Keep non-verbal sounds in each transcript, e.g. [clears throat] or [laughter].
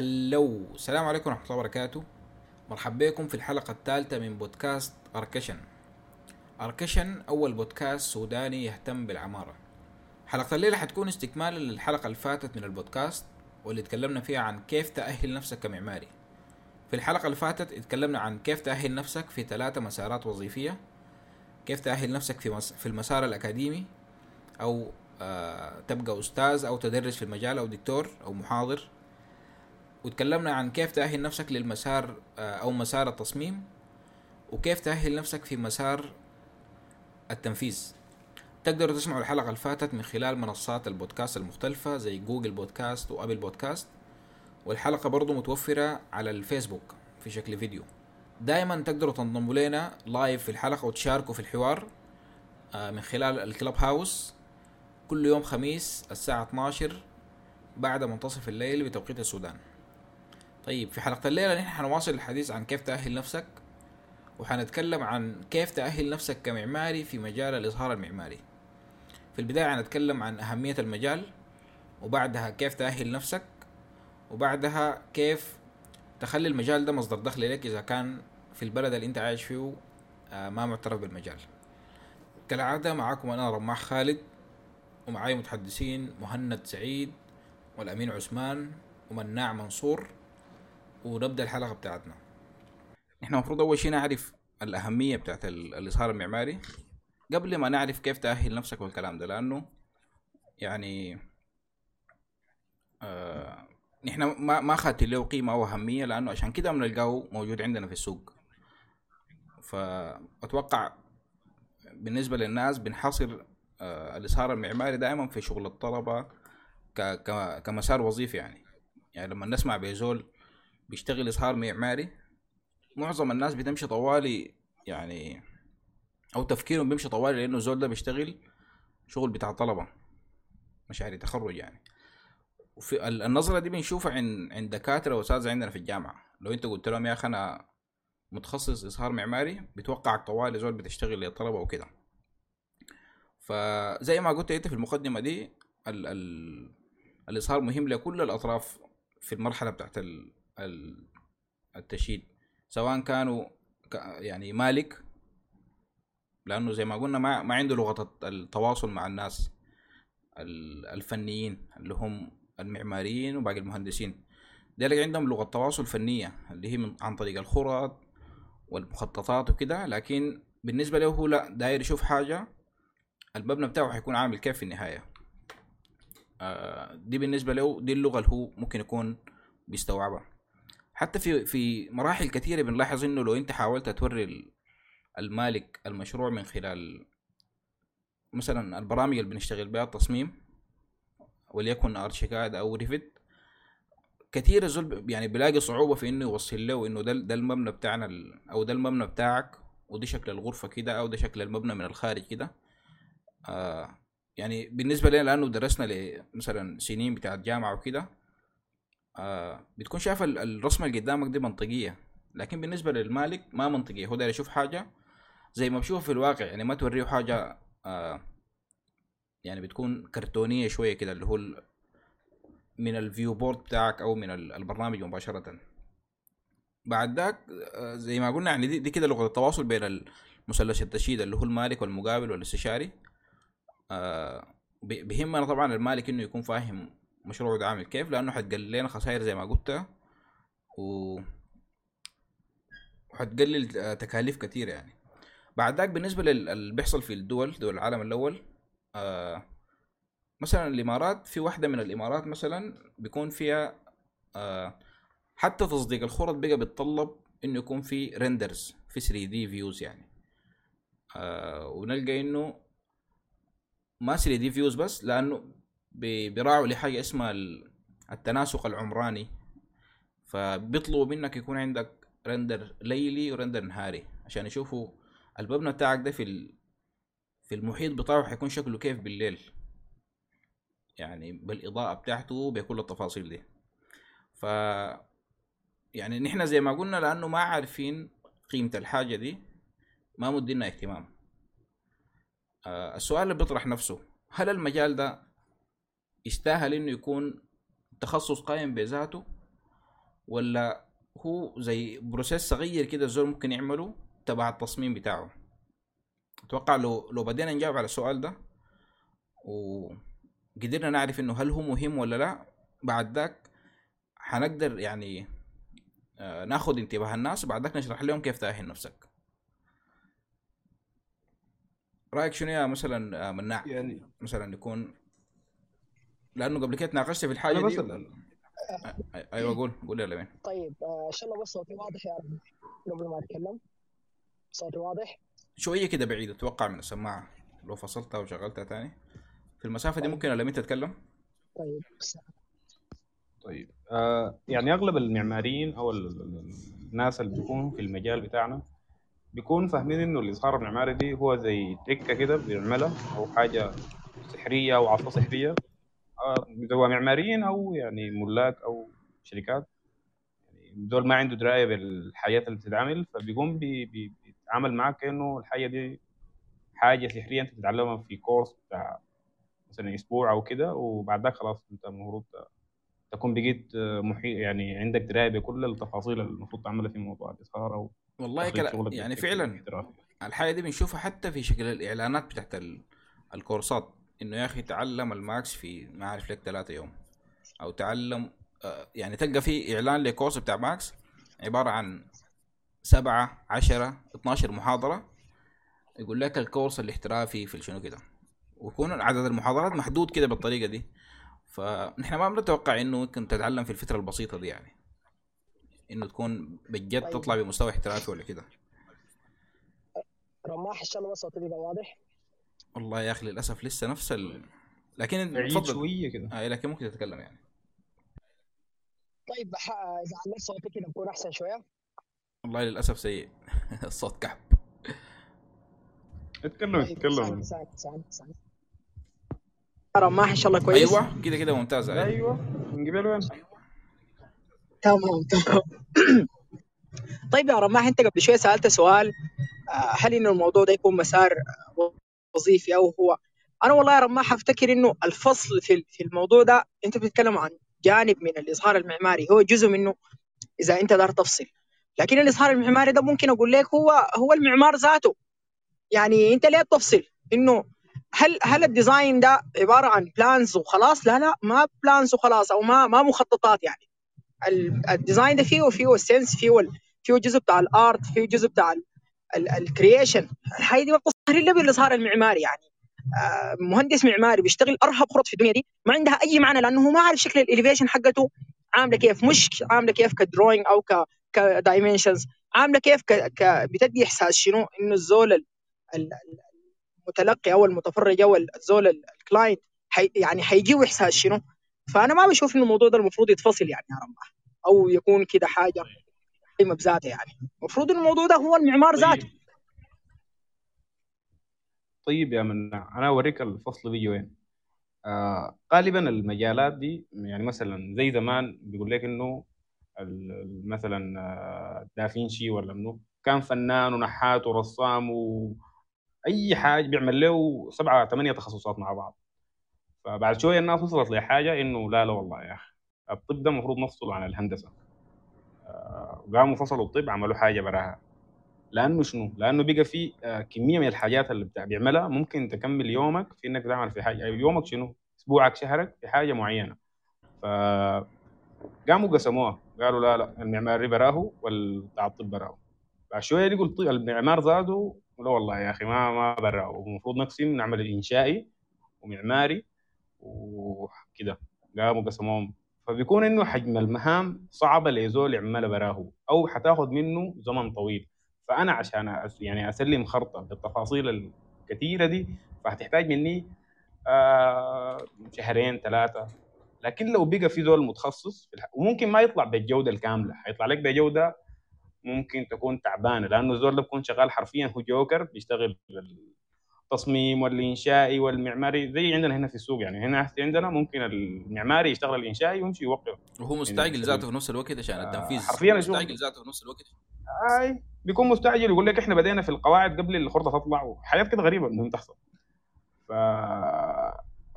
هلو. السلام عليكم ورحمة الله وبركاته. مرحبا بكم في الحلقة الثالثة من بودكاست أركشن. أركشن أول بودكاست سوداني يهتم بالعمارة. حلقة الليلة حتكون استكمالا للحلقة اللي فاتت من البودكاست واللي تكلمنا فيها عن كيف تأهل نفسك كمعماري. في الحلقة اللي فاتت اتكلمنا عن كيف تأهل نفسك في ثلاثة مسارات وظيفية. كيف تأهل نفسك في, مس... في المسار الأكاديمي أو آه تبقى أستاذ أو تدرس في المجال أو دكتور أو محاضر. وتكلمنا عن كيف تأهل نفسك للمسار آه أو مسار التصميم وكيف تأهل نفسك في مسار التنفيذ. تقدروا تسمعوا الحلقة اللي فاتت من خلال منصات البودكاست المختلفة زي Google Podcasts و Apple Podcasts والحلقة برضو متوفرة على الفيسبوك في شكل فيديو. دائما تقدروا تنضموا لنا live في الحلقة وتشاركوا في الحوار آه، من خلال الكلب هاوس. كل يوم خميس الساعة 12 بعد منتصف الليل بتوقيت السودان. طيب في حلقة الليلة نحن حنواصل الحديث عن كيف تأهل نفسك وحنتكلم عن كيف تأهل نفسك كمعماري في مجال الإظهار المعماري. في البداية حنتكلم عن أهمية المجال وبعدها كيف تأهل نفسك وبعدها كيف تخلي المجال ده مصدر دخل لك إذا كان في البلد اللي أنت عايش فيه آه، ما معترف بالمجال. كالعادة معاكم أنا رماح خالد ومعاي متحدثين مهند سعيد والأمين عثمان ومناع منصور. ونبدأ الحلقة بتاعتنا. نحن المفروض أول شيء نعرف الأهمية بتاعت ال- الإظهار المعماري قبل ما نعرف كيف تأهل نفسك والكلام ده لأنه يعني آه نحن ما ما خدت له قيمة أو أهمية لأنه عشان كده بنلقاه موجود عندنا في السوق. فأتوقع بالنسبة للناس بنحصر آه الإظهار المعماري دائما في شغل ك كمسار وظيفي يعني. يعني لما نسمع بزول بيشتغل إظهار معماري. معظم الناس بتمشي طوالي يعني أو تفكيرهم بيمشي طوالي لأنه الزول ده بيشتغل شغل بتاع طلبة مشاريع تخرج يعني. وفي ال- النظرة دي بنشوفها عند عند دكاترة واساتذه عندنا في الجامعة. لو أنت قلت لهم يا أخي أنا متخصص إظهار معماري بيتوقعك طوالي زول بتشتغل للطلبة وكده. فزي ما قلت أنت في المقدمة دي ال ال الإظهار مهم لكل الأطراف في المرحلة بتاعت التشييد سواء كانوا يعني مالك لأنه زي ما قلنا ما, ما عنده لغة الت- التواصل مع الناس ال- الفنيين اللي هم المعماريين وباقي المهندسين. ذلك عندهم لغة تواصل فنية اللي هي من عن طريق الخرط والمخططات وكده لكن بالنسبة له هو لا داير يشوف حاجة المبنى بتاعه حيكون عامل كيف في النهاية. آه، دي بالنسبة له دي اللغة اللي هو ممكن يكون بيستوعبها. حتى في في مراحل كثيرة بنلاحظ إنه لو أنت حاولت توري ال- المالك المشروع من خلال مثلا البرامج اللي بنشتغل بها التصميم وليكن أرشيكاد أو ريفت كثير الزول يعني بيلاقي صعوبة في إنه يوصل له إنه ده ده المبنى بتاعنا أو ده المبنى بتاعك ودي شكل الغرفة كده أو ده شكل المبنى من الخارج كده. آه يعني بالنسبة لنا لأنه درسنا مثلا سنين بتاعت جامعة وكده آه بتكون شايف ال- الرسمة اللي قدامك دي منطقية لكن بالنسبة للمالك ما منطقية هو داير يشوف حاجة زي ما بشوف في الواقع يعني ما توريه حاجة آه يعني بتكون كرتونية شوية كده اللي هو من ال viewport بتاعك أو من ال- البرنامج مباشرة. بعد ذاك آه، زي ما قلنا يعني دي, كده لغة التواصل بين المثلث التشييد اللي هو المالك والمقابل والإستشاري. آه ب- بيهمنا طبعا المالك إنه يكون فاهم مشروعه ده عامل كيف؟ لأنه حتقلل لنا خسائر زي ما قلت. و وحتقلل تكاليف كتير يعني. بعد ذاك بالنسبة للي بيحصل في الدول دول العالم الأول آه مثلا الإمارات في واحدة من الإمارات مثلا بيكون فيها آه حتى تصديق الخرط بقى بيتطلب إنه يكون في renders في 3D views يعني. آه ونلقى إنه ما 3D views بس لأنه بي- بيراعوا لحاجة اسمها ال- التناسق العمراني. فبيطلبوا منك يكون عندك render ليلي و render نهاري عشان يشوفوا المبنى بتاعك ده في. في المحيط بتاعه حيكون شكله كيف بالليل. يعني بالإضاءة بتاعته بكل التفاصيل دي. ف يعني نحن زي ما قلنا لأنه ما عارفين قيمة الحاجة دي ما مدينا اهتمام. آه السؤال اللي بيطرح نفسه هل المجال ده يستاهل إنه يكون تخصص قائم بذاته ولا هو زي بروسيس صغير كده الزول ممكن يعمله تبع التصميم بتاعه؟ أتوقع لو لو بدينا نجاوب على السؤال ده وقدرنا نعرف إنه هل هو مهم ولا لا بعد ذاك حنقدر يعني آه، ناخد انتباه الناس وبعد ذاك نشرح لهم كيف تأهل نفسك. رأيك شنو يا مثلا آه، مناع؟ يعني مثلا يكون لأنه قبل كده تناقشت في الحاجة دي. أيوه قول قول يا لمين طيب آه، إن شاء الله بس صوتي واضح يا رب قبل ما أتكلم. صوتي واضح؟ شوية كده بعيد أتوقع من السماعة. لو فصلتها وشغلتها تاني. في المسافة دي طيب. ممكن لمين تتكلم؟ طيب طيب آه يعني أغلب المعماريين أو الناس اللي بيكونوا في المجال بتاعنا بيكون فاهمين إنه الاظهار المعماري دي هو زي تكه كده بيعملها أو حاجة سحرية أو عصا سحرية. سواء معماريين أو يعني ملاك أو شركات. يعني دول ما عنده دراية بالحاجات اللي بتتعمل فبيقوم بيتعامل معك كأنه الحاجة دي حاجة سحرية. أنت بتتعلمها في course بتاع مثلا أسبوع أو كده وبعد ذاك خلاص أنت المفروض تكون بقيت محيط يعني عندك دراية بكل التفاصيل اللي المفروض تعملها في موضوع الاظهار أو والله كلا يعني فعلا الحاجة دي بنشوفها حتى في شكل الإعلانات بتاعت ال courseات. إنه يا أخي تعلم ال Max في ما اعرف لك ثلاثة يوم. أو تعلم آه، يعني تلقى في إعلان ل course بتاع Max عبارة عن سبعة عشرة 12 محاضرة يقول لك الكورس الاحترافي في شنو كده. ويكون عدد المحاضرات محدود كده بالطريقة دي. فنحن ما بنتوقع إنه ممكن تتعلم في الفترة البسيطة دي يعني. إنه تكون بجد طيب. تطلع بمستوى احترافي ولا كده. رماح الله صوتي واضح. والله يا أخي للأسف لسه نفس ال... لكن بعيد شوية كده. آه لكن ممكن تتكلم يعني؟ طيب إذا عليت صوتي كده بكون أحسن شوية. والله للأسف سيء. [laughs] الصوت كحب اتكلم طيب، اتكلم. رماح ان شاء الله كويس. أيوه كده كده ممتازه أيوه من قبل وين تمام تمام. طيب يا رماح أنت قبل شوية سألت سؤال آه، هل إنه الموضوع ده يكون مسار وظيفي أو هو. أنا والله يا رماح أفتكر إنه الفصل في في الموضوع ده أنت بتتكلم عن جانب من الإظهار المعماري. هو جزء منه إذا أنت دار تفصل لكن الإظهار المعماري ده ممكن أقول لك هو هو المعمار ذاته. يعني أنت ليه تفصل؟ إنه هل هل ال design ده عبارة عن plans وخلاص؟ لا لا ما plans وخلاص أو ما ما مخططات يعني. ال design ده فيه فيه ال sense فيه فيه جزء بتاع ال art فيه جزء بتاع ال creation الحاجة دي ما بتظهر الا بالاظهار المعماري يعني. آه، مهندس معماري بيشتغل أرهب خرط في الدنيا دي ما عندها أي معنى لأنه هو ما عارف شكل ال elevation حقته عاملة كيف مش عاملة كيف ك drawing أو ك dimensions عاملة كيف ك... ك... بتدي إحساس شنو؟ إنه الزول المتلقي أو المتفرج أو الزول ال client حي... يعني حيجيه إحساس شنو؟ فأنا ما بشوف إنه الموضوع ده المفروض يتفصل يعني يا رماح أو يكون كده حاجة. قيمه بذاتها يعني. المفروض الموضوع ده هو المعمار طيب. ذاته. طيب يا من أنا أوريك الفصل بيجي وين. آه غالبا المجالات دي يعني مثلا زي زمان بيقول لك إنه مثلا آه، دافينشي ولا منو كان فنان ونحات ورسام واي حاجة بيعمل له سبعة ثمانية تخصصات مع بعض. فبعد شوية الناس وصلت لحاجة إنه لا لا والله يا أخي الطب ده المفروض نفصله عن الهندسة. قاموا فصلوا الطب عملوا حاجة براها. لأنه شنو؟ لأنه بقى في آه، كمية من الحاجات اللي بيعملها ممكن تكمل يومك في إنك تعمل في حاجة. يومك شنو؟ أسبوعك شهرك في حاجة معينة. ف قاموا قسموها. قالوا لا لا المعماري براه والبتاع الطب براه بعد شوية لقوا المعمار زادوا لا والله يا أخي ما ما براه المفروض نقسم نعمل إنشائي ومعماري وكده. قاموا قسموهم. فبيكون إنه حجم المهام صعبه لزول يعملها براه أو حتاخذ منه زمن طويل. فأنا عشان يعني أسلم خرطة بالتفاصيل الكثيره دي فهتحتاج مني آه شهرين ثلاثة لكن لو بقى في زول متخصص وممكن ما يطلع بالجودة الكاملة. حيطلع لك بجودة ممكن تكون تعبانة لأنه الزول ده بيكون شغال حرفيا هو جوكر بيشتغل التصميم والانشائي والمعماري زي عندنا هنا في السوق يعني. هنا عندنا ممكن المعماري يشتغل الانشائي ويمشي يوقف. وهو مستعجل يعني ذاته في نفس الوقت عشان التنفيذ. حرفيا مستعجل ذاته في نفس الوقت. أي بيكون مستعجل يقول لك إحنا بدينا في القواعد قبل الخرطة تطلع وحاجات كده غريبة المهم تحصل. ف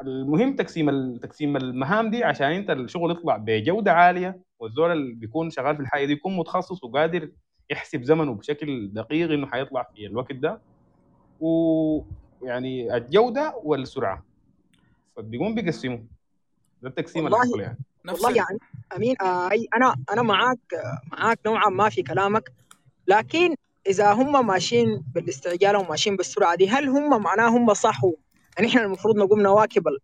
المهم تقسيم تقسيم المهام دي عشان أنت الشغل يطلع بجودة عالية والزول اللي بيكون شغال في الحاجة دي يكون متخصص وقادر يحسب زمنه بشكل دقيق إنه حيطلع في الوقت ده. ويعني الجودة والسرعة. فبيقوم بيقسموا. ده التقسيم اللي والله- حصل يعني. والله يعني أمين آه أي- أنا أنا معاك معاك نوعا ما في كلامك. لكن إذا هم ماشيين بالاستعجال وماشيين بالسرعة دي هل هم معناه هم صح يعني إحنا المفروض نقوم نواكب ال...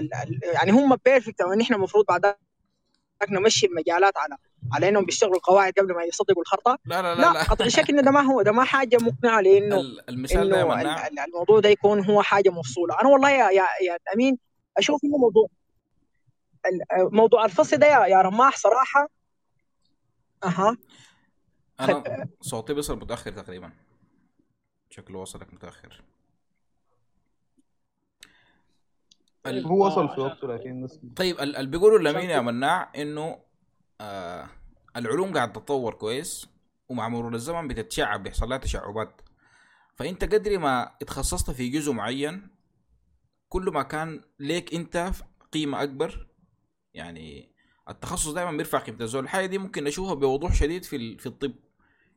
ال... ال... يعني هم بيرفكت يعني إحنا المفروض بعد نمشي المجالات على على إنهم بيشتغلوا القواعد قبل ما يصدقوا الخطا لا لا لا, لا لا. قطع شك إنه ده ما هو ده ما حاجة مقنعة لإنه ال- المثال ده يا إنه مناع ال- ال- الموضوع ده يكون هو حاجة مفصولة. أنا والله يا يا, يا أمين أشوف إنه موضوع ال- موضوع الفصل ده يا, يا رماح صراحة. أها. أنا صوتي بيصل متأخر تقريبا. شكله وصلك متأخر. ال- هو وصل آه، في وقته لكن طيب ال- اللي بيقولوا لمين يا مناع إنه آه العلوم قاعد تتطور كويس ومع مرور الزمن بتتشعب بيحصل لها تشعبات. فأنت قدر ما اتخصصت في جزء معين كل ما كان ليك أنت قيمة أكبر. يعني التخصص دائما بيرفع قيمة الزول. الحاجة دي ممكن نشوفها بوضوح شديد في في الطب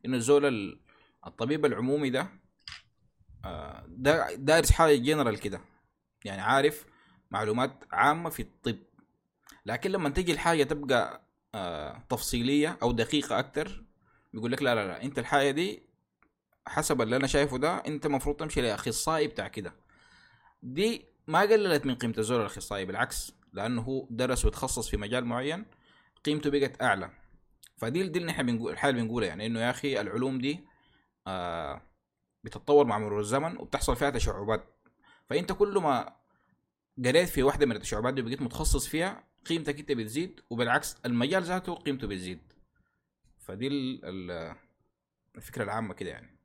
إنه الزول ال- الطبيب العمومي ده آه، ده دارس حاجة جنرال كده. يعني عارف معلومات عامة في الطب. لكن لما تيجي الحاجة تبقى آه، تفصيلية أو دقيقة أكتر. بيقول لك لا لا لا أنت الحاجة دي حسب اللي أنا شايفه ده أنت المفروض تمشي لأخصائي بتاع كده. دي ما قللت من قيمة الزول الأخصائي بالعكس لأنه هو درس وتخصص في مجال معين قيمته بقت أعلى. فدي دي اللي إحنا بنقول الحاجة اللي بنقولها يعني إنه يا أخي العلوم دي آه بتتطور مع مرور الزمن وبتحصل فيها تشعبات. فأنت كل ما قريت في واحدة من التشعبات دي وبقيت متخصص فيها قيمتك انت بتزيد وبالعكس المجال ذاته قيمته بتزيد. فدي ال- ال- الفكرة العامة كده يعني.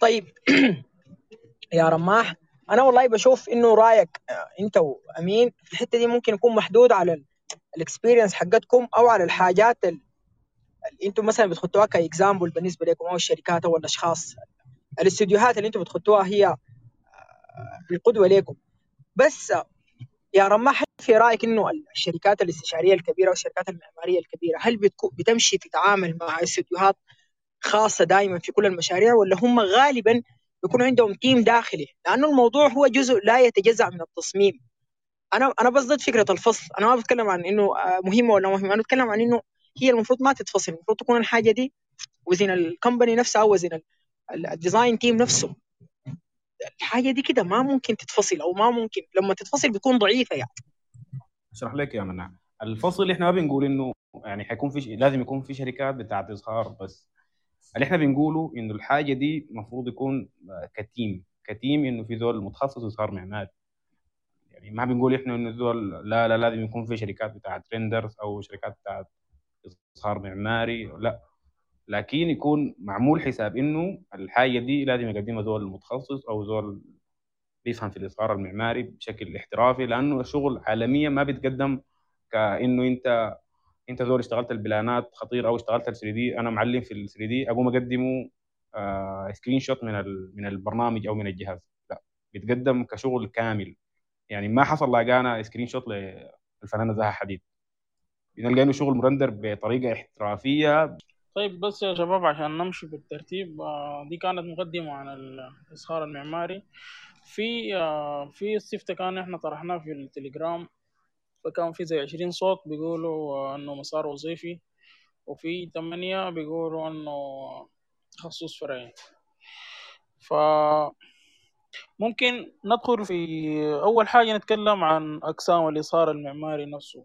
طيب. [clears throat] يا رماح أنا والله بشوف إنه رأيك آه، أنت وأمين في الحتة دي ممكن يكون محدود على ال experience حقتكم أو على الحاجات اللي أنتم مثلا بتحطوها ك example بالنسبة لكم أو الشركات أو الأشخاص. الاستديوهات اللي أنتم بتحطوها هي آه، القدوه لكم. بس يا رماح في رأيك إنه الشركات الاستشارية الكبيرة والشركات المعمارية الكبيرة هل بتمشي تتعامل مع استديوهات خاصة دائما في كل المشاريع ولا هم غالبا بيكون عندهم team داخلي؟ لأنه الموضوع هو جزء لا يتجزأ من التصميم. أنا أنا بس ضد فكرة الفصل. أنا ما بتكلم عن إنه آه، مهمة ولا مهمة. أنا بتكلم عن إنه هي المفروض ما تتفصل المفروض تكون الحاجة دي within ال company نفسها within ال- ال- ال design team نفسه. الحاجة دي كده ما ممكن تتفصل أو ما ممكن لما تتفصل بتكون ضعيفة يعني. أشرح لك يا منع الفصل إحنا ما بنقول إنه يعني حيكون في لازم يكون في شركات بتاعت اظهار بس. اللي إحنا بنقوله إنه الحاجة دي المفروض يكون كتيم كتيم إنه في ذول متخصص اظهار معماري. يعني ما بنقول إحنا إنه ذول لا لا لازم يكون في شركات بتاعت ريندرز أو شركات بتاعت اظهار معماري لا. لكن يكون معمول حساب إنه الحاجة دي لازم يقدمها زول متخصص أو زول بيفهم في الإظهار المعماري بشكل احترافي لأنه الشغل عالميا ما بيتقدم كإنه أنت أنت زول اشتغلت البلانات خطير أو اشتغلت ال 3D أنا معلم في ال 3D أقوم أقدمه آه screenshot من من البرنامج أو من الجهاز. لا بيتقدم كشغل كامل. يعني ما حصل لقانا screenshot للفنانة زها حديد. بنلقى إنه شغل مرندر بطريقة احترافية. طيب بس يا شباب عشان نمشي بالترتيب آه، دي كانت مقدمة عن الإصهار المعماري. في آه، في استفتاء كان إحنا طرحناه في التليجرام فكان في زي عشرين صوت بيقولوا آه، إنه مسار وظيفي وفي ثمانية بيقولوا إنه تخصص فرعي. ف ممكن ندخل في أول حاجة نتكلم عن أقسام الإظهار المعماري نفسه.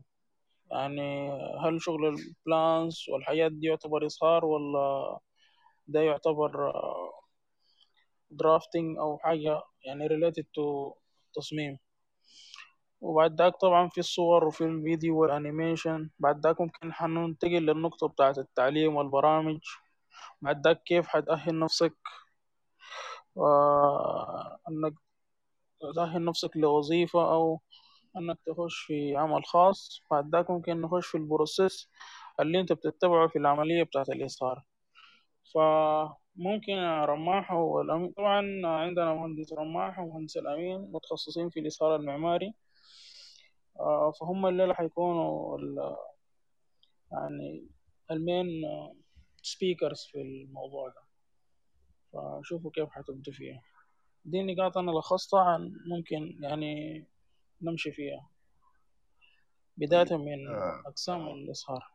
يعني هل شغل ال plans والحاجات دي يعتبر إظهار ولا ده يعتبر drafting أو حاجة يعني related to تصميم؟ وبعد ذاك طبعا في الصور وفي الفيديو وال animation بعد ذاك ممكن حننتقل للنقطة بتاعة التعليم والبرامج. بعد ذاك كيف حتأهل نفسك؟ وأنك تأهل نفسك لوظيفة أو إنك تخش في عمل خاص بعد ذاك ممكن نخش في ال process اللي أنت بتتبعه في العملية بتاعت الإظهار فممكن رماح والأمين طبعا عندنا مهندس رماح ومهندس الأمين متخصصين في الإظهار المعماري. آه، فهم الليلة حيكونوا يعني المين سبيكرز في الموضوع ده. فشوفوا كيف حتبدوا فيها دي النقاط أنا لخصتها عن ممكن يعني نمشي فيها. بداية من آه. أقسام الإصهار.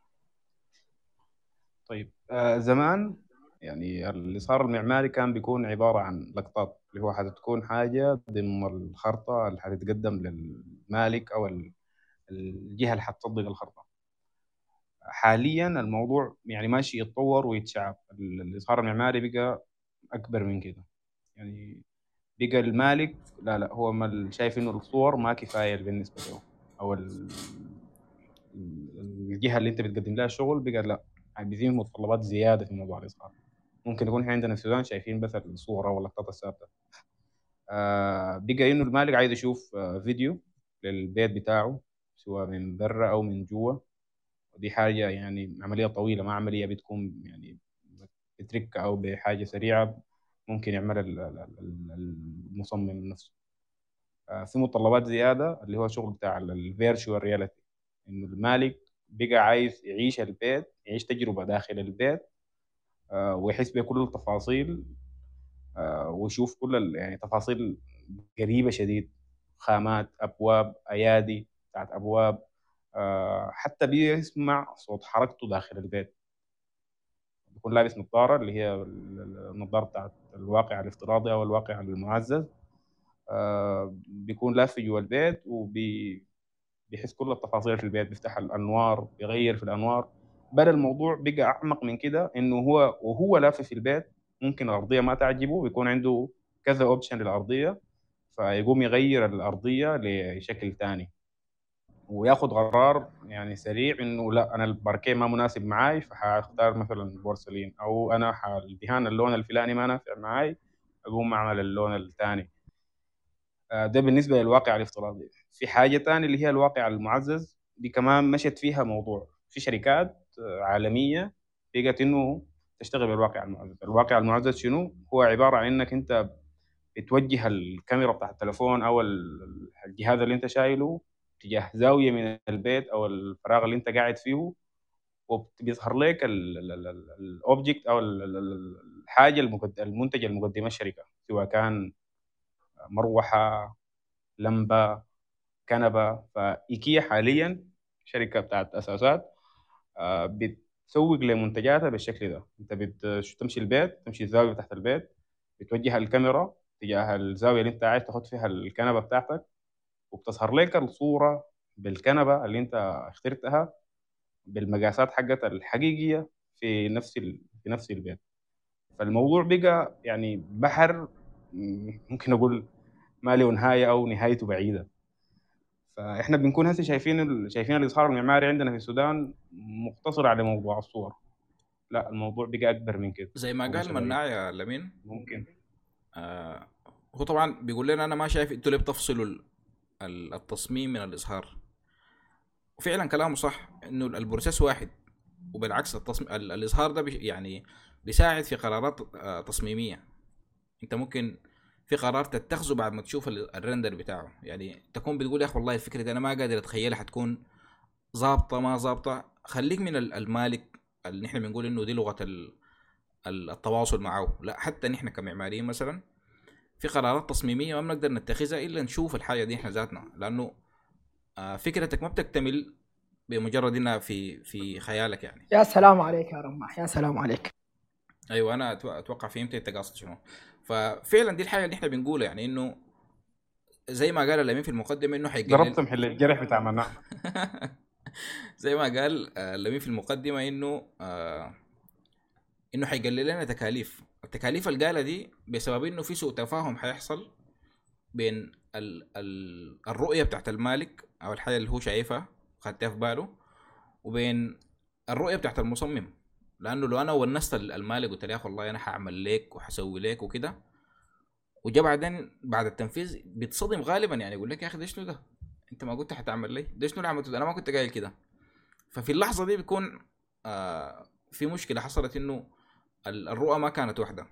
طيب آه زمان يعني الإصهار المعماري كان بيكون عبارة عن لقطات اللي هو حتكون حاجة ضمن الخرطة اللي حتتقدم للمالك أو ال- الجهة اللي حتصدق الخرطة. حاليا الموضوع يعني ماشي يتطور ويتشعب. ال- الإصهار المعماري بقى أكبر من كده. يعني بقى المالك لا لا هو ما شايف إنه الصور ما كفاية بالنسبة له. أو ال- الجهة اللي أنت بتقدم لها الشغل بقى لا عايزين متطلبات زيادة في موضوع الإصهار ممكن يكون إحنا عندنا في السودان شايفين بس الصورة واللقطات الثابتة. آه بقى إنه المالك عايز يشوف آه فيديو للبيت بتاعه سواء من برا أو من جوا. ودي حاجة يعني عملية طويلة ما عملية بتكون يعني بترك أو بحاجة سريعة. ممكن ال- المصمم نفسه. آه، في متطلبات زيادة اللي هو شغل بتاع ال virtual reality إنه المالك بقى عايز يعيش البيت يعيش تجربة داخل البيت آه، ويحس بكل التفاصيل آه، ويشوف كل يعني تفاصيل قريبة شديد. خامات أبواب أيادي بتاعت أبواب آه، حتى بيسمع صوت حركته داخل البيت. بيكون لابس نظارة اللي هي ال- ال- النظارة بتاعت الواقع الافتراضي أو الواقع المعزز آه، بيكون لافي جوا البيت وبيحس كل التفاصيل في البيت بيفتح الأنوار بيغير في الأنوار. بل الموضوع بقى أعمق من كده إنه هو وهو لافي في البيت ممكن الأرضية ما تعجبه بيكون عنده كذا أوبشن للأرضية فيقوم يغير الأرضية لشكل تاني. وياخد قرار يعني سريع إنه لا أنا الباركيه ما مناسب معاي فحأختار مثلا بورسلين أو أنا الدهان اللون الفلاني ما نافع معاي أقوم أعمل اللون الثاني. ده بالنسبة للواقع الافتراضي. في حاجة ثانية اللي هي الواقع المعزز دي كمان مشت فيها موضوع. في شركات آه، عالمية لقت إنه تشتغل بالواقع المعزز. الواقع المعزز شنو؟ هو عبارة عن إنك أنت بتوجه الكاميرا بتاع التلفون أو ال- الجهاز اللي أنت شايله تجاه زاوية من البيت أو الفراغ اللي أنت قاعد فيه وبيظهر لك الاوبجكت أو ال- ال- ال- الحاجة المنتج المقدمة الشركة سواء كان مروحة لمبة كنبة. فإيكيا حاليا شركة بتاعت أساسات آه، بتسوق لمنتجاتها بالشكل ده. أنت بتمشي البيت تمشي الزاوية تحت البيت بتوجه الكاميرا تجاه الزاوية اللي أنت عايز تاخد فيها الكنبة بتاعتك وبتظهر لك الصورة بالكنبة اللي انت اخترتها بالمقاسات حقتها الحقيقية في نفس ال... في نفس البيت. فالموضوع بقى يعني بحر ممكن أقول ما له نهاية أو نهايته بعيدة. فإحنا بنكون هسه شايفين ال... شايفين الإظهار المعماري عندنا في السودان مقتصر على موضوع الصور. لا الموضوع بقى أكبر من كده. زي ما قال. مناع يا لمين؟ ممكن. آه هو طبعا بيقول لنا أنا ما شايف إنتوا ليه بتفصلوا التصميم من الإظهار. وفعلا كلامه صح إنه البروسيس واحد وبالعكس التصميم ال- الإظهار ده يعني بيساعد في قرارات آه، تصميمية. أنت ممكن في قرار تتخذه بعد ما تشوف ال- الرندر بتاعه. يعني تكون بتقول يا أخي والله الفكرة دي أنا ما قادر أتخيلها حتكون ظابطة ما ظابطة. خليك من ال- المالك اللي نحن بنقول إنه دي لغة ال- ال- التواصل معه. لا حتى نحن كمعماريين مثلا في قرارات تصميمية ما بنقدر نتخذها إلا نشوف الحاجة دي إحنا ذاتنا. لأنه آه، فكرتك ما بتكتمل بمجرد إنها في في خيالك يعني. يا سلام عليك يا رماح يا سلام عليك. أيوه أنا أتوقع فهمت انت قاصد شنو. ففعلا دي الحاجة اللي إحنا بنقولها يعني إنه زي ما قال لمين في المقدمة إنه ضربت حيقلل محل الجرح بتاع مناع [laughs] زي ما قال آه، لمين في المقدمة إنه آه، إنه حيقلل لنا تكاليف التكاليف اللي قالها دي بسبب إنه في سوء تفاهم حيحصل بين ال ال الرؤية بتاعت المالك أو الحاجة اللي هو شايفها خدتها في باله وبين الرؤية بتاعت المصمم لأنه لو أنا ونست ال- المالك قلت له يا أخي والله أنا حاعمل لك وحسوي لك وكده وجا بعدين بعد التنفيذ بيتصدم غالبا يعني يقول لك يا أخي ده شنو ده؟ أنت ما قلت حتعمل لي؟ ده شنو اللي عملته ده؟ أنا ما كنت قايل كده. ففي اللحظة دي بيكون آه في مشكلة حصلت إنه الرؤى ما كانت واحدة.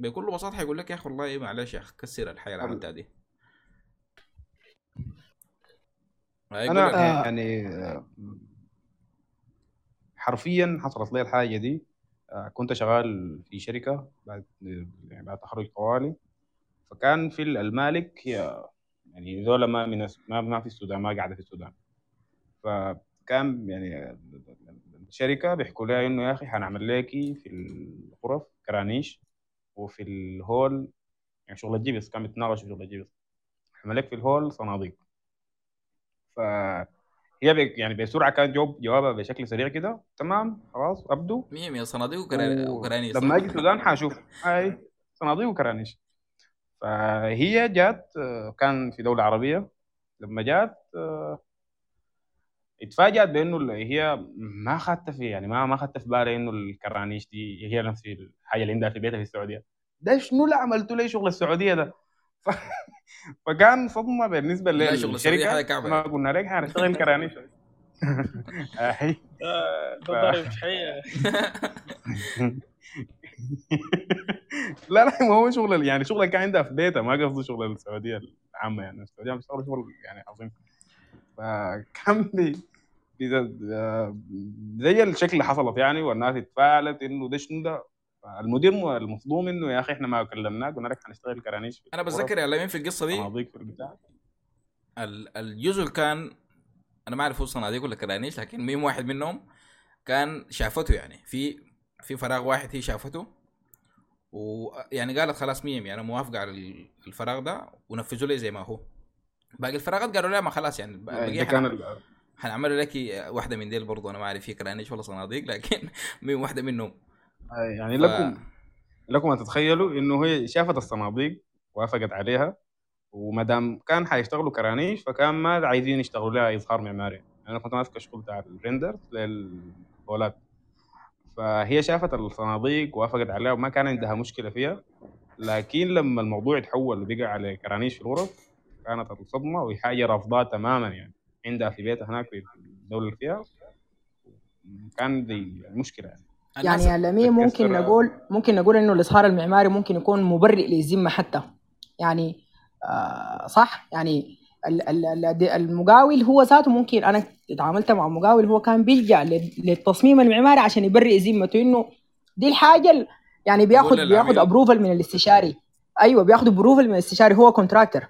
بكل بساطة حيقول لك يا أخي والله معلش يا أخي كسر الحياة اللي عملتها دي. هاي أنا لنا. آه. يعني آه، حرفيا حصلت لي الحاجة دي آه، كنت شغال في شركة بعد يعني بعد تخرج طوالي فكان في المالك هي يعني ذولا ما من ما في السودان ما قاعدة في السودان فكان يعني الشركة بيحكوا لها إنه يا أخي حنعمل لكي في الغرف كرانيش وفي الهول يعني شغل الجبس كان بيتناقشوا في شغل الجبس. حنعمل لك في الهول صناديق. فهي بك يعني بسرعة كان جواب جوابها بشكل سريع كده. تمام خلاص أبدو. مية مية صناديق وكرا- و- وكرانيس لما أجي السودان حاشوف أي صناديق وكرانيش. فهي جات آه، كان في دولة عربية. لما جات آه، اتفاجأت بإنه اللي هي ما اخذت في يعني ما ما اخذت في بالي إنه الكرانيش دي هي نفس الحاجة اللي عندها في بيتها في السعودية. ده شنو اللي عملتوا لي شغل السعودية ده؟ [laughs] ف... فكان صدمه بالنسبة لا، شغل للشركة. ما قلنا لك حنشتغل [laughs] كرانيش. [laughs] ضرب حقيقة لا لا ما هو شغل يعني شغل كان عندها في بيتها ما قصدي شغل السعودية العامة يعني. السعودية بتشتغل شغل يعني عظيم. فكان زي الشكل اللي حصلت يعني والناس اتفاعلت إنه ده شنو ده. المدير المصدوم إنه يا أخي إحنا ما كلمناك قلنا لك حنشتغل كرانيش أنا بتذكر يا في القصة دي؟ في البتاع. الجزء اللي كان أنا ما أعرف هو صناديق ولا كرانيش لكن مين واحد منهم كان شافته يعني. في في فراغ واحد هي شافته ويعني قالت خلاص ميم يعني أنا موافقة على ال- الفراغ ده ونفذوا لي زي ما هو. باقي الفراغات قالوا لا ما خلاص يعني ده بقي كان حنعمل لك واحدة من ديل برضو أنا ما أعرف هي كرانيش ولا صناديق لكن [laughs] مين واحدة منهم. يعني ف- لكم لكم أن تتخيلوا إنه هي شافت الصناديق وافقت عليها وما دام كان حيشتغلوا كرانيش فكان ما عايزين يشتغلوا لها إظهار معماري. أنا كنت ماسك الشغل بتاع ال render للبولات فهي شافت الصناديق وافقت عليها وما كان عندها مشكلة فيها. لكن لما الموضوع يتحول وبقى على كرانيش في الغرف كانت الصدمة وهي حاجة رافضاها تماما يعني. عندها في بيتها هناك في الدولة اللي فيها كان دي مشكلة يعني. يعني يا الأمين ممكن نقول ممكن نقول إنه الاظهار المعماري ممكن يكون مبرئ للذمة حتى. يعني آه صح؟ يعني ال- ال- ال- المقاول هو ذاته ممكن أنا تعاملت مع مقاول هو كان بيلجأ لل- للتصميم المعماري عشان يبرئ ذمته إنه دي الحاجة ال- يعني بياخد بياخد للعميل. approval من الاستشاري. أيوه بياخد approval من الاستشاري هو contractor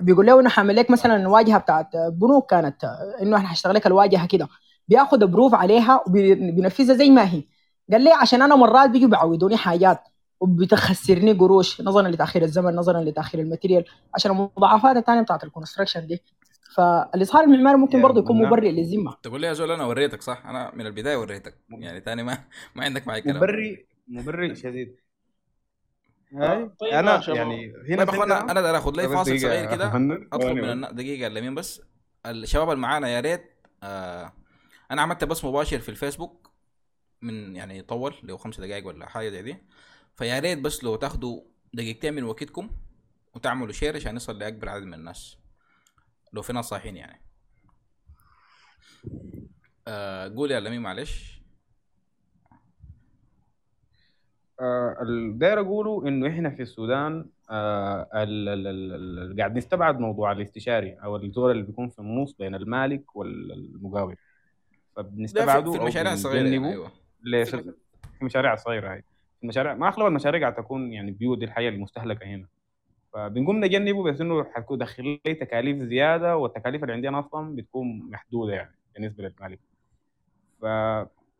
بيقول له إنه حأعمل لك مثلا واجهة بتاعت بنوك كانت إنه إحنا هشتغل لك الواجهة كده. بياخد approve عليها وبينفذها زي ما هي. قال لي عشان أنا مرات بيجوا بيعودوني حاجات وبتخسرني قروش نظرا لتأخير الزمن نظرا لتأخير ال material عشان المضاعفات الثانية بتاعت ال construction دي. فالإظهار المعماري ممكن برضه يكون. مبرئ للذمة. تقول لي يا زول أنا وريتك صح؟ أنا من البداية وريتك. يعني تاني ما ما عندك معي كلام. مبرئ مبرئ شديد. طيب أنا يا شباب. يعني هنا طيب اخوانا أنا. داير اخذ لي طيب فاصل صغير كده. اطلب من. النا... دقيقة الأمين بس. الشباب اللي معانا يا ريت آه أنا عملت بس مباشر في الفيسبوك من يعني طول لو خمس دقائق ولا حاجة زي دي. فيا ريت بس لو تاخدوا دقيقتين من وقتكم وتعملوا share عشان يصل لأكبر عدد من الناس. لو في ناس صاحيين يعني. آه قول يا الأمين معلش. آه، ال- داير أقوله إنه إحنا في السودان آه، قاعد نستبعد موضوع الاستشاري أو الزول اللي بيكون في النص بين المالك والمقاول فبنستبعده في المشاريع الصغيرة يعني أيوه. في المشاريع الصغيره هاي. المشاريع ما اغلب المشاريع قاعد تكون يعني بيوت دي الحياة المستهلكة هنا. فبنقوم نجنبه بس إنه حتكون دخل لي تكاليف زيادة والتكاليف اللي عندنا أصلا بتكون محدودة يعني بالنسبة للمالك.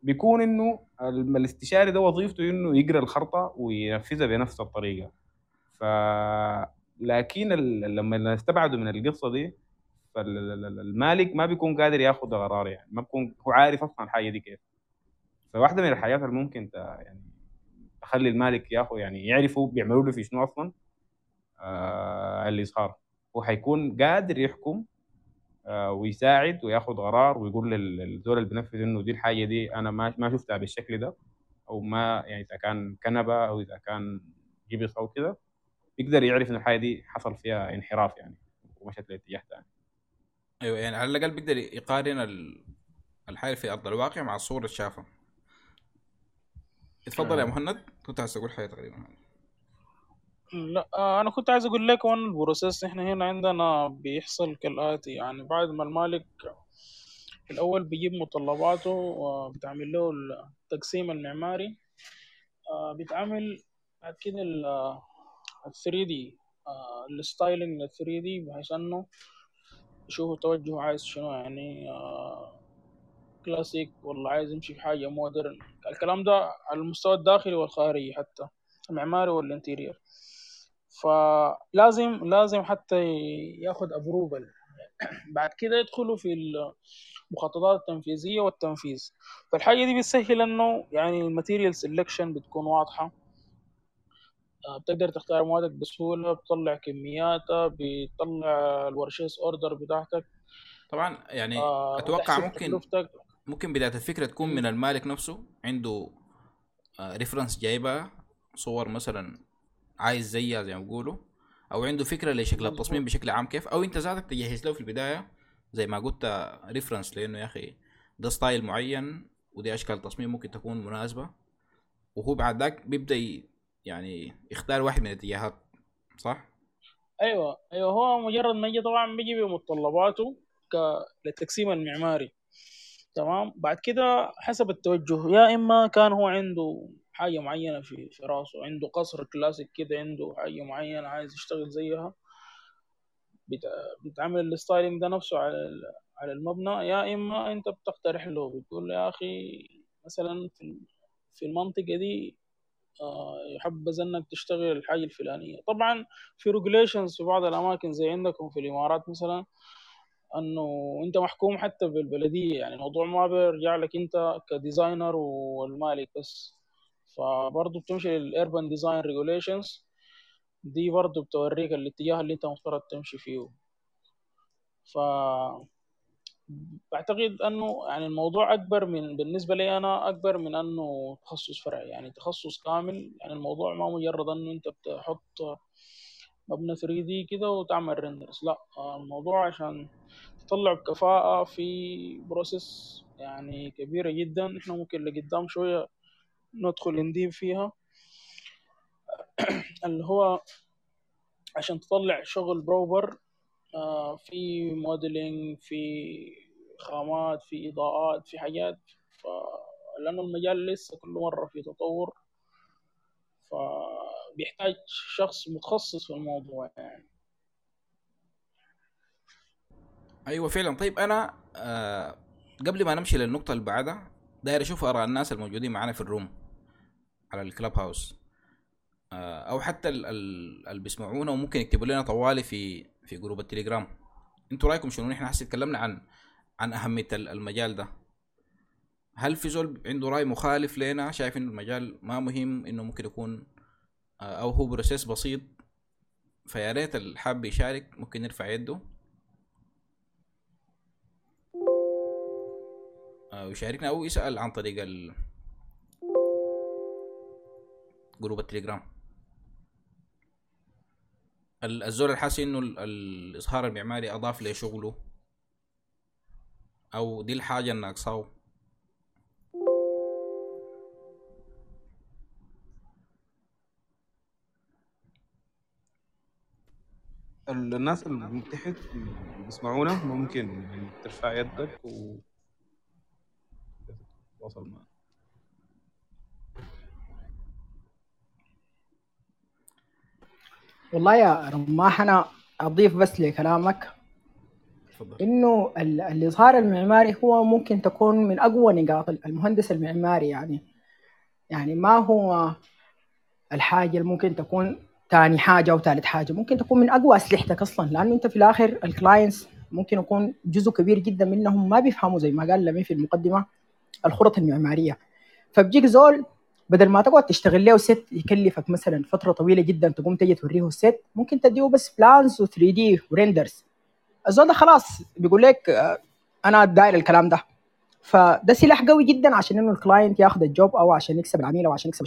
فبيكون إنه ال- الاستشاري ده وظيفته إنه يقرا الخرطة وينفذها بنفس الطريقة. ف لكن لما نستبعده من القصة دي فالمالك ما بيكون قادر ياخذ قرار يعني ما بيكون هو عارف أصلا الحاجة دي كيف. فواحدة من الحاجات اللي ممكن يعني تخلي المالك ياخذ يعني يعرفوا بيعملوا له في شنو أصلا؟ آه الاظهار هو حيكون قادر يحكم ويساعد وياخذ قرار ويقول لل- للزول اللي بينفذ انه دي الحاجة دي أنا ما ما شفتها بالشكل ده أو ما يعني إذا كان كنبة أو إذا كان جبس أو كده يقدر يعرف إن الحاجة دي حصل فيها انحراف يعني ومشت لاتجاه ثاني أيوه يعني على الأقل بيقدر يقارن ال- الحاجة في أرض الواقع مع الصورة اللي شافها. اتفضل يا آه. مهند كنت عايز تقول حاجة تقريبا. لا آه، أنا كنت عايز أقول لك وأن البروسيس إحنا هنا عندنا بيحصل كالآتي. يعني بعد ما المالك في الأول بيجيب متطلباته وبتعمل له التقسيم المعماري آه، بيتعمل بعد كده ال 3D ال styling لل 3D بحيث أنه يشوفوا توجهه عايز شنو. يعني آه، كلاسيك والله عايز يمشي في حاجة modern الكلام ده على المستوى الداخلي والخارجي حتى المعماري وال interior فلازم لازم حتى ياخد approval [clears throat] بعد كده يدخلوا في المخططات التنفيذية والتنفيذ. فالحاجة دي بتسهل إنه يعني ال material selection بتكون واضحة. آه، بتقدر تختار موادك بسهولة بتطلع كمياتها بتطلع ال purchase order بتاعتك. طبعا يعني آه، أتوقع ممكن تكلفتك. ممكن بداية الفكرة تكون. من المالك نفسه عنده reference جايبها صور مثلا عايز زيها زي ما بيقولوا أو عنده فكرة لشكل. التصميم بشكل عام كيف أو أنت ذاتك تجهز له في البداية زي ما قلت reference لأنه يا أخي ده style معين ودي أشكال تصميم ممكن تكون مناسبة وهو بعد ذاك بيبدأ يعني يختار واحد من الاتجاهات صح؟ أيوه أيوه هو مجرد ما يجي طبعا بيجي بمتطلباته ك... للتقسيم المعماري تمام بعد كده حسب التوجه يا إما كان هو عنده حاجة معينة في في راسه عنده قصر كلاسيك كده عنده حاجة معينة عايز يشتغل زيها. بت... بتعمل ال styling ده نفسه على على المبنى. يا إما أنت بتقترح له بتقول له يا أخي مثلا في في المنطقة دي آه، يحبذ إنك تشتغل الحاجة الفلانية. طبعا في regulations في بعض الأماكن زي عندكم في الإمارات مثلا إنه أنت محكوم حتى بالبلدية. يعني الموضوع ما بيرجع لك أنت ك designer والمالك بس. فبرضه بتمشي لل urban design regulations دي برضه بتوريك الاتجاه اللي انت مفترض تمشي فيه. ف بعتقد انه يعني الموضوع اكبر من بالنسبة لي أنا اكبر من انه تخصص فرعي. يعني تخصص كامل يعني الموضوع ما مجرد انه انت بتحط مبنى 3 D كده وتعمل renders لا الموضوع عشان تطلع بكفاءة في process يعني كبيرة جدا. إحنا ممكن لقدام شوية ندخل ن deep فيها. [clears throat] اللي هو عشان تطلع شغل proper آه، في modeling في خامات في إضاءات في حاجات. ف... لأنه المجال لسه كل مرة في تطور. فبيحتاج شخص متخصص في الموضوع يعني. أيوه فعلا. طيب أنا آه قبل ما نمشي للنقطة اللي بعدها داير أشوف آراء الناس الموجودين معانا في ال room. على الكلوب هاوس. آه أو حتى ال- ال- اللي بيسمعونا وممكن يكتبوا لنا طوالي في في group التليجرام. أنتوا رأيكم شنو؟ نحن هسه اتكلمنا عن عن أهمية ال- المجال ده. هل في زول عنده رأي مخالف لنا؟ شايف إنه المجال ما مهم إنه ممكن يكون آه، أو هو process بسيط. فيا ريت الحابي يشارك ممكن يرفع يده. آه، ويشاركنا أو يسأل عن طريق ال... جروب التليجرام. ال- الزول الحاسس إنه ال- الإظهار المعماري أضاف لشغله أو دي الحاجة الناقصاه ال- الناس اللي تحت بيسمعونا ممكن ترفع يدك و تتواصل معنا. والله يا رماح أنا أضيف بس لكلامك تفضل. إنه ال- الاظهار المعماري هو ممكن تكون من أقوى نقاط المهندس المعماري يعني. يعني ما هو الحاجة اللي ممكن تكون ثاني حاجة أو ثالث حاجة ممكن تكون من أقوى أسلحتك أصلا لأنه أنت في الآخر ال clients ممكن يكون جزء كبير جدا منهم ما بيفهموا زي ما قال الأمين في المقدمة الخطط المعمارية. فبيجيك زول بدل ما تقعد تشتغل له ست يكلفك مثلا فترة طويلة جدا تقوم تجي توريه ال set ممكن تديه بس plans و 3 D و renders الزول ده خلاص بيقول لك آه، أنا داير الكلام ده. فده سلاح قوي جدا عشان إنه ال client ياخذ ال job أو عشان يكسب العميل أو عشان يكسب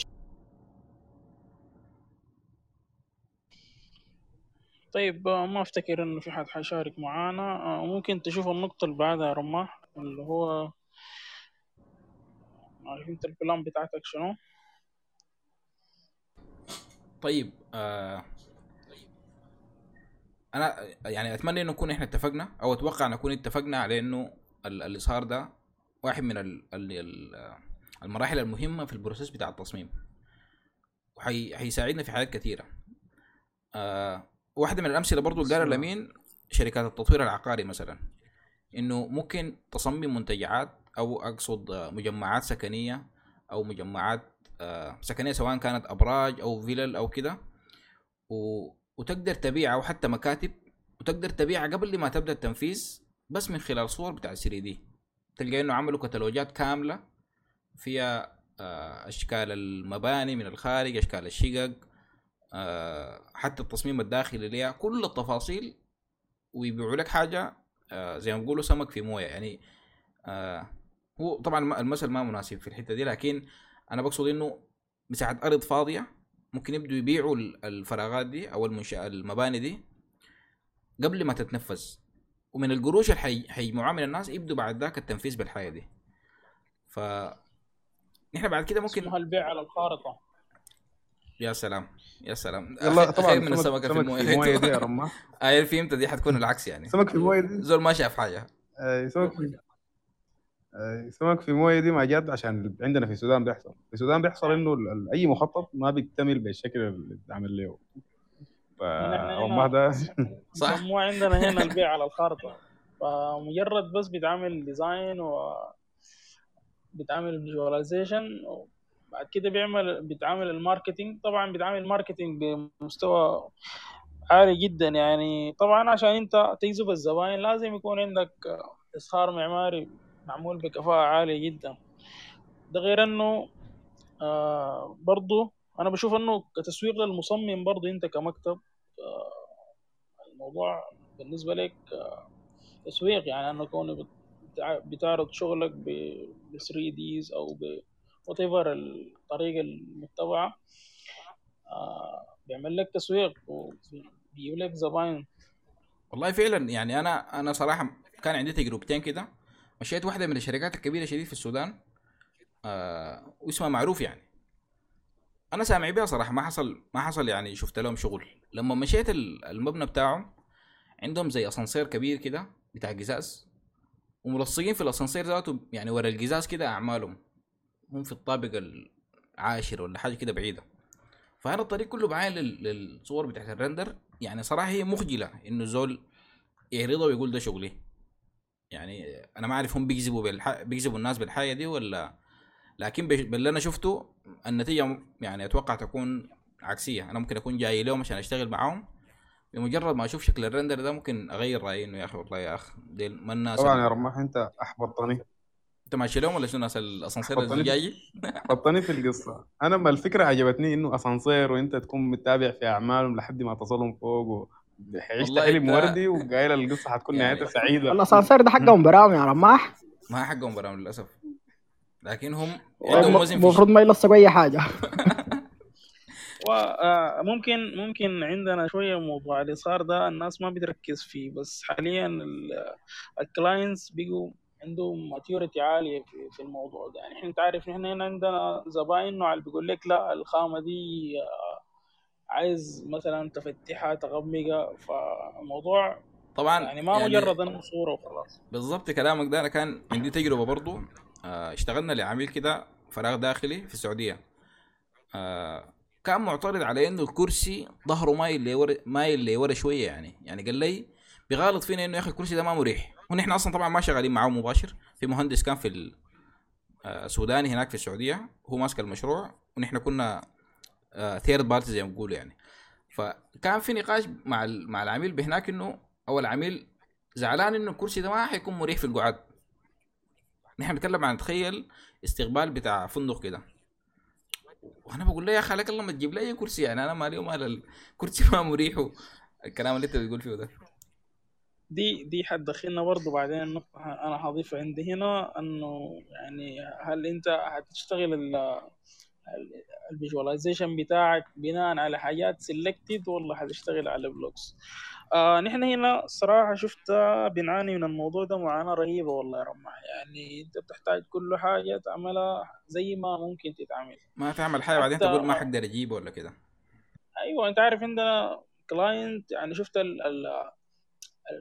طيب آه، ما أفتكر إنه في حد حيشارك معانا. آه، ممكن تشوف النقطة اللي بعدها رماح اللي هو عارف انت ال plan بتاعتك شنو؟ طيب آه أنا يعني أتمنى إنه نكون إحنا اتفقنا أو أتوقع نكون اتفقنا على إنه ال- الإظهار ده واحد من ال ال ال المراحل المهمة في ال process بتاع التصميم. وحيساعدنا في حاجات كثيره آه واحدة من الأمثلة برضو اللي قالها لمين شركات التطوير العقاري مثلا. إنه ممكن تصمم منتجعات أو أقصد آه، مجمعات سكنية أو مجمعات آه، سكنية سواء كانت أبراج أو فيلل أو كده. وتقدر تبيعها أو حتى مكاتب وتقدر تبيعها قبل ما تبدأ التنفيذ بس من خلال صور بتاع 3 دي تلقى إنه عملوا كتالوجات كاملة فيها آه، أشكال المباني من الخارج أشكال الشقق حتى التصميم الداخلي ليها كل التفاصيل ويبيعوا لك حاجة زي ما بيقولوا سمك في موية يعني هو طبعا المثل ما مناسب في الحتة دي لكن أنا بقصد إنه مساحة أرض فاضية ممكن يبدوا يبيعوا ال- الفراغات دي أو المنشأ المباني دي قبل ما تتنفذ. ومن القروش اللي حي- حيجمعوها من الناس يبدوا بعد ذاك التنفيذ بالحاجة دي. ف نحن بعد كده ممكن اسمها البيع على الخارطة. يا سلام يا سلام. يلا طبعا من سمك- السمكة في الموية. دي يا [laughs] رماح. آه فهمت دي حتكون العكس يعني. سمك في الموية دي؟ زول ما شاف حاجة. آه، سمك في سمك في موية دي ما جد عشان عندنا في السودان بيحصل. في السودان بيحصل إنه أي مخطط ما بيكتمل بالشكل اللي اتعمل له. فرماح ده [laughs] صح. مو عندنا هنا البيع على الخارطة. فمجرد بس بيتعمل design و بيتعمل visualization وبعد كده بيعمل بيتعمل ال marketing. طبعا بيتعمل ال marketing بمستوى عالي جدا يعني. طبعا عشان أنت تجذب الزباين لازم يكون عندك إظهار معماري معمول بكفاءة عالية جدا. ده غير إنه آه برضو أنا بشوف إنه كتسويق للمصمم برضو أنت كمكتب آه الموضوع بالنسبة لك آه تسويق. يعني انه كون بتع- بتعرض شغلك ب 3 Ds أو ب whatever الطريقة المتبعة آه بيعمل لك تسويق وبيجيب لك زباين. والله فعلا يعني أنا أنا صراحة كان عندي تجربتين كده. مشيت واحدة من الشركات الكبيرة شديد في السودان آه واسمها معروف يعني. أنا سامع بيها صراحة ما حصل ما حصل يعني شفت لهم شغل. لما مشيت ال- المبنى بتاعهم عندهم زي أسانسير كبير كده بتاع قزاز وملصقين في الأسانسير ذاته يعني ورا القزاز كده أعمالهم. هم في الطابق العاشر ولا حاجة كده بعيدة. فانا الطريق كله بعين لل- للصور بتاعت الرندر. يعني صراحة هي مخجلة إنه زول يعرضها ويقول ده شغلي. يعني أنا ما أعرف هم بيجذبوا بالح... بيجذبوا الناس بالحاجة دي ولا لكن باللي أنا شفته النتيجة يعني أتوقع تكون عكسية. أنا ممكن أكون جاي لهم عشان أشتغل معاهم. بمجرد ما أشوف شكل الرندر ده ممكن أغير رأيي إنه يا أخي والله يا اخ دي ما الناس طبعا يا رماح أنت أحبطتني. أنت ماشي لهم ولا شنو ناس الأسانسير الزجاجي حطني في القصة. أنا ما الفكرة عجبتني إنه أسانسير وأنت تكون متابع في أعمالهم لحد ما تصلهم فوق. عشت حلم وردي وقايل القصة حتكون يعني- نهايتها سعيده الأسانسير ده حقهم برام يا رماح ما حقهم برام للأسف. لكن هم عندهم وزن في المفروض ما يلصقوا أي حاجة. [laughs] وممكن ممكن عندنا شوية موضوع الإظهار ده الناس ما بتركز فيه بس حاليا ال clients بيجوا عندهم maturity عالية في, في الموضوع ده. يعني إحنا انت عارف إحنا هنا عندنا زباين نوع اللي بيقول لك لا الخامة دي آه، عايز مثلا تفتحها تغمقها فالموضوع طبعا يعني ما مجرد إنه صورة وخلاص. بالضبط كلامك ده أنا كان عندي تجربة برضو. آه اشتغلنا لعميل كده فراغ داخلي في السعودية. آه كان معترض على إنه الكرسي ظهره مايل لورا مايل لورا شوية يعني. يعني قال لي بيغالط فينا إنه يا أخي الكرسي ده ما مريح. ونحن أصلا طبعا ما شغالين معاه مباشر. في مهندس كان في آه، سوداني هناك في السعودية هو ماسك المشروع. ونحن كنا third party زي ما بيقولوا يعني. فكان في نقاش مع مع العميل بهناك إنه أو العميل زعلان إنه الكرسي ده ما حيكون مريح في القعاد. نحن بنتكلم عن تخيل استقبال بتاع فندق كده. وأنا بقول له يا عليك الله ما تجيب لي أي كرسي يعني أنا مالي ومال الكرسي ما مريح. الكلام اللي أنت بتقول فيه ده. دي دي حتدخلنا برضه بعدين النقطة أنا حضيفها عندي هنا إنه يعني هل أنت هتشتغل ال visualization بتاعك بناء على حاجات selected ولا هتشتغل على blocks آه نحن هنا الصراحة شفت بنعاني من الموضوع ده معاناة رهيبة والله يا رماح يعني أنت بتحتاج كل حاجة تعملها زي ما ممكن تتعمل. ما تعمل حاجة بعدين تقول ما حقدر أجيبه ولا كده. أيوه انت عارف عندنا client يعني شفت ال ال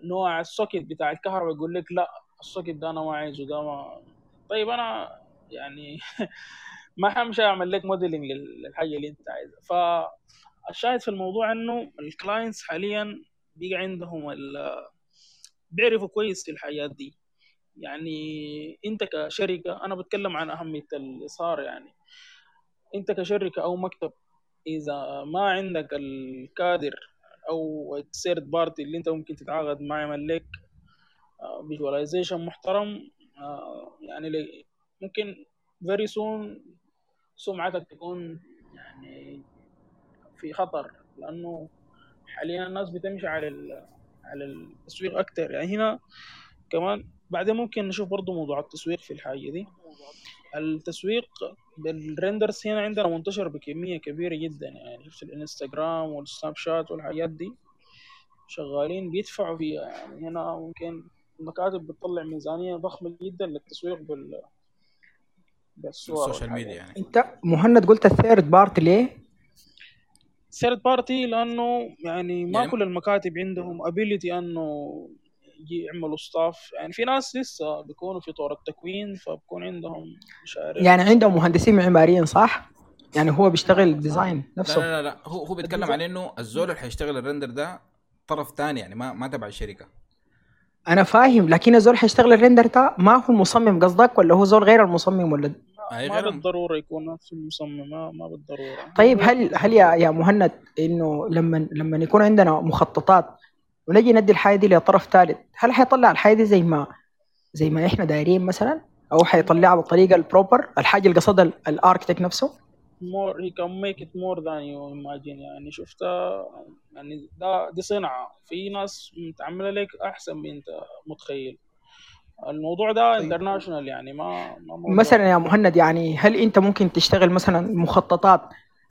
نوع ال socket بتاع الكهرباء يقول لك لا ال socket ده أنا ما عايزه ده ما. طيب أنا يعني [laughs] ما حمشي أعمل لك modeling للحاجة اللي أنت عايزها. فالشاهد في الموضوع إنه ال clients حاليا بيجي عندهم ال- بيعرفوا كويس في الحاجات دي. يعني أنت كشركة أنا بتكلم عن أهمية الإظهار يعني. أنت كشركة أو مكتب إذا ما عندك الكادر أو ال third party اللي أنت ممكن تتعاقد معه يعمل لك visualization محترم آه، يعني ممكن very soon سمعتك تكون يعني في خطر لأنه حاليا الناس بتمشي على على التسويق أكتر. يعني هنا كمان بعدين ممكن نشوف برضو موضوع التسويق في الحاجة دي. التسويق بال renders هنا عندنا منتشر بكمية كبيرة جدا. يعني في الإنستغرام والسناب شات والحاجات دي شغالين بيدفعوا فيها. يعني هنا ممكن المكاتب بتطلع ميزانية ضخمة جدا للتسويق بال ال social media يعني. انت مهند قلت ال third party ليه؟ third party لأنه يعني ما يعني- كل المكاتب عندهم ability أنه يجي يعملوا staff يعني في ناس لسه بيكونوا في طور التكوين فبكون عندهم مش عارف يعني عندهم مهندسين معماريين صح؟ يعني هو بيشتغل design لا نفسه. لا لا, لا. هو هو بيتكلم عن إنه الزول اللي حيشتغل ال render ده طرف ثاني يعني ما ما تبع الشركة. أنا فاهم لكن الزول حيشتغل ال render ده ما هو المصمم قصدك ولا هو زول غير المصمم ولا؟ ما غير بالضرورة يكون نفس المصمم ما, ما بالضرورة. طيب هل هل يا يا مهند إنه لما لما يكون عندنا مخططات ونجي ندي الحاجة دي لطرف ثالث هل حيطلع الحاجة دي زي ما زي ما إحنا دايرين مثلا؟ أو حيطلعها بالطريقة ال proper الحاجة اللي قصدها ال architect نفسه؟ More he can make it more than you imagine. يعني شفتها يعني ده دي صنعة. في ناس بتعمله لك أحسن من أنت متخيل. الموضوع ده international يعني ما ما مثلا يا مهند يعني هل أنت ممكن تشتغل مثلا مخططات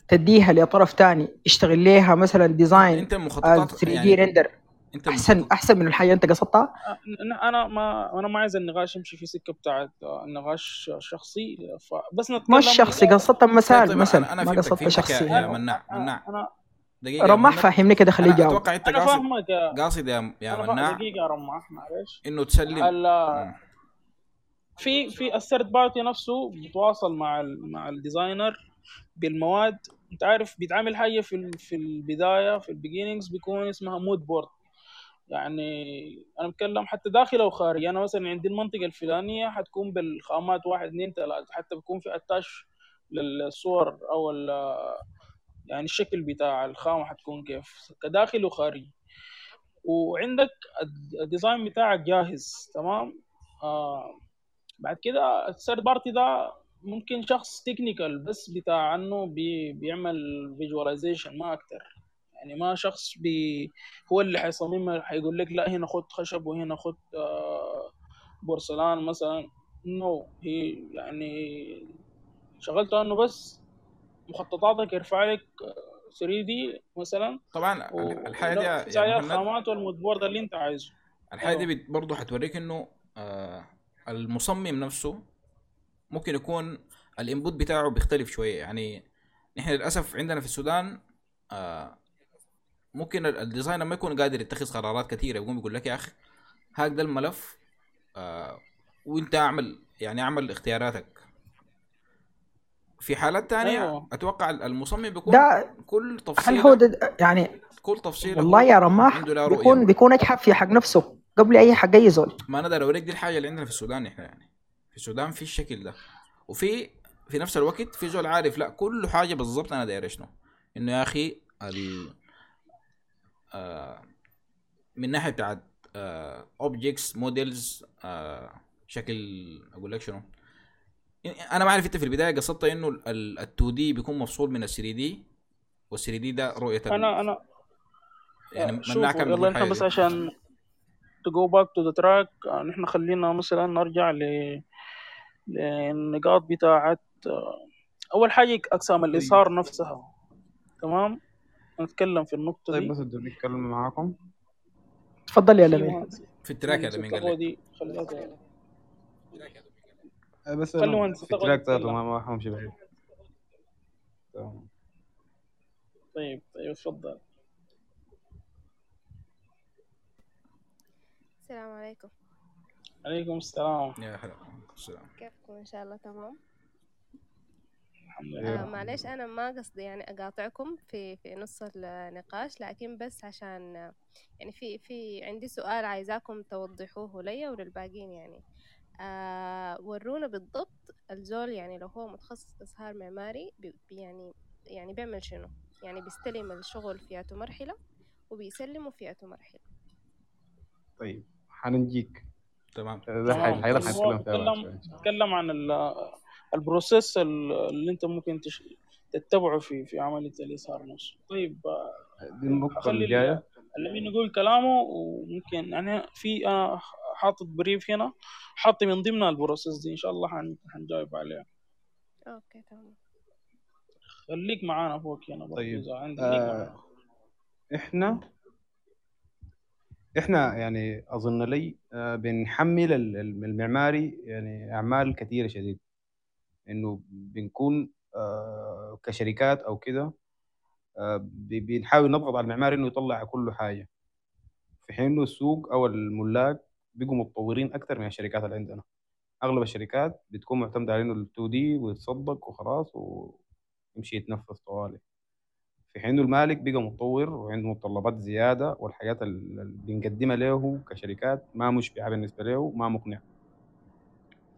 تديها لطرف ثاني يشتغل ليها مثلا design أنت المخططات 3D يعني render أنت احسن المخطط- أحسن من الحاجة أنت قصدتها؟ أنا- أنا ما أنا ما عايز النقاش يمشي في سكة بتاعت النقاش شخصي فبس نتكلم مش شخصي قصدت مثال طيب مثلا أنا ما قصدت شخصي. يا مناع مناع. أنا دقيقة رماح. فاهمني كده خليه يجاوب. أتوقع أنت قاصد قاصد يا يا مناع. دقيقة يا رماح معلش. إنه تسلم. في في ال third party نفسه بيتواصل مع ال مع ال designer بالمواد. أنت عارف بيتعامل حاجة في ال- في البداية في ال beginnings بيكون اسمها mood board يعني أنا بتكلم حتى داخل أو خارج. أنا مثلا عندي المنطقة الفلانية حتكون بالخامات واحد اثنين ثلاثة. حتى بيكون في attach للصور أو يعني الشكل بتاع الخامة حتكون كيف كداخل وخارج وعندك ال د- ال design بتاعك جاهز تمام؟ آه بعد كده ال third party ده ممكن شخص technical بس بتاع إنه بي بيعمل visualization ما أكتر. يعني ما شخص بي هو اللي حيصممها حيقول لك لا هنا خد خشب وهنا خد آه بورسلان مثلا. no هي يعني شغلته إنه بس مخططاتك يرفع لك 3D مثلا. طبعا الحاجة دي محمد الخامات وال mood board اللي أنت عايزه. الحاجة دي أيوة. بت- برضه حتوريك إنه آه المصمم نفسه ممكن يكون ال input بتاعه بيختلف شوية. يعني نحن للأسف عندنا في السودان آه ممكن ال- ال designer ما يكون قادر يتخذ قرارات كثيرة يقوم يقول لك يا أخي هكذا الملف آه وأنت أعمل يعني أعمل اختياراتك في حالات تانية أيوة. أتوقع المصمم بيكون ده كل هل تفصيله هو ده يعني كل تفصيلة والله يا رماح عنده له رؤية. بيكون بيكون اجحف في حق نفسه قبل أي حق أي زول ما أنا أوريك دي الحاجة اللي عندنا في السودان إحنا يعني في السودان في الشكل ده وفي في نفس الوقت في زول عارف لا كل حاجة بالضبط أنا داير شنو إنه يا أخي ال من ناحية بتاعت objects models شكل أقول لك شنو أنا ما أعرف أنت في البداية قصدت إنه ال 2D بيكون مفصول من ال 3D وال 3D ده رؤية أنا أنا يعني شوفوا كان يلا حاجة بس. عشان to go back to the track آه، نحن خلينا مثلا نرجع ل للنقاط بتاعت آه، أول حاجة أقسام الإظهار نفسها تمام نتكلم في النقطة طيب دي. بس بدي اتكلم معاكم. تفضل يا لمين في ال track هذا مهندس مين قال خليها ت- آه، بس في ال track ذاته. ما حمشي بعيد. تمام. طيب طيب اتفضل. السلام عليكم. عليكم السلام. يا هلا. السلام. كيفكم إن شاء الله؟ تمام؟ الحمد آه لله معلش أنا ما قصدي يعني أقاطعكم في في نص النقاش لكن بس عشان آه، يعني في في عندي سؤال عايزاكم توضحوه لي وللباقين يعني. آه ورونا بالضبط الزول يعني لو هو متخصص إظهار معماري بي بي- يعني يعني بيعمل شنو؟ يعني بيستلم الشغل في أتو مرحلة وبيسلمه في أتو مرحلة. طيب حنجيك. تمام. ده بيتكلم عن ال- ال process ال- اللي انت ممكن تش... تتبعه في في عملية الإظهار نفسه. طيب آه، دي النقطة أخلي ال- الجاية اللمين يقول كلامه وممكن يعني في أنا حاطط brief هنا حاط من ضمن ال process دي. إن شاء الله حن... حنجاوب عليها. أوكي تمام. خليك معانا فوق هنا برضه طيب إذا عندك آه إحنا إحنا يعني أظن لي آه بنحمل ال- ال- المعماري يعني أعمال كثيرة شديد. إنه بنكون آه كشركات أو كده آه بنحاول نضغط على المعماري إنه يطلع كل حاجة في حين إنه السوق أو الملاك بيقوا متطورين أكثر من الشركات اللي عندنا. أغلب الشركات بتكون معتمدة على إنه ال 2 دي ويتصدق وخلاص ويمشي يتنفس طوالي. في حين المالك بقى متطور وعنده متطلبات زيادة والحاجات اللي بنقدمها له كشركات ما مشبعة بالنسبة له ما مقنعة.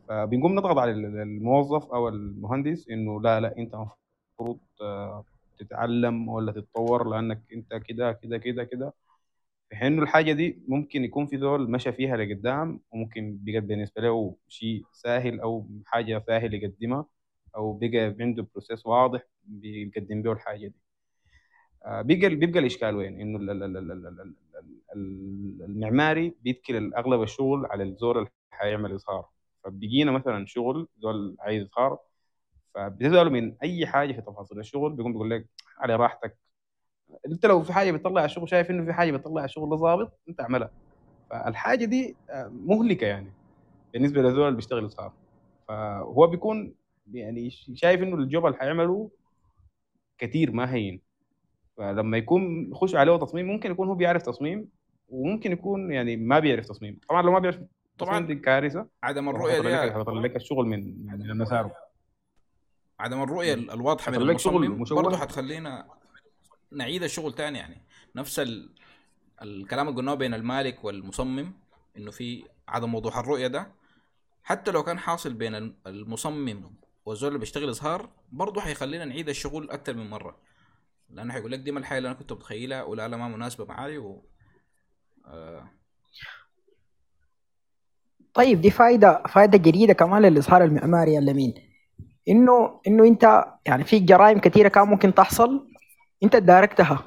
فبنقوم نضغط على ال- الموظف أو المهندس إنه لا لا أنت المفروض آه، تتعلم ولا تتطور لأنك أنت كده كده كده كده. في حين الحاجة دي ممكن يكون في ذول مشى فيها لقدام وممكن بقى بالنسبة له شيء سهل أو حاجة سهل يقدمها أو بقى عنده بروسيس واضح بيقدم به الحاجة دي. آه، بيبقى بيبقى الإشكال وين؟ إنه ال- ال- ال- ال- ال- ال- ال- المعماري بيتكل اغلب الشغل على الزول اللي حيعمل إظهار. فبيجينا مثلا شغل زول عايز اظهار فبتسأله من أي حاجة في تفاصيل. الشغل بيقوم بيقول لك على راحتك. أنت لو في حاجة بتطلع الشغل شايف إنه في حاجة بتطلع الشغل ظابط أنت اعملها. فالحاجة دي آه، مهلكة يعني بالنسبة للزول اللي بيشتغل اظهار فهو بيكون يعني شايف إنه الجوب اللي حيعمله كتير ما هين. فلما يكون يخش عليه تصميم ممكن يكون هو بيعرف تصميم وممكن يكون يعني ما بيعرف تصميم. طبعا لو ما بيعرف طبعاً دي كارثة. عدم الرؤية دي حيطلع لك الشغل من من مساره عدم الرؤية الواضحة من المصمم. برضه حتخلينا نعيد الشغل تاني يعني. نفس ال... الكلام اللي قلناه بين المالك والمصمم إنه في عدم وضوح الرؤية ده. حتى لو كان حاصل بين الم- المصمم والزول اللي بيشتغل إظهار برضه حيخلينا نعيد الشغل أكثر من مرة. لأنه حيقول لك دي ما الحاجة اللي أنا كنت متخيلها ولا لا ما مناسبة معاي و... آه... طيب دي فايدة فايدة جديدة كمان للإظهار المعماري يا لمين. إنه إنه أنت يعني في جرائم كثيرة كان ممكن تحصل أنت داركتها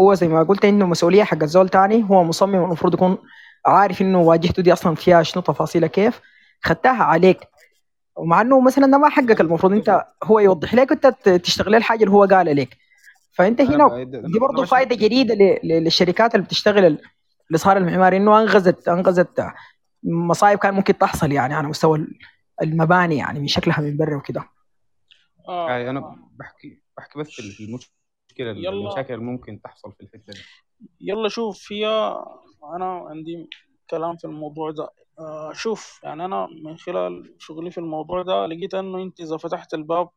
هو زي ما قلت إنه مسؤولية حق الزول تاني هو مصمم المفروض يكون عارف إنه واجهته دي أصلا فيها شنو تفاصيلها كيف خدتها عليك. ومع إنه مثلا ده ما حقك المفروض أنت هو يوضح لك وأنت ت- تشتغل الحاجة اللي هو قال لك. فأنت هنا دي برضه ل- ل- للشركات اللي بتشتغل ال- الإظهار المعماري إنه أنقذت أنقذت مصايب كان ممكن تحصل يعني على مستوى المباني يعني من شكلها من برا وكده. آه. يعني أنا بحكي بحكي بس في المشكلة يلا. المشاكل اللي ممكن تحصل في الحتة دي. يلا شوف هي أنا عندي كلام في الموضوع ده. آه شوف يعني أنا من خلال شغلي في الموضوع ده لقيت إنه أنت إذا فتحت الباب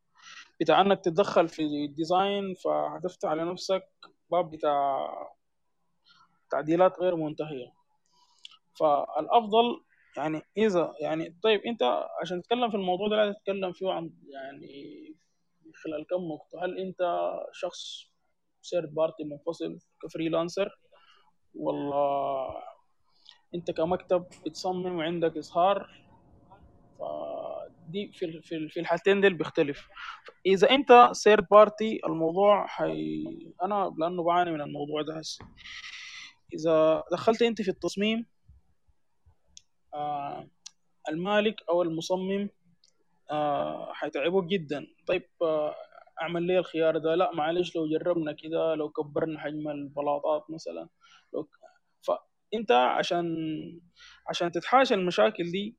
بتاع إنك تتدخل في الديزاين فهتفتح على نفسك باب بتاع تعديلات غير منتهية. فالأفضل يعني إذا يعني طيب أنت عشان تتكلم في الموضوع ده لازم تتكلم فيه عن يعني خلال كم نقطة هل أنت شخص third party منفصل ك freelancer؟ ولا أنت كمكتب بتصمم وعندك إظهار؟ فدي في في ال- في الحالتين دول بيختلف. إذا أنت third party الموضوع حي... أنا لأنه بعاني من الموضوع ده هسه. إذا دخلت أنت في التصميم المالك أو المصمم آه حيتعبوك جدا. طيب آه أعمل لي الخيار ده. لا معلش لو جربنا كده لو كبرنا حجم البلاطات مثلا لو فانت عشان عشان تتحاشى المشاكل دي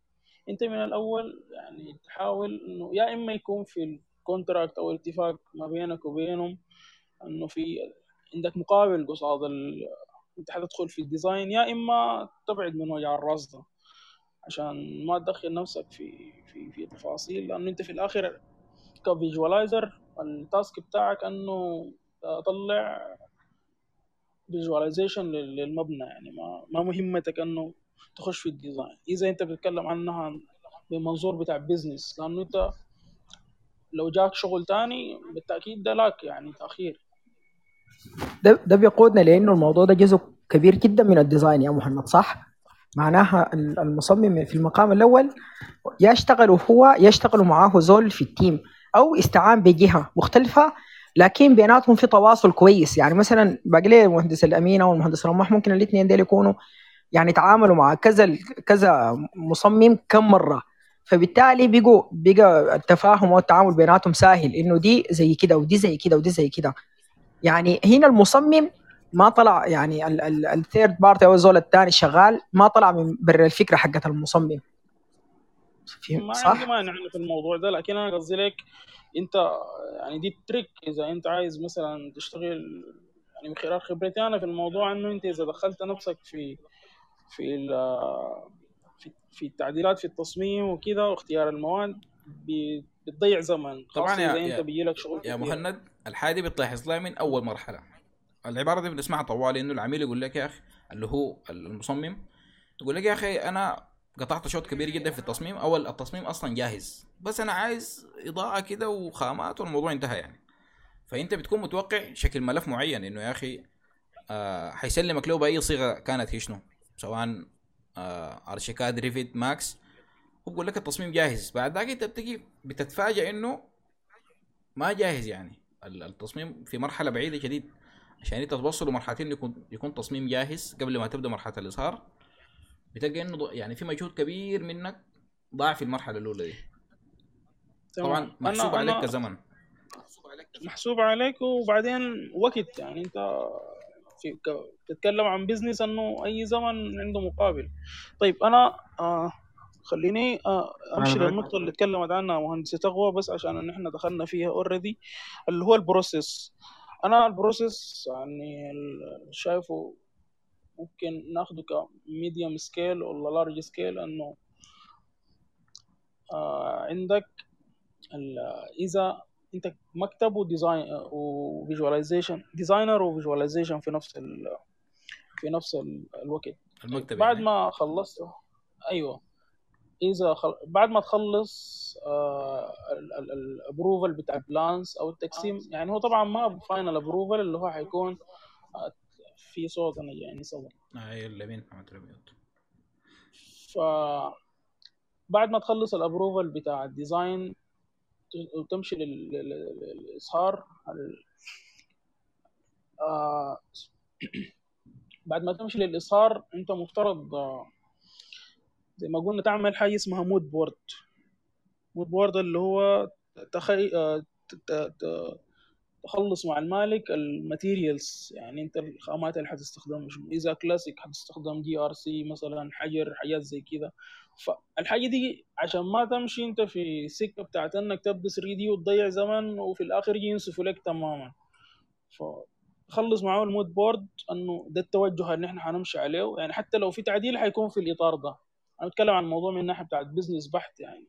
أنت من الأول يعني تحاول إنه يا إما يكون في الكونتراكت أو الاتفاق ما بينك وبينهم إنه في عندك مقابل قصاد ال- أنت حتدخل في ال design يا إما تبعد من وجع الراس ده عشان ما تدخل نفسك في في في تفاصيل لأنه أنت في الآخر ك visualizer ال task بتاعك أنه تطلع visualization للمبنى يعني ما ما مهمتك أنه تخش في ال design إذا أنت بتتكلم عنها بمنظور بتاع business لأنه أنت لو جاك شغل تاني بالتأكيد ده لك يعني تأخير ده ده بيقودنا لأنه الموضوع ده جزء كبير جدا من ال design يا محمد صح؟ معناها المصمم في المقام الأول يشتغل هو يشتغل معاه زول في ال team أو استعان بجهة مختلفة لكن بيناتهم في تواصل كويس. يعني مثلا بقى لي المهندس الأمين أو المهندس رماح ممكن الاثنين دول يكونوا يعني تعاملوا مع كذا كذا مصمم كم مرة. فبالتالي بيجوا بقى التفاهم والتعامل بيناتهم سهل إنه دي زي كده ودي زي كده ودي زي كده. يعني هنا المصمم ما طلع يعني ال third party أو الزول الثاني شغال ما طلع من برا الفكرة حقت المصمم. ما صح؟ عندي مانع في الموضوع ده لكن أنا قصدي لك أنت يعني دي ال trick إذا أنت عايز مثلا تشتغل يعني من خلال خبرتي أنا في الموضوع إنه أنت إذا دخلت نفسك في في في, في التعديلات في التصميم وكذا واختيار المواد بتضيع زمن طبعا يا, إذا أنت بيجي لك شغل يا مهند الحاجة بتلاحظ لها من أول مرحلة. العبارة دي بنسمعها طوال انه العميل يقول لك يا أخي اللي هو المصمم يقول لك يا أخي أنا قطعت شوط كبير جدا في التصميم. أول التصميم أصلا جاهز بس أنا عايز إضاءة كده وخامات والموضوع انتهى يعني. فأنت بتكون متوقع شكل ملف معين إنه يا أخي آه حيسلمك له بأي صيغة كانت هي شنو؟ سواء آه ArchiCAD Revit Max وبقول لك التصميم جاهز. بعد ذاك أنت بتجي بتتفاجئ إنه ما جاهز يعني. التصميم في مرحلة بعيدة شديد. عشان انت توصل لمرحلتين يكون يكون تصميم جاهز قبل ما تبدأ مرحلة الإظهار. بتلقى إنه يعني في مجهود كبير منك ضاع في المرحلة الأولى دي. طبعا محسوب أنا عليك كزمن. محسوب عليك وبعدين وقت يعني أنت في تتكلم عن بزنس إنه أي زمن عنده مقابل. طيب أنا آه خليني آه أمشي للنقطة اللي اتكلمت عنها مهندسه تقوى بس عشان إحنا دخلنا فيها already اللي هو ال process. أنا ال process يعني شايفه ممكن ناخده ك medium scale ولا large scale إنه آه عندك إذا أنت مكتب و design و visualization designer و visualization في نفس ال في نفس الوقت المكتب بعد يعني. ما خلصت أيوه إذا خل... بعد ما تخلص آه ال approval بتاع plans أو التقسيم يعني هو طبعا ما final approval اللي هو حيكون آه في صوت أنا جايني صوت اي اليمين محمد ربيعت ف بعد ما تخلص ال approval بتاع ال design وتمشي للإظهار آه [clears throat] بعد ما تمشي للإظهار أنت مفترض آه زي ما قلنا تعمل حاجة اسمها mood board mood board اللي هو تخي... آه، تخلص مع المالك ال materials. يعني انت الخامات اللي حتستخدمها إذا كلاسيك حتستخدم GRC مثلا حجر حاجات زي كذا فالحاجه دي عشان ما تمشي انت في سكة بتاعت إنك تبدأ 3D وتضيع زمن وفي الآخر ينسفوا لك تماما. فخلص معاه ال mood board إنه ده التوجه اللي إحنا حنمشي عليه. يعني حتى لو في تعديل حيكون في الإطار ده. أنا بتكلم عن الموضوع من الناحية بتاعت business بحت يعني.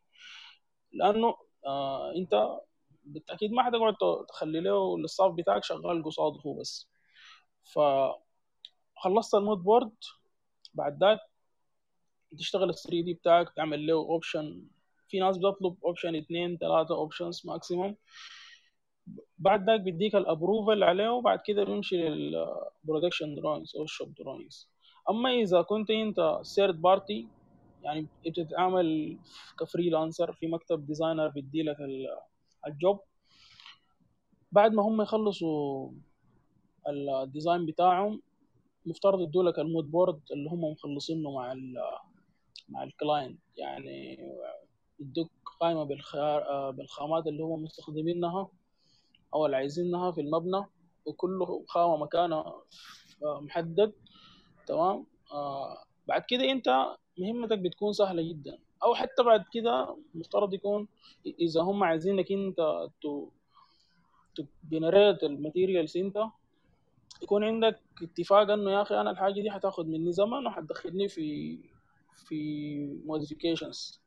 لأنه آه أنت بالتأكيد ما حتقعد تخلي له ال staff بتاعك شغال قصاده هو بس. ف خلصت ال mood board بعد ذاك تشتغل ال 3D بتاعك تعمل له option في ناس بتطلب option اثنين ثلاثة options maximum بعد ذاك بيديك ال approval عليه وبعد كده بيمشي لل production drawings أو ال shop drawings أما إذا كنت أنت third party يعني بتتعامل ك freelancer في مكتب designer بيدي لك ال job. بعد ما هم يخلصوا ال design بتاعهم مفترض يدوا لك ال mood board اللي هم مخلصينه مع ال مع ال client يعني يدوك قائمة بالخيار بالخامات اللي هم مستخدمينها أو اللي عايزينها في المبنى وكل خامة مكانها محدد. تمام؟ آه بعد كده أنت مهمتك بتكون سهلة جدا. أو حتى بعد كده مفترض يكون إذا هم عايزينك أنت to generate ال materials أنت يكون عندك اتفاق إنه يا أخي أنا الحاجة دي حتاخد مني زمن وحتدخلني في في modifications.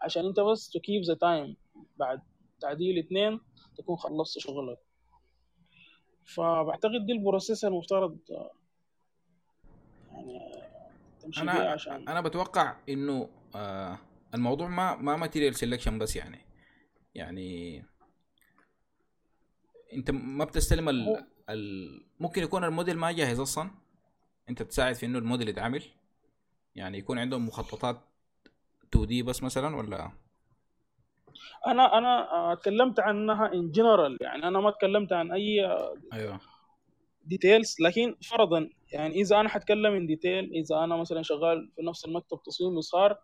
عشان أنت بس to keep the time بعد تعديل اثنين تكون خلصت شغلك. فبعتقد دي ال process المفترض يعني تمشي أنا عشان أنا بتوقع إنه آه الموضوع ما ما material selection بس يعني. يعني أنت ما بتستلم ال... ال... ممكن يكون الموديل ما جاهز أصلا. أنت تساعد في إنه الموديل يتعمل. يعني يكون عندهم مخططات 2D بس مثلا ولا؟ أنا أنا آه، اتكلمت عنها in general يعني أنا ما اتكلمت عن أي أيوه. details لكن فرضا يعني إذا أنا حتكلم in detail إذا أنا مثلا شغال في نفس المكتب تصميم إظهار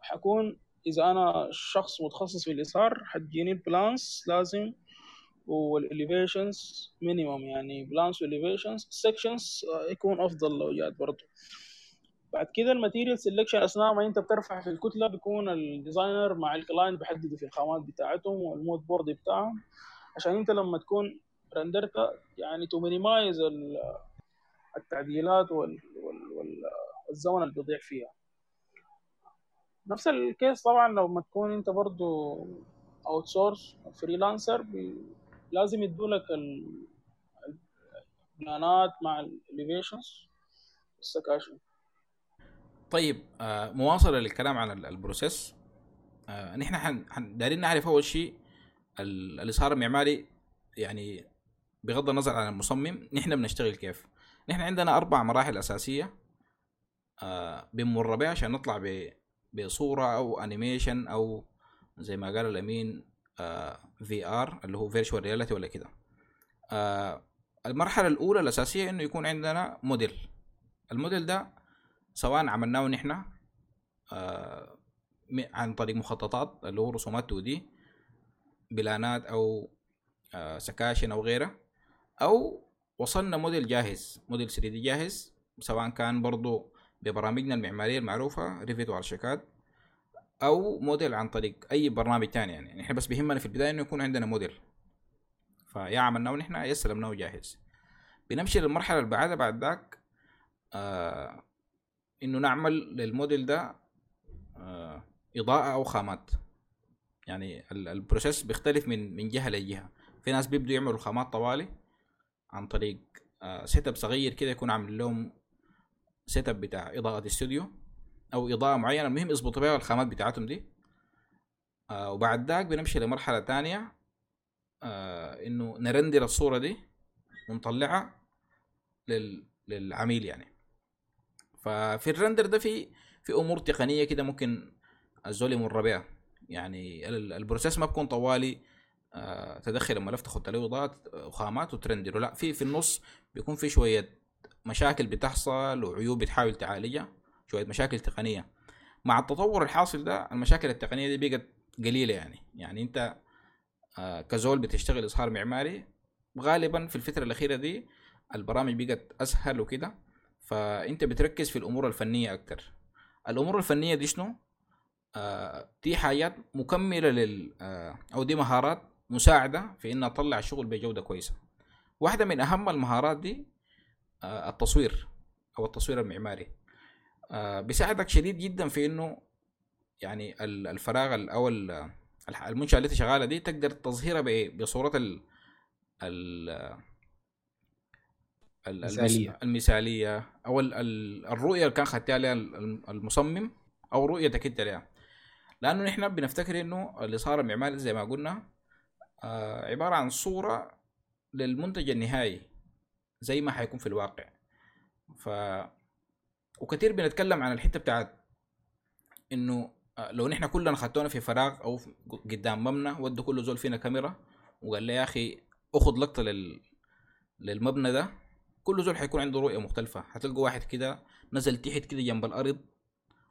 حكون إذا أنا شخص متخصص في الإظهار حتجيني ال plans لازم وال elevations minimum يعني plans وال elevations sections يكون أفضل لو جات برضه بعد كده ال material selection أثناء ما أنت بترفع في الكتلة بيكون ال designer مع ال client بيحددوا في الخامات بتاعتهم وال mood board بتاعهم. عشان أنت لما تكون رندرت يعني to minimize التعديلات وال وال وال والزمن اللي بيضيع فيها. نفس ال case طبعا لما تكون أنت برضو outsource freelancer لازم يدولك ال- البلانات مع ال elevations والسكاشن. طيب آه مواصلة للكلام عن ال- ال process. آه نحن حن... حن... دايرين نعرف أول شيء ال... الإظهار المعماري يعني بغض النظر عن المصمم نحن بنشتغل كيف؟ نحن عندنا أربع مراحل أساسية آه بنمر بها عشان نطلع. بصورة أو animation أو زي ما قال الأمين VR اللي هو virtual reality ولا كده. آه المرحلة الأولى الأساسية إنه يكون عندنا model ال model ده سواء عملناه نحن آه عن طريق مخططات اللي هو رسومات 2D بلانات أو آه سكاشن أو غيرها أو وصلنا موديل جاهز موديل 3 دي جاهز سواء كان برضو ببرامجنا المعمارية المعروفة Revit و ArchiCAD أو موديل عن طريق أي برنامج تاني يعني. نحن بس بيهمنا في البداية إنه يكون عندنا موديل. فيا عملناه نحن يا سلمناه جاهز بنمشي للمرحلة اللي بعدها بعد ذاك آه إنه نعمل للموديل ده آه إضاءة أو خامات. يعني ال- ال process بيختلف من من جهة لجهة. في ناس بيبدوا يعملوا خامات طوالي عن طريق آه setup صغير كده يكون عامل لهم setup بتاع إضاءة استوديو أو إضاءة معينة. المهم يظبطوا بيها الخامات بتاعتهم دي. آه وبعد ذاك بنمشي لمرحلة تانية آه إنه نرندر الصورة دي ونطلعها لل... للعميل يعني. ففي ال render ده في في أمور تقنية كده ممكن الزول يمر بها يعني ال- ال process ما بكون طوالي. آه تدخل الملف تاخد عليه اضاءات وخامات وترندره لا في في النص بيكون في شوية مشاكل بتحصل وعيوب بتحاول تعالجها شوية مشاكل تقنية. مع التطور الحاصل ده المشاكل التقنية دي بقت قليلة يعني. يعني انت آه كزول بتشتغل إظهار معماري غالبا في الفترة الأخيرة دي البرامج بقت أسهل وكده. فانت بتركز في الأمور الفنية أكتر. الأمور الفنية دي شنو؟ آه دي حاجات مكملة لل آه أو دي مهارات مساعدة في إنها تطلع الشغل بجودة كويسة. واحدة من أهم المهارات دي آه التصوير أو التصوير المعماري. آه بيساعدك شديد جدا في إنه يعني ال- الفراغ ال- أو المنشأة اللي أنت شغالة دي تقدر تظهرها بصورة ال ال ال- المس- مثالية. المثالية أو ال- ال- الرؤية اللي كان خدتها لها ال- المصمم أو رؤيتك أنت لها لأنه نحن بنفتكر إنه الاصهار المعماري زي ما قلنا آه عبارة عن صورة للمنتج النهائي زي ما حيكون في الواقع. ف وكثير بنتكلم عن الحتة بتاعت إنه آه، لو نحن كلنا خدتونا في فراغ أو قدام مبنى ودوا كل زول فينا كاميرا وقال لي يا أخي أخذ لقطة لل... للمبنى ده كل زول حيكون عنده رؤية مختلفة. حتلقوا واحد كده نزل تحت كده جنب الأرض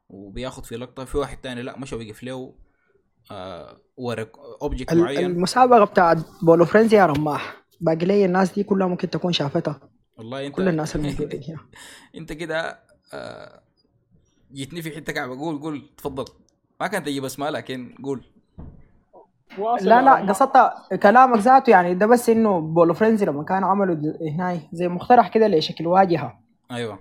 وبياخد في لقطة في واحد تاني لا مشى وقف له ورق اوبجكت معين. المسابقة بتاعت بولو فرينز يا رماح. باقي لي الناس دي كلها ممكن تكون شافتها. والله انت كل الناس الموجودين [laughs] هنا انت كده آه جيتني في حتة كعبة. قول قول. تفضل. ما كان تجيب أسماء لكن قول. لا لا. قصدت كلامك ذاته يعني. ده بس إنه بولو فرينزي لما كانوا عملوا هناي زي مقترح كده لشكل واجهة. أيوه.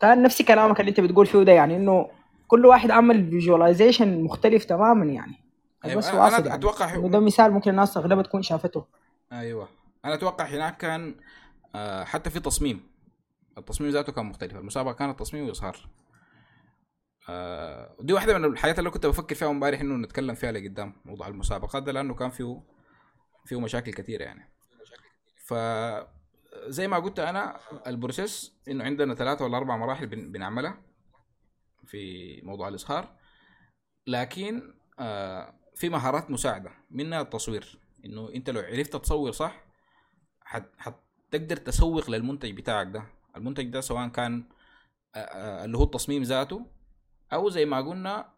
كان نفس كلامك اللي أنت بتقول فيه ده يعني إنه كل واحد عمل فيجواليزيشن مختلف تماما يعني. أيوة، بس أنا- واصل يعني. أتوقع إنه ده مثال ممكن الناس أغلبها تكون شافته. أيوه. أنا أتوقع هناك كان آه، حتى في تصميم. التصميم ذاته كان مختلف. المسابقة كانت تصميم وإظهار. آه، دي واحدة من الحاجات اللي كنت بفكر فيها امبارح إنه نتكلم فيها لقدام موضوع المسابقات ده لأنه كان فيه فيه مشاكل كثيره يعني. ف زي ما قلت أنا البروسيس إنه عندنا ثلاثة ولا أربع مراحل بن- بنعملها. في موضوع الاظهار لكن آه في مهارات مساعدة منها التصوير. إنه أنت لو عرفت تصور صح حت- حتقدر تسوق للمنتج بتاعك ده. المنتج ده سواء كان آه، آه، اللي هو التصميم ذاته أو زي ما قلنا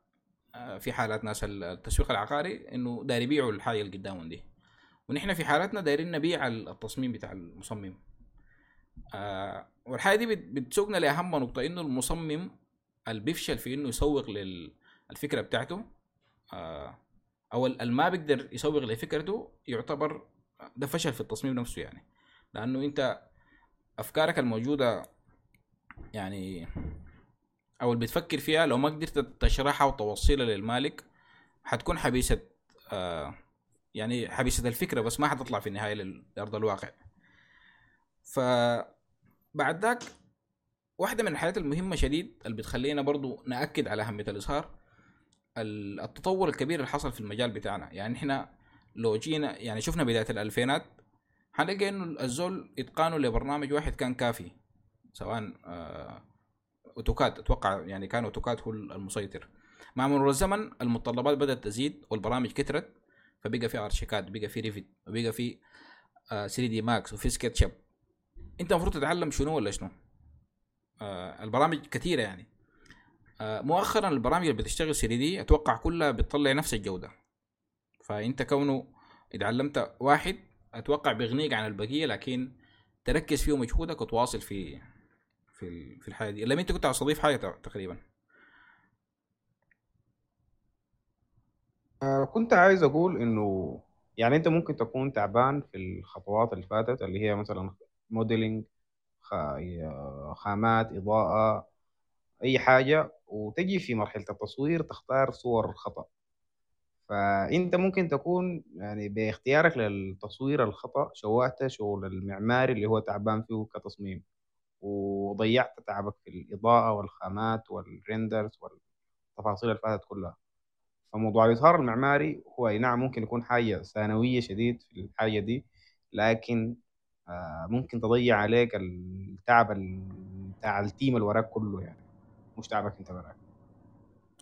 في حالات ناس التسويق العقاري إنه داير يبيعوا الحاجة اللي قدامهم دي. ونحن في حالتنا دايرين نبيع التصميم بتاع المصمم. والحاجة دي بت- بتسوقنا لأهم نقطة إنه المصمم اللي بيفشل في إنه يسوق للفكره بتاعته آه أو ال- اللي ما بيقدر يسوق لفكرته يعتبر ده فشل في التصميم نفسه يعني. لأنه أنت أفكارك الموجودة يعني أو اللي بتفكر فيها لو ما قدرت تشرحها وتوصلها للمالك حتكون حبيسة آه يعني حبيسة الفكرة بس ما حتطلع في النهاية لأرض الواقع. ف بعد ذاك واحدة من الحاجات المهمة شديد اللي بتخلينا برضو نأكد على أهمية الإظهار ال- التطور الكبير اللي حصل في المجال بتاعنا. يعني إحنا لو جينا يعني شفنا بداية الألفينات حنلقى إنه الزول إتقانه لبرنامج واحد كان كافي سواء آه، AutoCAD. أتوقع يعني كان AutoCAD هو المسيطر. مع مرور الزمن المتطلبات بدأت تزيد والبرامج كترت فبقى في ArchiCAD بقى في Revit وبقى في 3D Max وفي SketchUp أنت المفروض تتعلم شنو ولا شنو؟ البرامج كثيرة يعني. آه مؤخرا البرامج اللي بتشتغل 3D أتوقع كلها بتطلع نفس الجودة. فأنت كونه اتعلمت واحد أتوقع بيغنيك عن البقية لكن تركز فيه مجهودك وتواصل في في في الحاجة دي. لما أنت كنت عاوز تضيف حاجة تقريبا. آه، كنت عايز أقول إنه يعني أنت ممكن تكون تعبان في الخطوات اللي فاتت اللي هي مثلا موديلنج خامات إضاءة أي حاجة وتجي في مرحلة التصوير تختار صور خطأ فأنت ممكن تكون يعني باختيارك للتصوير الخطأ شوهت شغل المعماري اللي هو تعبان فيه كتصميم وضيعت تعبك في الإضاءة والخامات وال renders والتفاصيل اللي فاتت كلها. فموضوع الإظهار المعماري هو نعم ممكن يكون حاجة ثانوية شديد في الحاجة دي لكن آه، ممكن تضيع عليك التعب ال- بتاع ال team اللي وراك كله يعني مش تعبك انت وراك.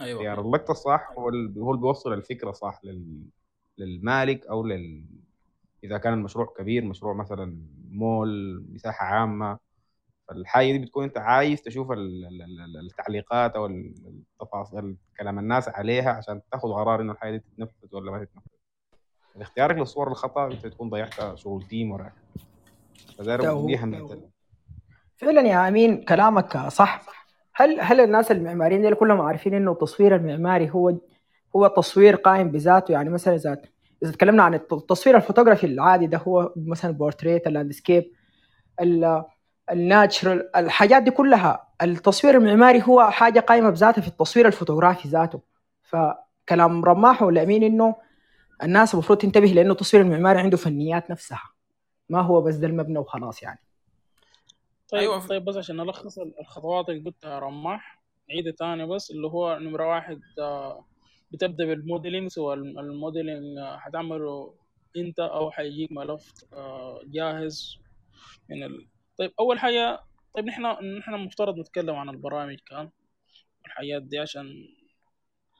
أيوه. اللقطة الصح هو اللي هو اللي بيوصل الفكرة صح لل... للمالك أو لل... إذا كان المشروع كبير مشروع مثلا مول مساحة عامة. فالحاجة دي بتكون أنت عايز تشوف ال- ال- ال- التعليقات أو التفاصيل كلام الناس عليها عشان تاخد قرار إنه الحاجة دي تتنفذ ولا ما تتنفذ. اختيارك للصور الخطأ أنت تكون ضيعت شغل تيم وراك. أهمية ال- فعلا يا أمين كلامك صح. هل هل الناس المعماريين دول كلهم عارفين إنه التصوير المعماري هو هو تصوير قائم بذاته؟ يعني مثلا اذا إذا تكلمنا عن الت- التصوير الفوتوغرافي العادي ده هو مثلا portrait ال landscape ال- ال natural الحاجات دي كلها التصوير المعماري هو حاجة قائمة بذاتها في التصوير الفوتوغرافي ذاته. فكلام رماح ولا امين إنه الناس المفروض تنتبه لأنه التصوير المعماري عنده فنيات نفسها. ما هو بس ده المبنى وخلاص يعني طيب أيوة. طيب بس عشان نلخص الخطوات اللي قلتها رماح عيد تاني بس اللي هو نمرة واحد آه، بتبدأ بال modeling سواء الم- ال modeling آه، حتعمله أنت أو حيجيك ملف آه، جاهز من ال... طيب أول حاجة طيب نحن نحن مفترض نتكلم عن البرامج كان الحاجات دي عشان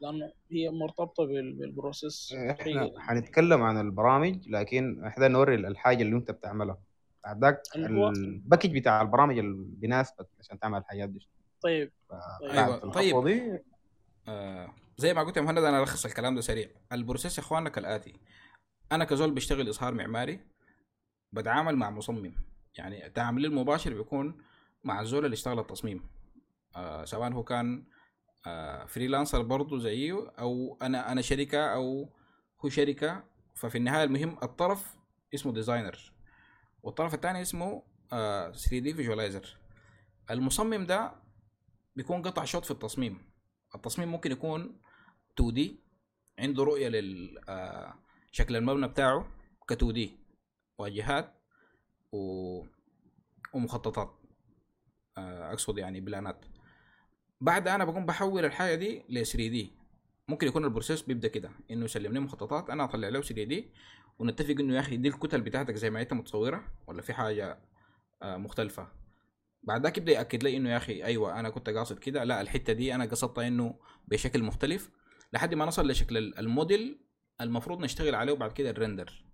لأنه هي مرتبطة بال- بال process إحنا حنتكلم عن البرامج لكن إحنا نوري الحاجة اللي أنت بتعملها. بعد ذاك اللي هو- ال package بتاع البرامج اللي بيناسبك عشان تعمل الحاجات دي. طيب. أيوة، الخطوة طيب. دي. آه زي ما قلت يا مهند أنا ألخص الكلام ده سريع. ال process يا اخواننا كالاتي أنا كزول بشتغل إظهار معماري بتعامل مع مصمم. يعني تعاملي المباشر بيكون مع الزول اللي اشتغل التصميم. آه سواء هو كان آه freelancer برضه زيي أو أنا أنا شركة أو هو شركة. ففي النهاية المهم الطرف اسمه designer والطرف الثاني اسمه آه 3D visualizer المصمم ده بيكون قطع شوط في التصميم. التصميم ممكن يكون 2D عنده رؤية لل آه، شكل المبنى بتاعه ك 2D واجهات و... ومخططات. آه، أقصد يعني plan ات. بعد أنا بقوم بحول الحاجة دي ل 3D ممكن يكون ال process بيبدأ كده إنه يسلمني مخططات أنا أطلع له 3D ونتفق إنه يا أخي دي الكتل بتاعتك زي ما أنت متصورة ولا في حاجة آه، مختلفة؟ بعد ذاك يبدأ يأكد لي إنه يا أخي أيوه أنا كنت قاصد كده لا الحتة دي أنا قصدتها إنه بشكل مختلف لحد ما نصل لشكل ال- الموديل المفروض نشتغل عليه وبعد كده ال render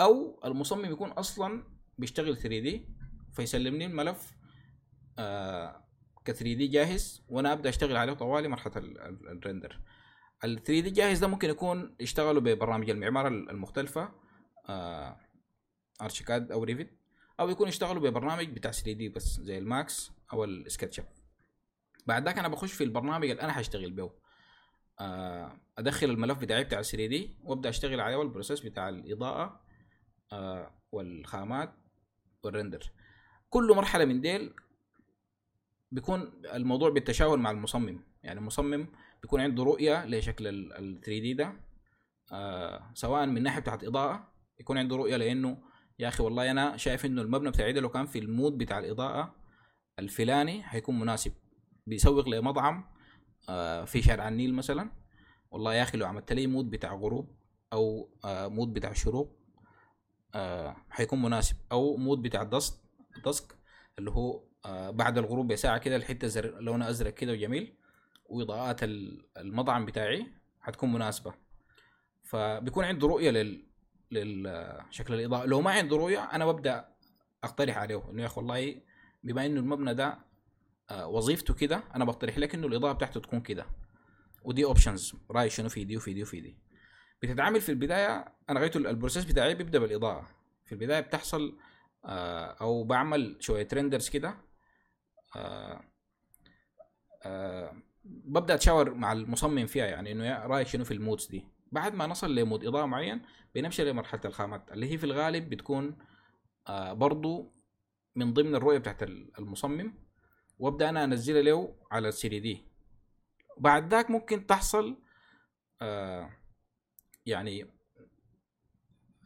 أو المصمم يكون أصلا بيشتغل 3D فيسلمني الملف آه ك 3D جاهز وأنا أبدأ أشتغل عليه طوالي مرحلة ال- ال- ال render. ال 3D جاهز ده ممكن يكون يشتغلوا ببرامج المعمار ال- المختلفة آه ArchiCAD أو Revit أو يكون يشتغلوا ببرنامج بتاع 3D بس زي ال Max أو ال SketchUp بعد ذاك أنا بخش في البرنامج اللي أنا حاشتغل به. آه، أدخل الملف بتاعي بتاع 3D وأبدأ أشتغل عليه وال process بتاع الإضاءة آه، والخامات وال render كل مرحلة من ديل بيكون الموضوع بالتشاور مع المصمم. يعني المصمم بيكون عنده رؤية لشكل ال 3D ده آه، سواء من ناحية بتاعت إضاءة يكون عنده رؤية لأنه يا أخي والله أنا شايف إنه المبنى بتاعي ده لو كان في ال mood بتاع الإضاءة الفلاني هيكون مناسب. بيسوق لمطعم آه، في شارع النيل مثلا والله يا أخي لو عملت لي mood بتاع غروب أو آه، mood بتاع شروق آه، مناسب. أو mood بتاع dusk dusk اللي هو بعد الغروب بساعة كده الحتة زر... لونها أزرق كده وجميل وإضاءات ال- المطعم بتاعي حتكون مناسبة. فبيكون عنده رؤية لل للشكل الإضاءة. لو ما عنده رؤية أنا ببدأ أقترح عليه إنه يا أخي والله بما إنه المبنى ده آه، وظيفته كده أنا بقترح لك إنه الإضاءة بتاعته تكون كده. ودي options رأيك شنو في دي وفي دي وفي دي. بتتعامل في البداية أنا غايته ال process بتاعي بيبدأ بالإضاءة. في البداية بتحصل آه، أو بعمل شوية renders كده. ببدأ أتشاور مع المصمم فيها يعني إنه رأيك شنو في ال moods دي؟ بعد ما نصل ل mood إضاءة معين بنمشي لمرحلة الخامات اللي هي في الغالب بتكون آه، برضو من ضمن الرؤية بتاعت المصمم وأبدأ أنا انزلها له على السي دي بعد ذاك ممكن تحصل آه يعني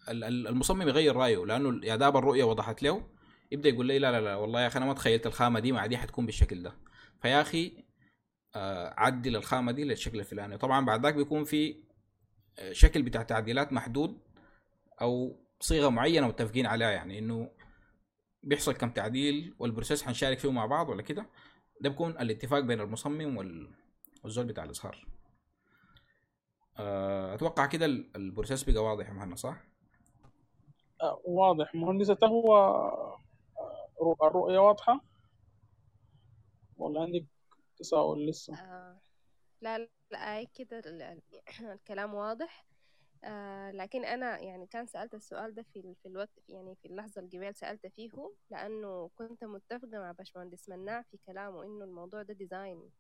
ال- ال- المصمم يغير رأيه لأنه يا الرؤية وضحت له يبدأ يقول لي لا لا لا والله يا أخي أنا ما تخيلت الخامة دي مع دي حتكون بالشكل ده. فيا أخي آه عدل الخامة دي للشكل الفلاني. طبعا بعد ذاك بيكون في آه، شكل بتاع تعديلات محدود أو صيغة معينة متفقين عليها يعني إنه بيحصل كم تعديل وال process حنشارك فيه مع بعض ولا كده. ده بيكون الاتفاق بين المصمم وال... والزول بتاع الإظهار. آه، أتوقع كده ال- ال process بقى واضح يا مهند صح؟ واضح. مهندسة هو الرؤية واضحة؟ ولا عندك تساؤل لسه؟ آه لا لا كده ال- ال- [clears throat] الكلام واضح. آه لكن أنا يعني كان سألت السؤال ده في في الوقت يعني في اللحظة اللي سألت فيه لأنه كنت متفقة مع باشمهندس مناع في كلامه إنه الموضوع ده design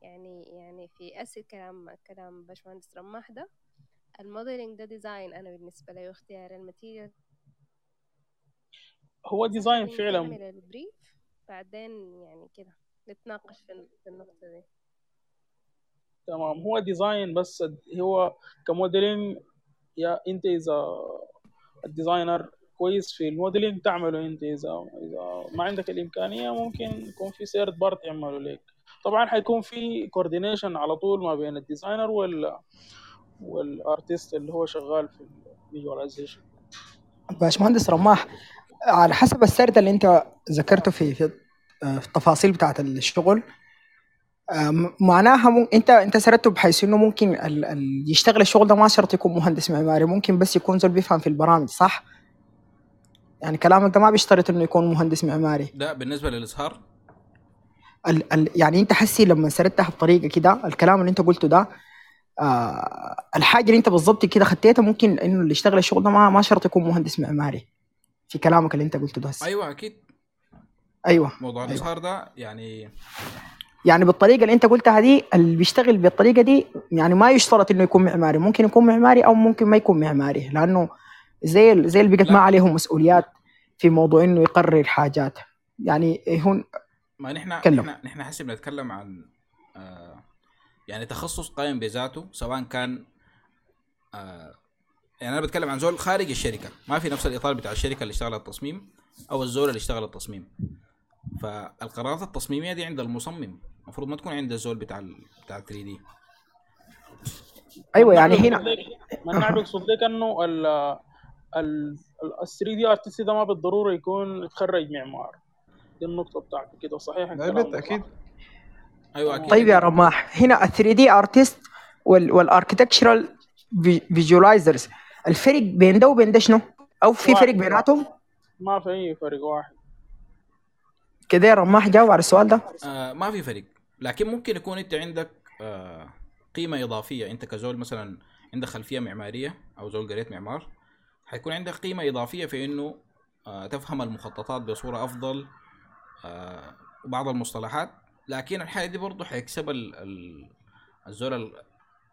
يعني يعني في أسر كلام كلام باشمهندس رماح ده ال modeling ده design أنا بالنسبة لي واختيار ال material هو design فعلا. نكمل ال brief بعدين يعني كده نتناقش في ال- في النقطة دي. تمام. هو design بس هو ك modeling يا أنت إذا ال designer كويس في ال modeling تعمله أنت إذا إذا ما عندك الإمكانية ممكن يكون في third party تعمله لك. طبعا حيكون في coordination على طول ما بين ال designer وال وال artist اللي هو شغال في الفيجواليزيشن باشمهندس رماح على حسب السرد اللي انت ذكرته في في التفاصيل بتاعت الشغل. معناها مم... انت انت سردته بحيث انه ممكن ال... ال... يشتغل الشغل ده ما شرط يكون مهندس معماري ممكن بس يكون زول بيفهم في البرامج صح؟ يعني كلامك ده ما بيشترط انه يكون مهندس معماري. ده بالنسبة للاظهار ال... ال... يعني انت حسي لما سردتها بطريقة كده الكلام اللي انت قلته ده آه الحاجة اللي انت بالضبط كده خطيتها ممكن انه اللي يشتغل الشغل ده ما, ما شرط يكون مهندس معماري. في كلامك اللي انت قلته ده هسه. أيوه أكيد أيوه موضوع أيوة. الإظهار ده يعني يعني بالطريقة اللي انت قلتها دي اللي بيشتغل بالطريقة دي يعني ما يشترط إنه يكون معماري ممكن يكون معماري أو ممكن ما يكون معماري لأنه زي زي اللي بقت. ما عليهم مسؤوليات في موضوع إنه يقرر حاجات يعني هون ما نحن. نحن نحن حسب بنتكلم عن آه يعني تخصص قائم بذاته سواء كان آه يعني أنا بتكلم عن زول خارج الشركة. ما في نفس الإطار بتاع الشركة اللي اشتغل التصميم أو الزول اللي اشتغل التصميم. فالقرارات التصميمية دي عند المصمم. المفروض ما تكون عند الزول بتاع ال بتاع 3 دي أيوه يعني هنا من نعم يقصد لك انه ال ال 3 دي ارتست ده ما بالضرورة يكون اتخرج معمار دي النقطة بتاعته كده. صحيح بالتاكيد صح؟ أيوه أكيد. طيب يا رماح هنا ال 3D artist وال architectural visualizers الفرق بين ده وبين ده شنو؟ أو في واحد. فرق بيناتهم؟ ما في أي فرق واحد كده يا رماح جاوب على السؤال ده آه ما في فرق لكن ممكن يكون أنت عندك آه قيمة إضافية أنت كزول مثلا عندك خلفية معمارية أو زول قريت معمار حيكون عندك قيمة إضافية في إنه آه تفهم المخططات بصورة أفضل آه وبعض المصطلحات لكن الحاجة دي برضه حيكسب ال- ال- الزول ال-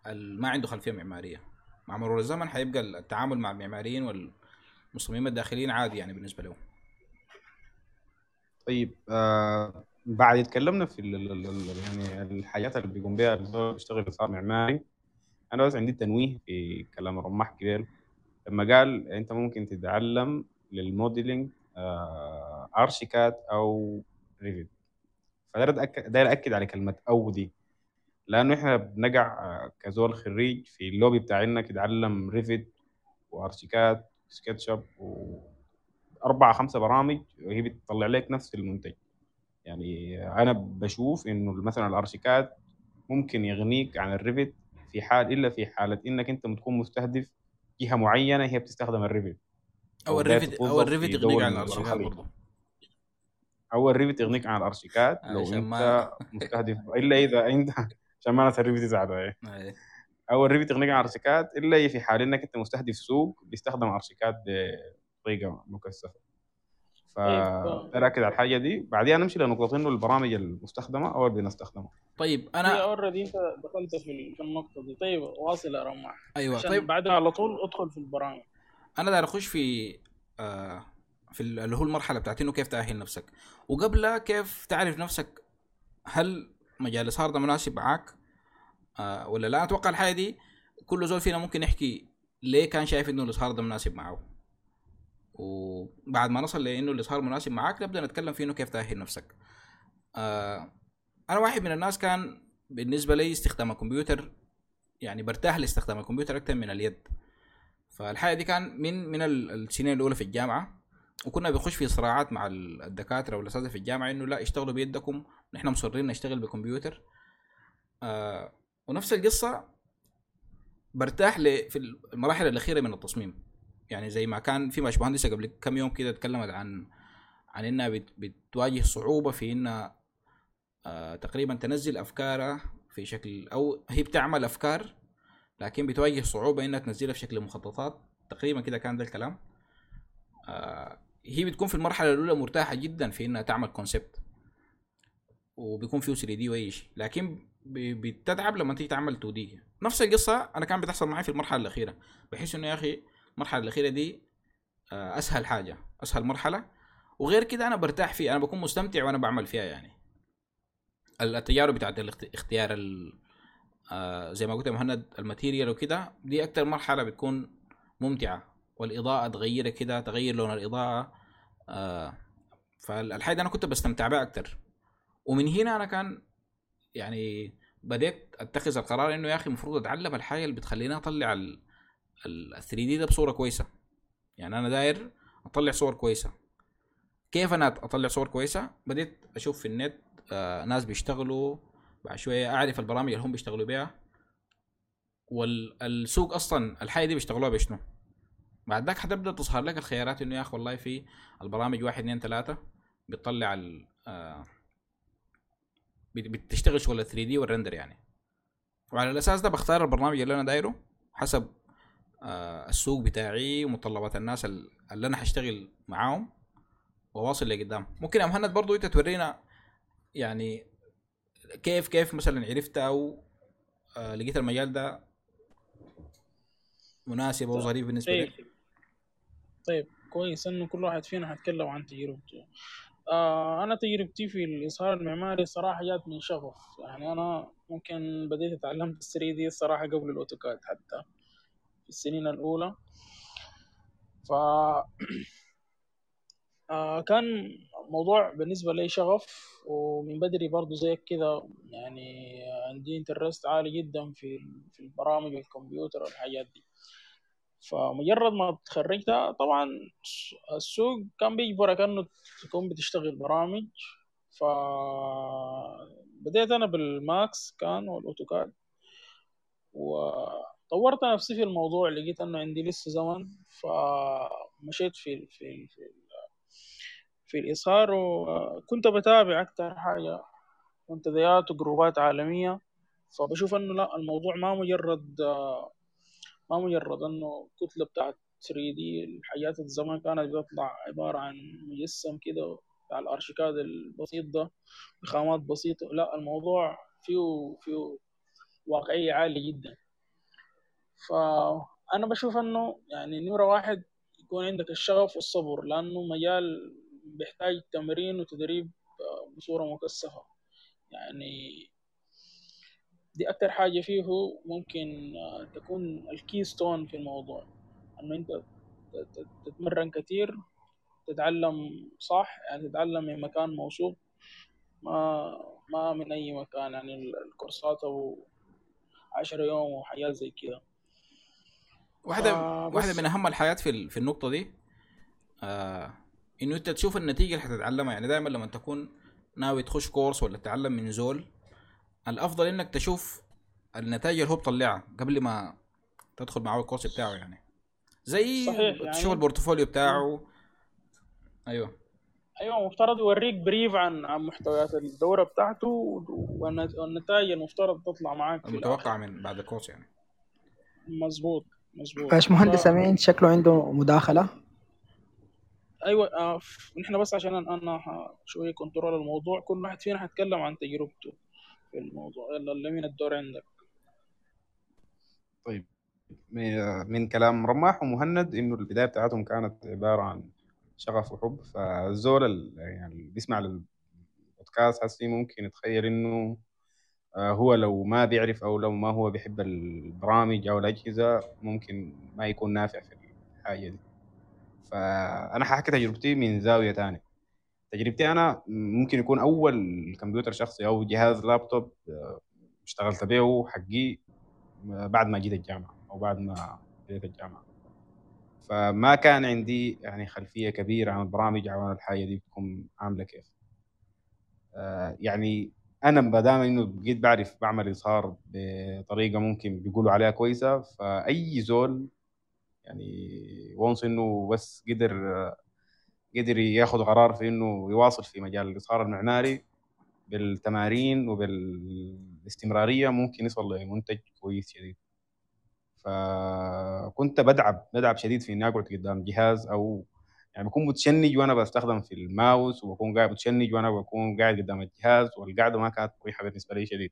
ال- ما عنده خلفية معمارية مع مرور الزمن حيبقى التعامل مع المعماريين والمصممين الداخليين عادي يعني بالنسبة له طيب آه بعد اتكلمنا في ال ال ال ال يعني الحاجات اللي بيقوم بها الزول بيشتغل اطار معماري أنا بس عندي تنويه في كلام رماح كبير لما قال أنت ممكن تتعلم لل modeling آه ArchiCAD أو Revit. داير اكد على كلمة أو دي لأنه إحنا بنقع آه، كزول خريج في اللوبي بتاعنا تتعلم Revit و ArchiCAD SketchUp وأربعة خمسة برامج وهي بتطلع لك نفس المنتج. يعني أنا بشوف إنه مثلا ال ArchiCAD ممكن يغنيك عن ال Revit في حال إلا في حالة إنك أنت تكون مستهدف جهة معينة هي بتستخدم ال Revit أو ال Revit أو ال Revit يغنيك عن الخليج. برضه أو ال Revit يغنيك عن ال ArchiCAD لو أنت ما- مستهدف إلا إذا أنت [laughs] عشان ما ناس ال Revit يزعلوا إيه. أي. أو ال Revit يغنيك عن ال ArchiCAD إلا في حال إنك أنت مستهدف سوق بيستخدم ArchiCAD بطريقة مكثفة. طيب. فأركز على الحاجة دي. بعدين نمشي لنقطة إنه البرامج المستخدمة أو اللي بنستخدمها. طيب أنا already أنت دخلت في ال- في النقطة دي. طيب واصل يا رماح. أيوه عشان طيب. بعدها على طول ادخل في البرامج. أنا داير أخش في آه في ال- اللي هو المرحلة بتاعت إنه كيف تأهل نفسك. وقبلها كيف تعرف نفسك هل مجال الإظهار ده مناسب معاك. آه ولا لا؟ أتوقع الحاجة دي كل زول فينا ممكن يحكي ليه كان شايف إنه الإظهار ده مناسب معه. وبعد ما نصل لإنه الإظهار مناسب معاك نبدأ نتكلم في إنه كيف تأهل نفسك. آه أنا واحد من الناس كان بالنسبة لي استخدام الكمبيوتر يعني برتاح لاستخدام الكمبيوتر أكثر من اليد. فالحاجه دي كان من من ال- السنين الأولى في الجامعة. وكنا بنخش في صراعات مع ال- الدكاترة والاساتذه في الجامعة إنه لا اشتغلوا بيدكم نحن مصرين نشتغل بكمبيوتر. آه ونفس القصة برتاح في المراحل الأخيرة من التصميم. يعني زي ما كان في باشمهندسة قبل كم يوم كده اتكلمت عن عن إنها بت- بتواجه صعوبة في إنها آه تقريبا تنزل أفكارها في شكل أو هي بتعمل أفكار لكن بتواجه صعوبة إنها تنزلها في شكل مخططات. تقريبا كده كان ده الكلام. آه هي بتكون في المرحلة الأولى مرتاحة جدا في إنها تعمل concept وبيكون فيه 3D واي شيء لكن بتتعب لما تيجي تعمل 2D. نفس القصة أنا كان بتحصل معي في المرحلة الأخيرة. بحس إنه يا أخي المرحلة الأخيرة دي آه، أسهل حاجة أسهل مرحلة. وغير كده أنا برتاح فيها أنا بكون مستمتع وأنا بعمل فيها يعني. التجارب بتاعت الاخت- اختيار ال- آه، زي ما قلت يا مهند الماتيريال وكده دي أكتر مرحلة بتكون ممتعة. والإضاءة تغيرها كده تغير لون الإضاءة آه، فالحاجة أنا كنت بستمتع بها أكتر. ومن هنا أنا كان يعني بديت أتخذ القرار إنه يا أخي المفروض أتعلم الحاجة اللي بتخليني أطلع ال 3 دي ده بصورة كويسة. يعني أنا داير أطلع صور كويسة. كيف أنا أطلع صور كويسة؟ بديت أشوف في النت آه ناس بيشتغلوا بعد شوية أعرف البرامج اللي هم بيشتغلوا بيها. والسوق أصلا الحاجة دي بيشتغلوها بشنو؟ بعد ذاك حتبدأ تظهر لك الخيارات إنه يا أخي والله في البرامج واحد اثنين ثلاثة بتطلع ال آه بتشتغل شغل ال 3 دي والرندر يعني. وعلى الأساس ده بختار البرنامج اللي أنا دايره حسب آه السوق بتاعي ومتطلبات الناس ال- اللي أنا حشتغل معاهم وواصل لقدام. ممكن يا مهند برضو أنت تورينا يعني كيف كيف مثلا عرفت أو آه لقيت المجال ده مناسب أو ظريف بالنسبة طيب لك طيب كويس إنه كل واحد فينا حيتكلم عن تجربته. آه أنا تجربتي في الاظهار المعماري صراحة جات من شغف. يعني أنا ممكن بديت اتعلمت ال 3 دي الصراحة قبل الأوتوكاد حتى في السنين الأولى. ف [clears throat] آه كان موضوع بالنسبة لي شغف ومن بدري برضو زيك كده يعني عندي interest عالي جدا في في البرامج الكمبيوتر والحاجات دي. فمجرد ما تخرجت طبعا السوق كان بيجبرك انه تكون بتشتغل برامج. ف بديت أنا بال Max كان وال AutoCAD. وطورت نفسي في الموضوع لقيت إنه عندي لسه زمن. فمشيت في في في, في الاصهار وكنت بتابع أكتر حاجة. منتديات وجروبات عالمية. فبشوف إنه لا الموضوع ما مجرد ما مجرد إنه كتلة بتاعت 3 دي الحاجات الزمان كانت بتطلع عبارة عن مجسم كده بتاع الأرشيكاد البسيط ده بخامات بسيطة. لا الموضوع فيه فيه واقعية عالية جدا. فانا بشوف إنه يعني نمرة واحد يكون عندك الشغف والصبر لأنه مجال بيحتاج تمرين وتدريب بصورة مكثفة. يعني دي أكتر حاجة فيه ممكن تكون الكيستون في الموضوع. إنه أنت تتمرن كتير تتعلم صح يعني تتعلم من مكان موثوق ما ما من أي مكان يعني الكورسات أو عشرة يوم وحاجات زي كده. واحدة آه واحدة من أهم الحاجات في في النقطة دي آه إنه أنت تشوف النتيجة اللي حتتعلمها. يعني دائما لما تكون ناوي تخش كورس ولا تتعلم من زول الأفضل إنك تشوف النتائج اللي هو بيطلعها قبل ما تدخل معاه الكورس بتاعه يعني. زي صحيح تشوف يعني ال portfolio بتاعه. أيوه. أيوه مفترض يوريك brief عن عن محتويات الدورة بتاعته والنتائج المفترض تطلع معاك في المتوقع من بعد الكورس يعني. مظبوط مظبوط. باش مهندس ف... أمين شكله عنده مداخلة؟ أيوه آه نحن بس عشان أنا شوية control الموضوع كل واحد فينا حيتكلم عن تجربته. في الموضوع. يلا اللي من الدور عندك. طيب من كلام رماح ومهند إنه البداية بتاعتهم كانت عبارة عن شغف وحب. فالزول يعني اللي بيسمع للبودكاست هسي ممكن يتخيل إنه هو لو ما بيعرف أو لو ما هو بيحب البرامج أو الأجهزة ممكن ما يكون نافع في الحاجة دي. فأنا حاحكي تجربتي من زاوية تانية. تجربتي أنا ممكن يكون أول كمبيوتر شخصي أو جهاز لابتوب اشتغلت به حقي بعد ما جيت الجامعة أو بعد ما بديت الجامعة. فما كان عندي يعني خلفية كبيرة عن البرامج أو عن الحاجة دي بتكون عاملة كيف. يعني أنا ما دام إنه بقيت بعرف بعمل إظهار بطريقة ممكن بيقولوا عليها كويسة فأي زول يعني وانس إنه بس قدر قدر ياخذ قرار في إنه يواصل في مجال الاظهار المعماري بالتمارين وبالاستمرارية ممكن يصل لمنتج كويس شديد. فكنت بدعب بدعب شديد في إني أقعد قدام جهاز أو يعني بكون متشنج وأنا بستخدم في الماوس وبكون قاعد متشنج وأنا بكون قاعد قدام الجهاز والقعدة ما كانت مريحة بالنسبة لي شديد.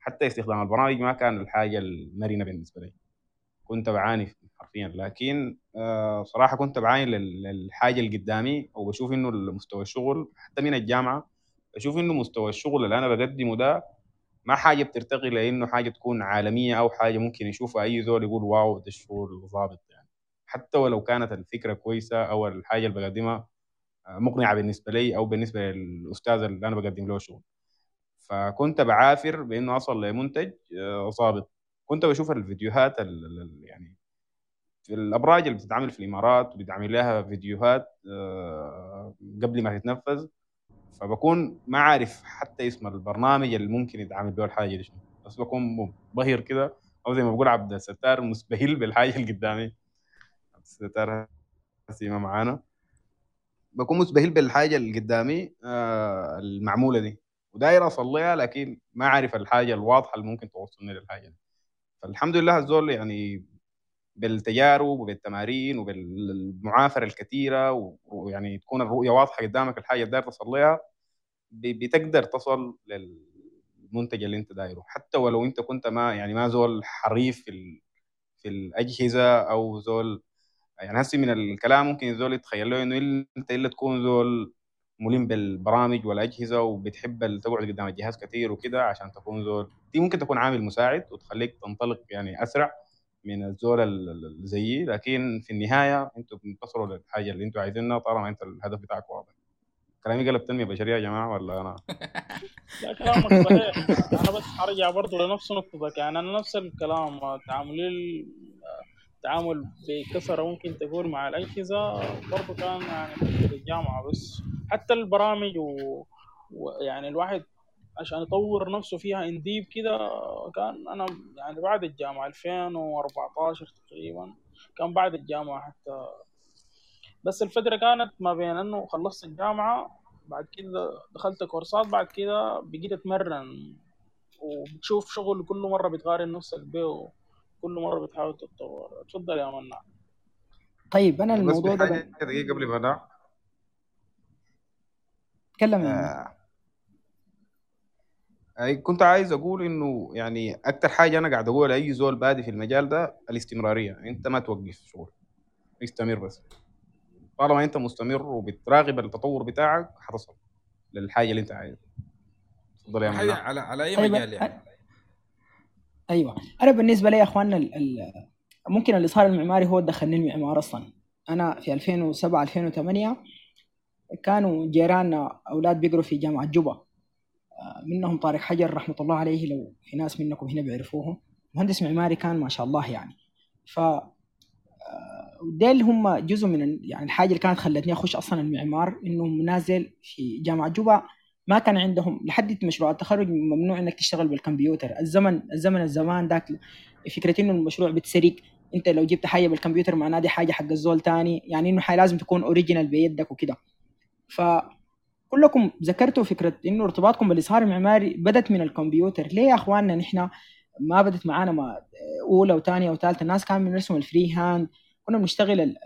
حتى استخدام البرامج ما كان الحاجة المرنة بالنسبة لي. كنت بعاني حرفيا. لكن صراحة كنت بعاني للحاجة اللي قدامي وبشوف إنه مستوى الشغل حتى من الجامعة بشوف إنه مستوى الشغل اللي أنا بقدمه ده ما حاجة بترتقي لإنه حاجة تكون عالمية أو حاجة ممكن يشوفها أي زول يقول واو ده الشغل ظابط يعني. حتى ولو كانت الفكرة كويسة أو الحاجة اللي بقدمها مقنعة بالنسبة لي أو بالنسبة للأستاذ اللي أنا بقدم له شغل. فكنت بعافر بإنه أصل لمنتج ظابط كنت بشوف الفيديوهات يعني في الأبراج اللي بتتعمل في الإمارات وبيتعمل لها فيديوهات قبل ما تتنفذ. فبكون ما عارف حتى اسم البرنامج اللي ممكن يتعامل به الحاجة دي بس بكون منبهر كده أو زي ما بقول عبد الستار مسبهل بالحاجة اللي قدامي. عبد الستار ما معانا. بكون مسبهل بالحاجة اللي قدامي آه المعمولة دي. وداير أصليها لكن ما عارف الحاجة الواضحة اللي ممكن توصلني للحاجة دي. فالحمد لله الزول يعني بالتجارب وبالتمارين وبالمعافرة الكثيرة ويعني تكون الرؤية واضحة قدامك الحاجة اللي داير تصل لها بتقدر تصل المنتج اللي انت دايره حتى ولو انت كنت ما يعني ما زول حريف في. في الأجهزة أو زول يعني هسي من الكلام ممكن الزول يتخيل له إنه انت إلا تكون زول ملم بالبرامج والأجهزة وبتحب تقعد قدام الجهاز كثير وكده عشان تكون زول دي ممكن تكون عامل مساعد وتخليك تنطلق يعني أسرع من الزول اللي زيي لكن في النهاية أنتوا بتنتصروا للحاجة اللي أنتوا عايزينها طالما أنت الهدف بتاعك واضح. كلامي قلب تنمية بشرية يا جماعة ولا أنا؟ [laughs] لا كلامك صحيح. أنا بس أرجع برضه لنفس نقطتك. يعني أنا نفس الكلام تعاملي التعامل بكثرة ممكن تقول مع الأجهزة برضه كان يعني في الجامعة بس. حتى البرامج و... ويعني الواحد عشان يطور نفسه فيها انديب كده كان أنا يعني بعد الجامعة 2014 تقريبا كان بعد الجامعة حتى. بس الفترة كانت ما بين إنه خلصت الجامعة بعد كده دخلت كورسات بعد كده بقيت أتمرن. وبتشوف شغل كل مرة بتقارن نفسك به كل مرة بتحاول تتطور. اتفضل يا منع. طيب أنا الموضوع ده دقيقه قبل ما اتكلم يعني آه. أي كنت عايز أقول إنه يعني أكتر حاجة أنا قاعد أقولها لأي زول بادي في المجال ده الاستمرارية. أنت ما توقف شغل. استمر بس. طالما أنت مستمر وبتراقب التطور بتاعك حتصل للحاجة اللي أنت عايزها. تفضل يا على على أي طيب مجال يعني؟ أيوه. أنا بالنسبة لي يا اخواننا ال... ال... ممكن الاظهار المعماري هو دخلني المعمار أصلا. أنا في 2007 2008 كانوا جيراننا أولاد بيقروا في جامعة جوبا. آه، منهم طارق حجر رحمة الله عليه لو في ناس منكم هنا بيعرفوه مهندس معماري كان ما شاء الله يعني. ف آه، ديل هم جزء من يعني الحاجة اللي كانت خلتني أخش أصلا المعمار إنه نازل في جامعة جوبا. ما كان عندهم لحد مشروع التخرج ممنوع إنك تشتغل بالكمبيوتر. الزمن الزمن الزمان ذاك فكرة إنه المشروع بتسرق. أنت لو جبت حاجة بالكمبيوتر معناه دي حاجة حق الزول تاني. يعني إنه حاجة لازم تكون original بيدك وكده. فكلكم ذكرتوا فكرة إنه ارتباطكم بالاظهار المعماري بدت من الكمبيوتر. ليه يا أخواننا نحن ما بدت معانا ما أولى وثانية وثالثة؟ الناس كانوا بنرسم ال free hand كنا بنشتغل ال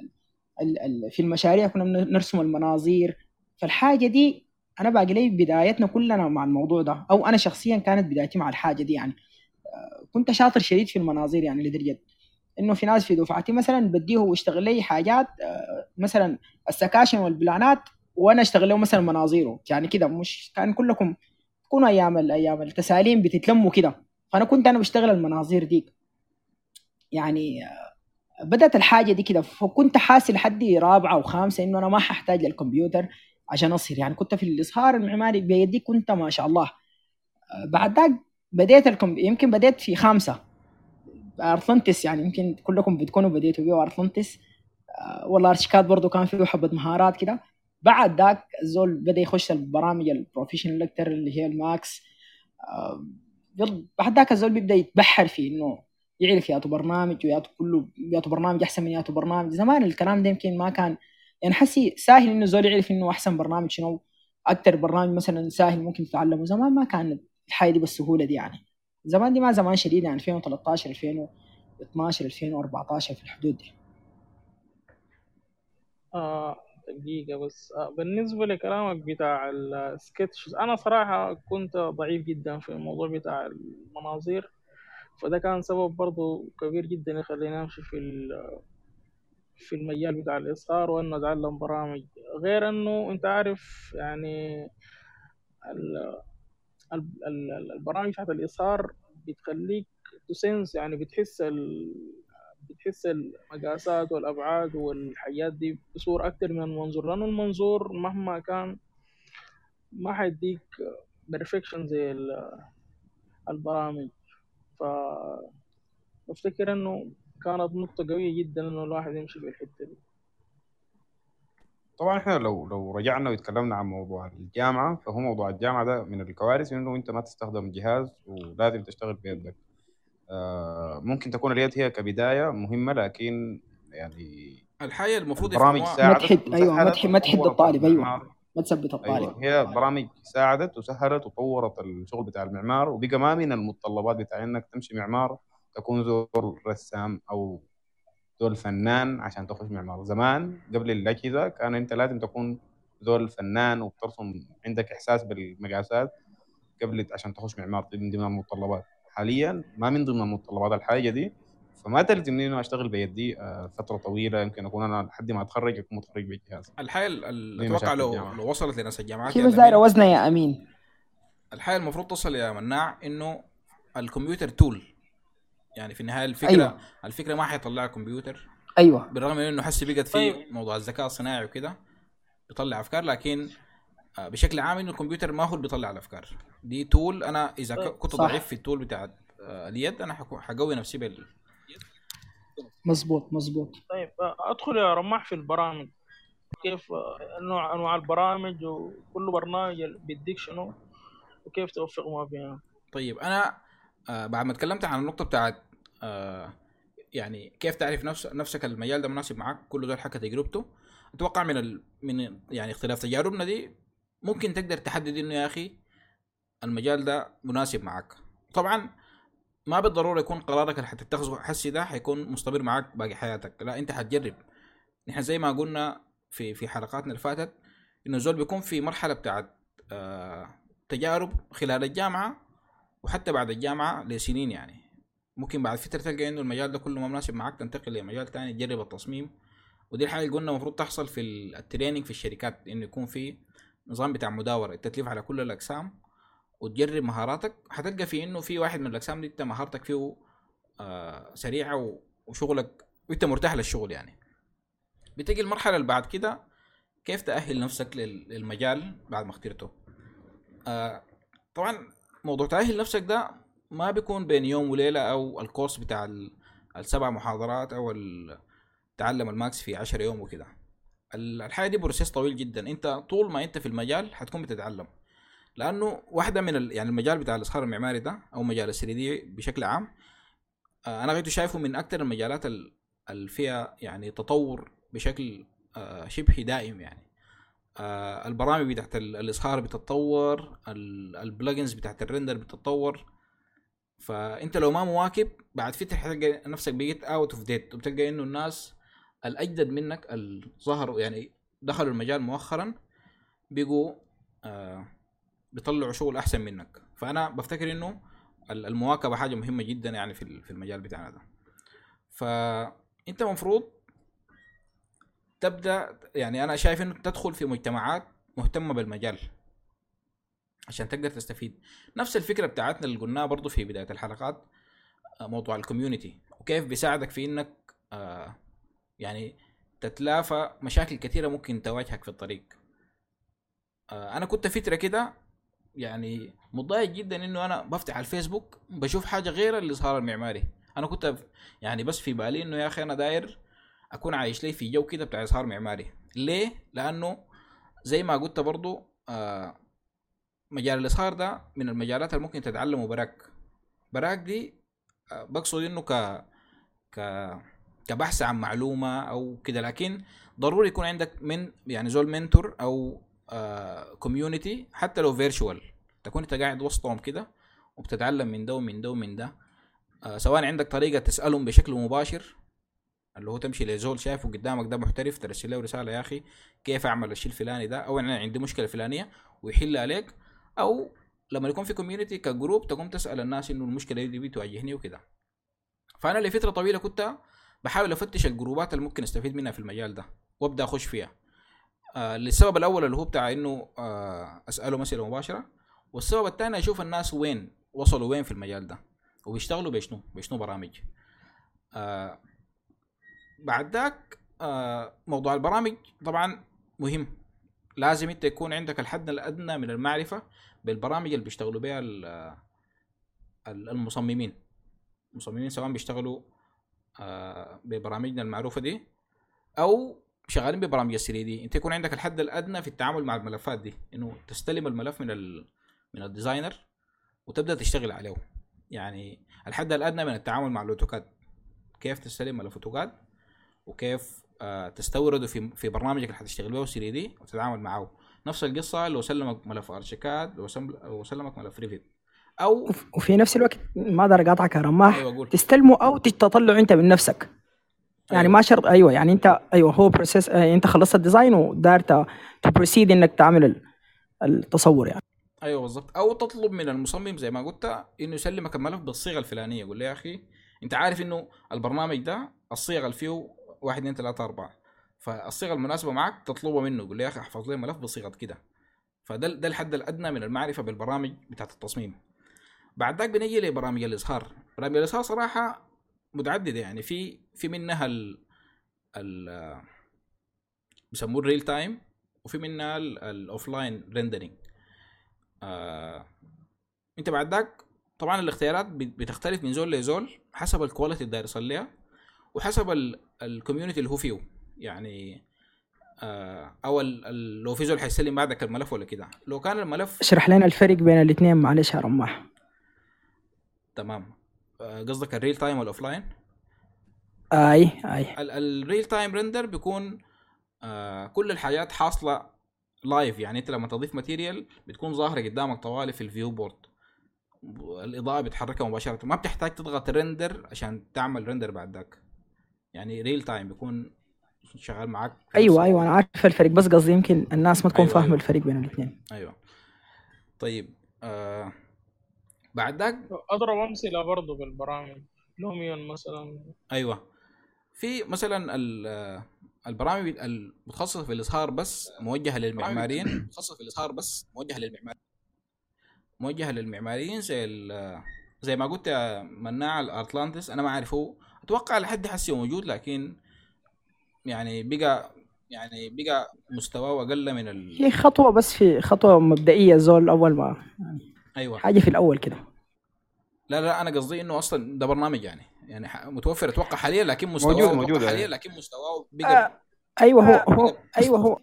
ال ال في المشاريع كنا بنرسم المناظير. فالحاجة دي أنا باقي لي بدايتنا كلنا مع الموضوع ده أو أنا شخصيا كانت بدايتي مع الحاجة دي يعني. كنت شاطر شديد في المناظير يعني لدرجه إنه في ناس في دفعتي مثلا بديه ويشتغل لي حاجات مثلا السكاشن والبلانات وأنا أشتغل له مثلا مناظيره يعني كده مش كان كلكم تكونوا أيام الأيام التساليم بتتلموا كده. فأنا كنت أنا بشتغل المناظير دي يعني بدأت الحاجة دي كده فكنت حاسس لحد رابعة وخامسة إنه أنا ما ححتاج للكمبيوتر. عشان أظهر يعني كنت في الاظهار المعماري بيدي كنت ما شاء الله. آه، بعد ذاك بديت الكم... يمكن بديت في خامسة. Artlantis يعني يمكن كلكم بتكونوا بديتوا بيه Artlantis آه، والله ArchiCAD برضو كان فيه حبة مهارات كده. بعد ذاك الزول بدأ يخش البرامج ال professional أكتر اللي هي ال Max. آه، بعد ذاك الزول بيبدأ يتبحر في إنه يعرف ياتو برنامج وياتو كله ياتو برنامج أحسن من ياتو برنامج. زمان الكلام ده يمكن ما كان يعني حسي سهل إنه الزول يعرف إنه أحسن برنامج شنو. أكثر برنامج مثلا سهل ممكن تتعلمه. زمان ما كان الحاجة دي بالسهولة دي يعني. زمان دي ما زمان شديد يعني. 2013 2012 2014 في الحدود دي. آه دقيقة بس. آه بالنسبة لكلامك بتاع السكتش أنا صراحة كنت ضعيف جدا في الموضوع بتاع المناظير فده كان سبب برضو كبير جدا يخليني أمشي في في المجال بتاع الإظهار وإنه أتعلم برامج. غير إنه أنت عارف يعني ال- ال- ال- البرامج بتاعت الإظهار بتخليك ت sense يعني بتحس ال... بتحس المقاسات والأبعاد والحاجات دي بصورة أكتر من المنظور لأنه المنظور مهما كان ما حيديك perfection زي ال- البرامج. ف إنه كانت نقطة قوية جدا إنه الواحد يمشي في الحتة دي. طبعا إحنا لو لو رجعنا وتكلمنا عن موضوع الجامعة فهو موضوع الجامعة ده من الكوارث إنه أنت ما تستخدم جهاز ولازم تشتغل بيدك. آه، ممكن تكون اليد هي كبداية مهمة لكن يعني الحاجة المفروض برامج ساعدت مدحت أيوه وسهلت مدح مدحت وطورت الطالب أيوه. ما تثبت الطالب. أيوه هي برامج ساعدت وسهلت وطورت الشغل بتاع المعمار وبقى ما من المتطلبات بتاع إنك تمشي معمار تكون زول رسام أو زول فنان عشان تخش معمار. زمان قبل الاجهزه كان أنت لازم تكون زول فنان وبترسم عندك إحساس بالمقاسات قبل عشان تخش معمار من ضمن المتطلبات. حاليا ما من ضمن المتطلبات الحاجة دي فما تلزمني انه أشتغل بيدي آه، فترة طويلة يمكن أكون أنا لحد ما أتخرج أكون متخرج بالجهاز الحياة ال- ال- دي أتوقع لو الجامعة. لو وصلت لناس الجامعات أمين، دايره وزنها يا أمين. الحاجة المفروض تصل يا مناع إنه الكمبيوتر تول يعني في النهاية الفكرة أيوة. أيوة. الفكرة ما حيطلع كمبيوتر أيوه بالرغم من إنه حسي بقت في طيب. موضوع الذكاء الصناعي وكده بيطلع أفكار لكن آه، بشكل عام إنه الكمبيوتر ما هو اللي بيطلع الأفكار دي تول أنا إذا ك- طيب. كنت صح. ضعيف في التول بتاعت آه، اليد أنا حكو- حقوي نفسي بال مزبوط مزبوط طيب آه، أدخل يا رماح في البرامج كيف نوع أنواع البرامج وكل برنامج بيديك شنو وكيف توفق ما بينهم طيب أنا آه بعد ما تكلمت عن النقطة بتاعت آه يعني كيف تعرف نفس نفسك المجال ده مناسب معك كل ده حكى تجربته. أتوقع من ال... من يعني اختلاف تجاربنا دي ممكن تقدر تحدد إنه يا أخي المجال ده مناسب معك طبعا ما بالضرورة يكون قرارك اللي حتتخذه حسي ده حيكون مستمر معك باقي حياتك. لا أنت حتجرب. نحن زي ما قلنا في في حلقاتنا اللي فاتت إنه الزول بيكون في مرحلة بتاعت آه تجارب خلال الجامعة وحتى بعد الجامعة لسنين يعني. ممكن بعد فترة تلقى إنه المجال ده كله ما مناسب معك تنتقل لمجال تاني تجرب التصميم. ودي الحاجة اللي قلنا المفروض تحصل في ال- التريننج في الشركات إنه يكون في نظام بتاع مداورة التكليف على كل الأقسام وتجرب مهاراتك. حتلقى في إنه في واحد من الأقسام دي أنت مهارتك فيه آه سريعة وشغلك وانت مرتاح للشغل يعني. بتجي المرحلة اللي بعد كده كيف تأهل نفسك لل- للمجال بعد ما اخترته؟ آه طبعا موضوع تأهل نفسك ده ما بيكون بين يوم وليلة أو الكورس بتاع ال- السبع محاضرات أو تعلم ال Max في عشر يوم وكده. ال- الحاجة دي process طويل جدا. أنت طول ما أنت في المجال حتكون بتتعلم. لأنه واحدة من. يعني المجال بتاع الإظهار المعماري ده أو مجال ال 3D بشكل عام آه، أنا غايتو شايفه من أكثر المجالات ال- اللي فيها يعني تطور بشكل آه، شبه دائم يعني. البرامج بتاعت ال- الإظهار بتتطور ال- ال plugins بتاعت ال render بتتطور. فأنت لو ما مواكب بعد فتره حتلقى نفسك بقيت out of date وبتلقى إنه الناس الأجدد منك اللي ظهروا يعني دخلوا المجال مؤخرا بقوا آه بيطلعوا شغل أحسن منك. فأنا بفتكر إنه ال- المواكبة حاجة مهمة جدا يعني في المجال بتاعنا ده. فأنت المفروض تبدأ يعني أنا شايف إنه تدخل في مجتمعات مهتمة بالمجال عشان تقدر تستفيد. نفس الفكرة بتاعتنا اللي قلناها برضو في بداية الحلقات آه، موضوع الكوميونتي وكيف بيساعدك في إنك آه، يعني تتلافى مشاكل كثيرة ممكن تواجهك في الطريق. آه، أنا كنت فترة كده يعني متضايق جدا إنه أنا بفتح الفيسبوك بشوف حاجة غير الاظهار المعماري أنا كنت يعني بس في بالي إنه يا أخي أنا داير أكون عايش. لي في جو كده بتاع إظهار معماري. ليه؟ لأنه زي ما قلت برضو آه مجال الإظهار ده من المجالات اللي ممكن تتعلمه براك. براك دي آه بقصد إنه ك ك كبحث عن معلومة أو كده. لكن ضروري يكون عندك من يعني زول mentor أو community حتى لو virtual تكون أنت قاعد وسطهم كده وبتتعلم من ده ومن ده ومن ده. آه سواء عندك طريقة تسألهم بشكل مباشر اللي هو تمشي لزول شايفه قدامك ده محترف ترسل له رسالة يا أخي كيف أعمل الشيء الفلاني ده؟ أو أنا عندي مشكلة فلانية ويحل عليك. أو لما يكون في community ك group تقوم تسأل الناس إنه المشكلة دي بتواجهني وكده. فأنا لفترة طويلة كنت بحاول أفتش الجروبات اللي ممكن أستفيد منها في المجال ده وأبدأ أخش فيها. آه للسبب الأول اللي هو بتاع إنه آه أسأله مسألة مباشرة والسبب الثاني أشوف الناس وين وصلوا وين في المجال ده وبيشتغلوا بشنو؟ بشنو برامج؟ آه بعد ذاك آه موضوع البرامج طبعا مهم. لازم أنت يكون عندك الحد الأدنى من المعرفة بالبرامج اللي بيشتغلوا بها ال- المصممين. المصممين سواء بيشتغلوا آه ببرامجنا المعروفة دي أو شغالين ببرامج ال 3 دي. أنت يكون عندك الحد الأدنى في التعامل مع الملفات دي. إنه تستلم الملف من ال من ال designer وتبدأ تشتغل عليه. يعني الحد الأدنى من التعامل مع ال AutoCAD. كيف تستلم ملف AutoCAD؟ وكيف آه تستورده في في برنامجك اللي حتشتغل به 3 دي وتتعامل معه. نفس القصة لو سلمك ملف ArchiCAD لو سلمك ملف Revit. أو وف- وفي نفس الوقت ما أقدر أقاطعك يا رماح. قول. تستلمه أو تطلعه أنت من نفسك. يعني أيوة. ما شرط أيوه يعني أنت أيوه هو process أنت خلصت ال design وداير ت proceed إنك تعمل ال- التصور يعني. أيوه بالضبط. أو تطلب من المصمم زي ما قلت إنه يسلمك الملف بالصيغة الفلانية. يقول لي يا أخي أنت عارف إنه البرنامج ده الصيغة اللي فيه 1 2 3 4 فالصيغة المناسبة معك تطلبها منه يقول لي يا أخي احفظ لي ملف بصيغة كده. فده ده الحد الأدنى من المعرفة بالبرامج بتاعت التصميم. بعد ذاك بنيجي لبرامج الإظهار. برامج الإظهار صراحة متعددة يعني في في منها ال ال بيسموه ال real time وفي منها ال offline rendering انت بعد ذاك طبعا الاختيارات بت- بتختلف من زول لزول حسب ال quality اللي داير يصل ليها. وحسب ال community اللي هو فيه. يعني آه أو لو في زول حيسلم بعدك الملف ولا كده. لو كان الملف اشرح لنا الفرق بين الاثنين معلش يا رماح تمام. آه، قصدك ال real time وال offline اي اي ال real time render بيكون آه كل الحاجات حاصلة live يعني أنت لما تضيف material بتكون ظاهرة قدامك طوالي في ال viewport. الإضاءة بتحركها مباشرة. ما بتحتاج تضغط render عشان تعمل render بعد ذاك. يعني real time بيكون شغال معاك نفس أيوه أيوه. أنا عارف الفرق بس قصدي يمكن الناس ما تكون أيوة، فاهمة أيوة. الفرق بين الاثنين. أيوه. طيب آه بعد ذاك أضرب أمثلة برضه بالبرامج. Lumion مثلا. أيوه. في مثلا ال- البرامج المتخصصه في الإظهار بس موجهة للمعماريين. [coughs] متخصصة في الإظهار بس موجهة للمعماريين. موجهة للمعماريين زي ال- زي ما قلت يا مناع الارتلانتس أنا ما أعرفه. أتوقع لحد حسي موجود لكن يعني بقى يعني بقى مستواه أقل من ال... هي خطوة بس في خطوة مبدئية زول أول ما أيوه. حاجة في الأول كده. لا لا أنا قصدي إنه أصلا ده برنامج يعني. يعني ح- متوفر أتوقع حاليا لكن مستواه موجود- موجود، حاليا أيوة. لكن مستواه بقى آه، أيوه هو هو أيوه هو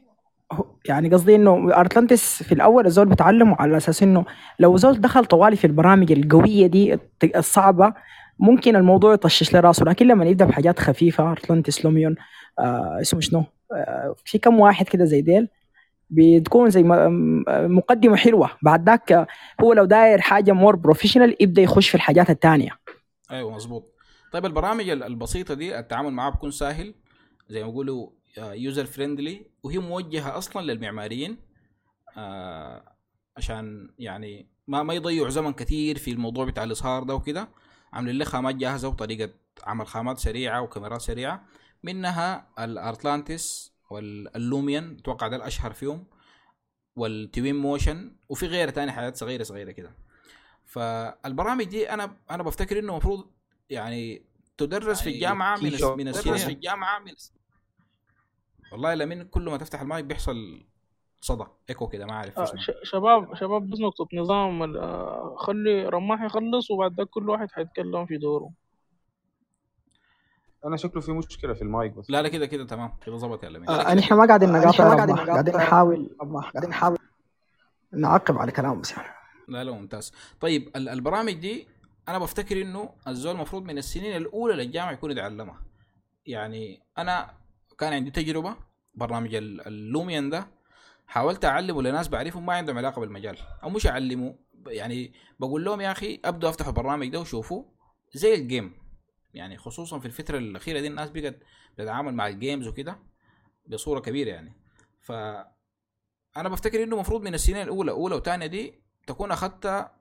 هو- يعني قصدي إنه أرتلانتس في الأول الزول بتعلمه على أساس إنه لو زول دخل طوالي في البرامج القوية دي الصعبة ممكن الموضوع يطشش له راسه لكن لما يبدأ بحاجات خفيفة Artlantis Lumion آه اسمه شنو؟ آه في كم واحد كده زي ديل بتكون زي مقدمة حلوة. بعد ذاك هو لو داير حاجة more professional يبدأ يخش في الحاجات الثانية أيوه مظبوط. طيب البرامج ال- البسيطة دي التعامل معها بيكون سهل زي ما يقولوا user friendly وهي موجهة أصلا للمعماريين آه عشان يعني ما ما يضيعوا زمن كثير في الموضوع بتاع الاظهار ده وكده. عاملين لك خامات جاهزة وطريقة عمل خامات سريعة وكاميرات سريعة. منها ال Artlantis وال Lumion أتوقع ده الأشهر فيهم وال Twinmotion وفي غيرها تاني حاجات صغيرة صغيرة كده. فالبرامج دي أنا أنا بفتكر إنه المفروض يعني تدرس في يعني الجامعة من من تدرس السنين في الجامعة من والله لمن كل ما تفتح المايك بيحصل صدى إيكو كده ما أعرف آه، شباب شباب بس نقطة نظام ال- آه، خلي رماح يخلص وبعد ذاك كل واحد حيتكلم في دوره. أنا شكله في مشكلة في المايك بس. لا لا كده كده تمام. كده ظبط يا لمين. آه نحن ما قاعدين نقاطع قاعدين نحاول قاعدين نحاول نعقب على كلامه بس يعني. لا لا ممتاز. طيب ال- البرامج دي أنا بفتكر إنه الزول المفروض من السنين الأولى للجامعة يكون يتعلمها. يعني أنا كان عندي تجربة برنامج ال- ال Lumion ده حاولت أعلمه لناس بعرفهم ما عندهم علاقة بالمجال أو مش أعلمه يعني بقول لهم يا أخي أبدوا أفتحوا البرنامج ده وشوفوا زي ال game يعني خصوصا في الفترة الأخيرة دي الناس بقت تتعامل مع ال games وكده بصورة كبيرة يعني. ف أنا بفتكر إنه المفروض من السنين الأولى أولى وثانيه دي تكون أخذت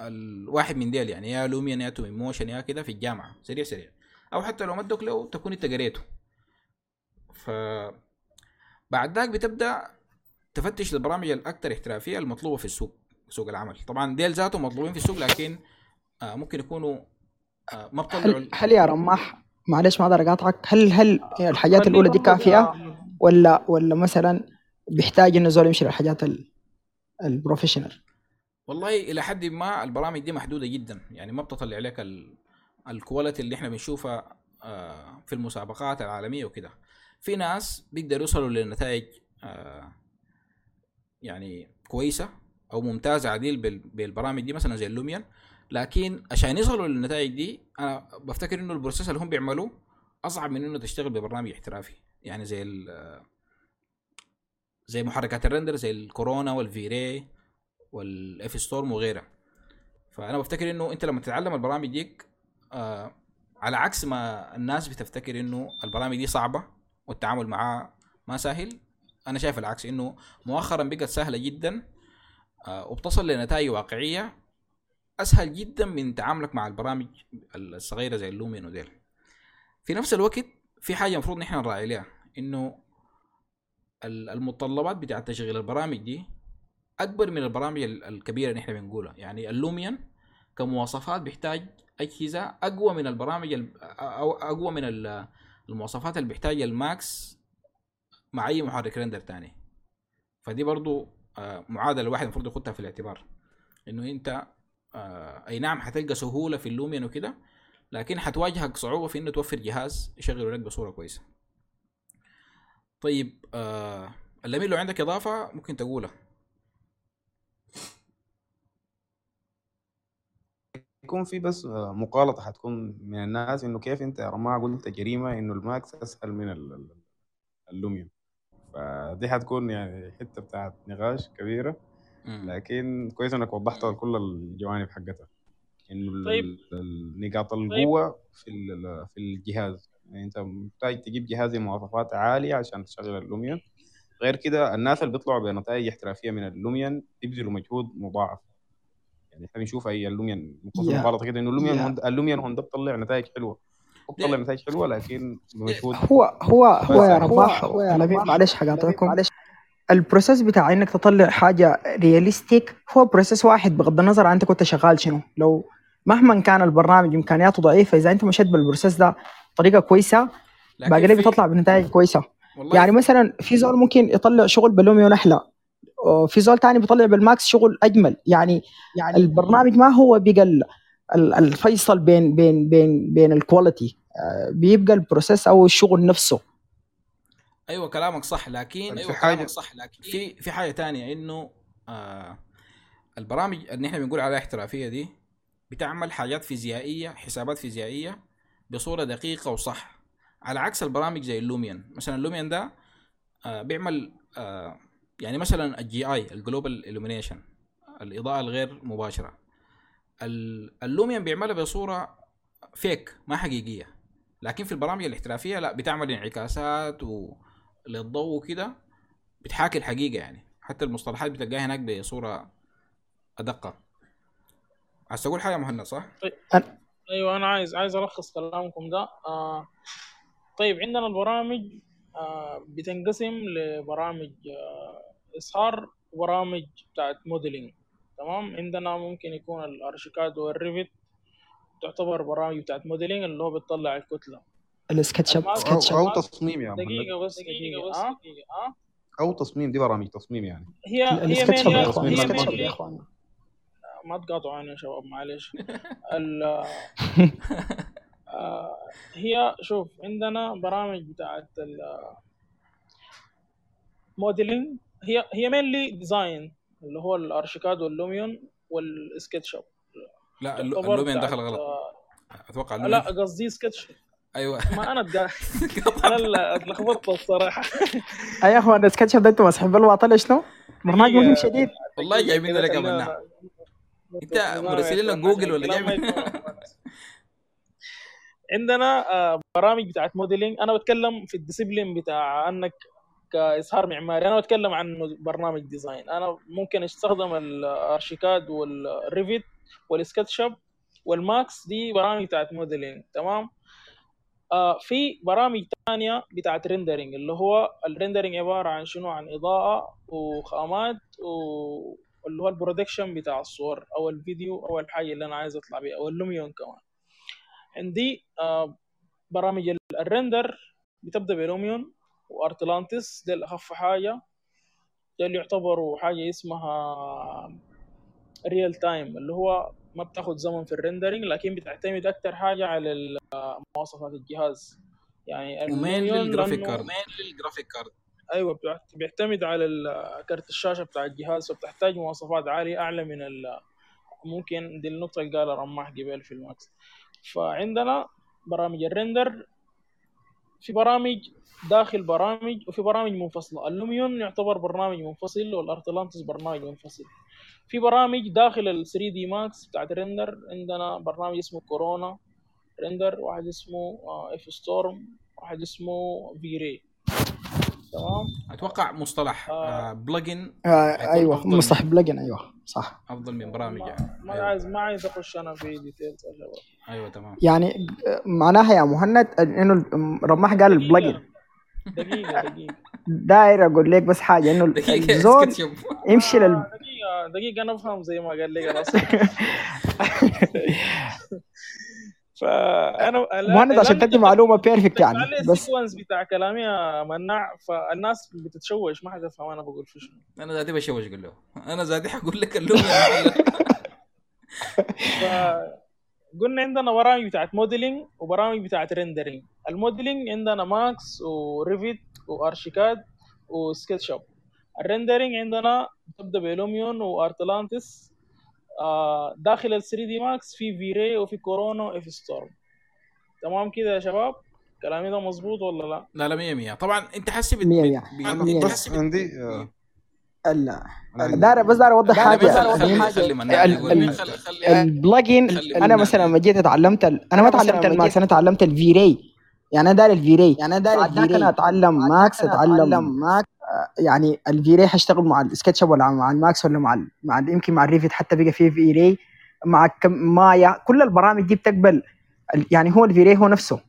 الواحد من ديل يعني يا Lumion يا Twinmotion يا كده في الجامعة سريع سريع. أو حتى لو ما ادوك له تكون أنت قريته. ف بعد ذاك بتبدأ تفتش البرامج الاكثر احترافية المطلوبة في السوق سوق العمل. طبعا ديل ذاتهم مطلوبين في السوق لكن آه ممكن يكونوا آه ما بطلعوا هل, هل يا رماح معلش ما أقدر أقاطعك هل هل الحاجات خليه الأولى دي كافية؟ يا- ولا ولا مثلا بيحتاج إنه زول يمشي للحاجات ال- ال professional؟ والله إلى حد ما البرامج دي محدودة جدا. يعني ما بتطلع لك ال... ال quality اللي إحنا بنشوفها آه، في المسابقات العالمية وكده. في ناس بيقدروا يوصلوا لنتائج آه، يعني كويسة أو ممتازة عديل بال- بالبرامج دي مثلا زي ال Lumion لكن عشان يوصلوا للنتائج دي أنا بفتكر إنه ال process اللي هم بيعملوه أصعب من إنه تشتغل ببرنامج احترافي. يعني زي زي محركات ال render زي ال Corona وال V-Ray وال FStorm وغيرها. فأنا بفتكر إنه أنت لما تتعلم البرامج ديك آه على عكس ما الناس بتفتكر إنه البرامج دي صعبة والتعامل معها ما سهل أنا شايف العكس إنه مؤخرا بقت سهلة جدا آه، وبتصل لنتائج واقعية أسهل جدا من تعاملك مع البرامج الصغيرة زي ال Lumion وديل. في نفس الوقت في حاجة المفروض نحن نراعي لها إنه ال- المتطلبات بتاعت تشغيل البرامج دي أكبر من البرامج ال- الكبيرة اللي إحنا بنقولها. يعني ال Lumion كمواصفات بيحتاج أجهزة أقوى من البرامج ال- أو أقوى من ال- المواصفات اللي بيحتاجها ال Max مع أي محرك render تاني. فدي برضو آه، معادلة الواحد المفروض ياخدها في الاعتبار. إنه أنت آه، أي نعم حتلقى سهولة في ال Lumion وكده لكن حتواجهك صعوبة في إنه توفر جهاز يشغله لك بصورة كويسة. طيب آه الأمير لو عندك إضافة ممكن تقولها يكون في بس آه، مغالطة حتكون من الناس إنه كيف أنت يا رماح قلت جريمة إنه ال Max أسهل من ال- ال- ال Lumion فدي حتكون يعني حتة بتاعت نقاش كبيرة مم. لكن كويس إنك وضحتها لكل الجوانب حقتها إنه ال- طيب. ال- ال- نقاط القوة في ال- في الجهاز يعني أنت محتاج تجيب جهاز بمواصفات عالية عشان تشغل ال Lumion غير كده الناس اللي بيطلعوا بنتائج احترافية من ال Lumion بيبذلوا مجهود مضاعف يعني إحنا بنشوف أي ال Lumion مقصود Yeah. كده إنه ال Lumion Yeah. ال Lumion هوند بتطلع نتائج حلوة بتطلع نتائج حلوة لكن بمجهود هو هو هو يا رماح هو- أنا بي- معلش حقاطعكم معلش. ال process بتاع إنك تطلع حاجة realistic هو process واحد بغض النظر عن أنت كنت شغال شنو. لو مهما كان البرنامج إمكانياته ضعيفة إذا أنت مشيت بال process ده بطريقة كويسة باقي لك في- بتطلع بنتائج كويسة. يعني مثلا في زول ممكن يطلع شغل بال Lumion أحلى وفي زول تاني بيطلع بال Max شغل أجمل. يعني يعني البرنامج ما هو ال- الفيصل بين بين بين بين ال quality آه، بيبقى ال process أو الشغل نفسه. أيوه كلامك صح لكن في أيوه حاجة- كلامك صح لكن في في حاجة تانية إنه آه البرامج اللي إحنا بنقول عليها احترافية دي بتعمل حاجات فيزيائية حسابات فيزيائية بصورة دقيقة وصح. على عكس البرامج زي ال Lumion مثلا ال Lumion ده آه بيعمل آه يعني مثلا ال GI ال global illumination الإضاءة الغير مباشرة. ال Lumion بيعملها بصورة fake ما حقيقية. لكن في البرامج الاحترافية لا بتعمل انعكاسات و... للضوء وكده بتحاكي الحقيقة يعني. حتى المصطلحات بتلقاها هناك بصورة ادق عايز تقول حاجة مهند صح؟ أيوه أنا عايز عايز ألخص كلامكم ده. آه طيب عندنا البرامج آه بتنقسم لبرامج آه إظهار وبرامج بتاعت modeling تمام؟ عندنا ممكن يكون ال ArchiCAD وال Revit تعتبر برامج بتاعت modeling اللي هو بتطلع الكتلة. ال SketchUp Sketch أو, Up أو تصميم يا مهند دقيقة بس دقيقة بس. دقيقة. آه أو تصميم دي برامج تصميم يعني. هي هي Up يا mainly- إخوان ما تقاطعوني يا شباب معلش. [laughs] ال- آه، هي شوف عندنا برامج بتاعت ال modeling هي هي mainly design اللي هو ال ArchiCAD وال Lumion وال SketchUp لا اللو- تعتبر ال Lumion بتاعت- دخل غلط. آه، أتوقع لا ال Lumion قصدي سكتش أيوه. ما أنا [laughs] أنا اتلخبطت الصراحة. [laughs] أي يا أخوان ال SketchUp ده أنتوا ماسحين بيه الواطة شنو؟ برنامج. مهم شديد. والله جايبين لك منها. أنت مرسلين لك جوجل ولا الكلام ما جايب يكون- عندنا آه، برامج بتاعت modeling أنا بتكلم في ال discipline بتاع إنك كإظهار معماري. أنا بتكلم عن برنامج design. أنا ممكن أستخدم ال ArchiCAD وال Revit وال SketchUp وال Max. دي برامج بتاعت modeling. تمام؟ آه في برامج تانية بتاعت rendering اللي هو ال rendering عبارة عن شنو؟ عن إضاءة وخامات و- واللي هو ال production بتاع الصور أو الفيديو أو الحاجة اللي أنا عايز أطلع بيها أو ال Lumion كمان. عندي آه برامج ال- ال render بتبدأ ب Lumion. و Artlantis ده الأخف حاجة. ده اللي يعتبروا حاجة اسمها real time اللي هو ما بتاخد زمن في ال rendering لكن بتعتمد أكتر حاجة على مواصفات الجهاز. يعني و mainly ال graphic card mainly ال graphic card أيوه بيعتمد على كارت الشاشة بتاع الجهاز فبتحتاج مواصفات عالية أعلى من ال ممكن دي النقطة اللي قالها رماح قبل في ال Max. فعندنا برامج ال render في برامج داخل برامج وفي برامج منفصلة. ال Lumion يعتبر برنامج منفصل وال Artlantis برنامج منفصل. في برامج داخل ال 3D Max بتاعت ال render عندنا برنامج اسمه Corona Render واحد اسمه FStorm واحد اسمه V-Ray تمام؟ أتوقع مصطلح آه. آه plugin. آه أيوه مصطلح plugin أيوه صح. أفضل من برامج ما, يعني. ما أيوة. عايز ما عايز أخش أنا في details أيوه تمام. يعني معناها يا مهند إنه رماح قال ال plugin دقيقة دقيقة. داير أقول لك بس حاجة إنه [laughs] دقيقة الزول يمشي لل آه، دقيقة دقيقة أنا أفهم زي ما قال لي [laughs] فانا مهند عشان تدي معلومة perfect يعني بس. ال sequence بتاع كلامي يا مناع فالناس بتتشوش ما حتفهم أنا بقول في شنو. أنا ذاتي بشوش قول له. أنا ذاتي حقول لك معلم. [laughs] فقلنا عندنا برامج بتاعت modeling وبرامج بتاعت rendering ال modeling عندنا Max و Revit و ArchiCAD و SketchUp ال rendering عندنا تبدأ ب Lumion و Artlantis داخل ال 3D Max في V-Ray وفي كورونا وفي FStorm تمام كده يا شباب؟ كلامي ده مظبوط ولا لا؟ لا لا 100 100 طبعا أنت. بت- مية. أنت بس حسي بت- عندي آه، لا دار بس دار أوضح حاجة. ال plugin أنا. مثلا لما جيت اتعلمت ال... أنا ما تعلمت ال Max أنا تعلمت ال V-Ray يعني أنا داري ال V-Ray يعني أنا داري ال V-Ray أنا أتعلم Max أتعلم Max يعني ال V-Ray حاشتغل مع ال SketchUp ولا مع ال Max ولا مع ال... مع ال... يمكن مع ال Revit حتى بقى فيه V-Ray مع كم مايا كل البرامج دي بتقبل يعني هو ال V-Ray هو نفسه.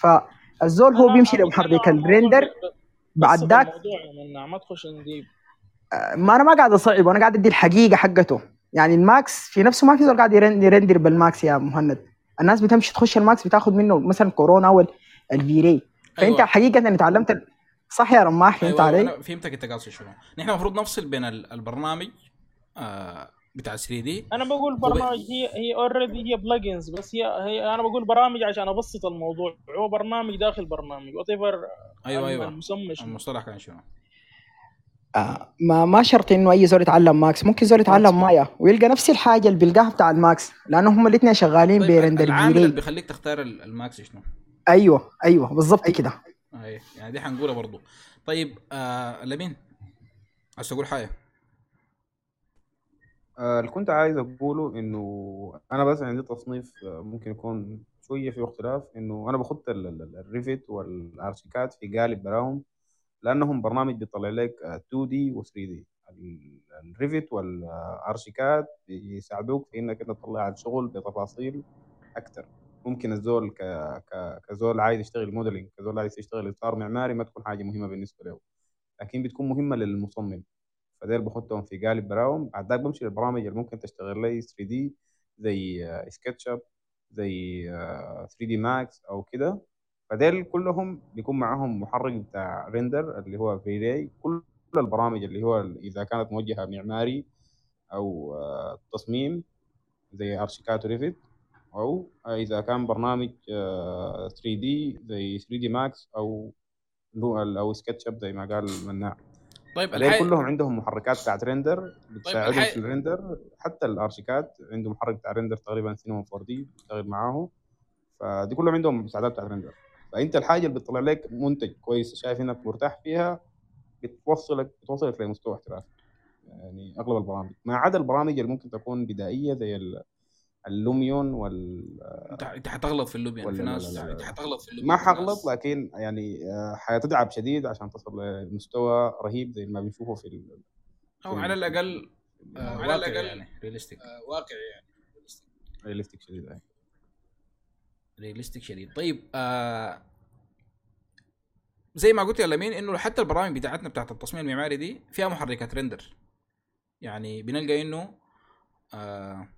فالزول هو بيمشي لمحرك ال render بعد ذاك ما تخش نجيب ما أنا ما قاعد أصعب أنا قاعد أدي الحقيقة حقته. يعني ال Max في نفسه ما في زول قاعد يرن- ي render بال Max يا مهند. الناس بتمشي تخش ال Max بتاخذ منه مثلا كورونا أو ال V-Ray فأنت أيوة. حقيقة اني تعلمت صح يا رماح فهمت أيوة علي؟ أنا فهمتك أنت قاصد شنو. نحن المفروض نفصل بين ال- البرنامج آه بتاع 3D أنا بقول برنامج هي هي already هي plugins بس هي, هي أنا بقول برامج عشان أبسط الموضوع. هو برنامج داخل برنامج whatever أيوه أيوه. المسمى شنو. المصطلح كان شنو؟ آه ما ما شرط إنه أي زول يتعلم Max ممكن زول يتعلم مايا ويلقى نفس الحاجة اللي بيلقاها بتاع ال Max لأنه هم الاثنين شغالين طيب بي render العامل اللي بيخليك تختار ال- ال Max شنو؟ أيوه أيوه بالضبط كده. اي يعني دي حنقولها برضو. طيب آه لمين عايز تقول حاجة؟ آه، اللي كنت عايز أقوله إنه أنا بس عندي تصنيف آه، ممكن يكون شوية فيه اختلاف إنه أنا بخط ال- ال- ال Revit وال ArchiCAD في قالب براهم لأنهم برنامج بيطلع لك آه، 2D و 3D ال Revit وال ArchiCAD بيساعدوك في إنك أنت تطلع الشغل بتفاصيل أكتر. ممكن الزول ك... ك... كزول عايز يشتغل modeling كزول عايز يشتغل إطار معماري ما تكون حاجة مهمة بالنسبة له. لكن بتكون مهمة للمصمم. فدير بحطهم في قالب براهم. بعد ذاك بمشي للبرامج اللي ممكن تشتغل لي 3D زي SketchUp زي 3ds Max أو كده. فديل كلهم بيكون معاهم محرك بتاع render اللي هو V-Ray كل البرامج اللي هو إذا كانت موجهة معماري أو تصميم زي ArchiCAD و Revit أو إذا كان برنامج 3D زي 3ds Max أو أو SketchUp زي ما قال مناع. طيب الحي... كلهم عندهم محركات بتاعت render بتساعدهم الحي- في ال render حتى ال ArchiCAD عنده محرك بتاع render تقريبا سينما 4 دي بيشتغل معاه فدي كلهم عندهم مساعدات بتاعت render فأنت الحاجة اللي بتطلع لك منتج كويس شايف إنك مرتاح فيها بتوصلك بتوصلك لمستوى احترافي. يعني أغلب البرامج. ما عدا البرامج اللي ممكن تكون بدائية زي ال Lumion وال انت حتغلط في ال loop يعني ولا في ناس. انت حتغلط في ال loop ما في ناس- حغلط لكن يعني آه، حتتعب شديد عشان تصل لمستوى رهيب زي ما بنشوفه في ال- أو على الأقل آه على الأقل، يعني realistic واقعي يعني realistic شديد يعني. realistic شديد طيب آه زي ما قلت يا لمين إنه حتى البرامج بتاعتنا بتاعت التصميم المعماري دي فيها محركات render يعني بنلقى إنه آه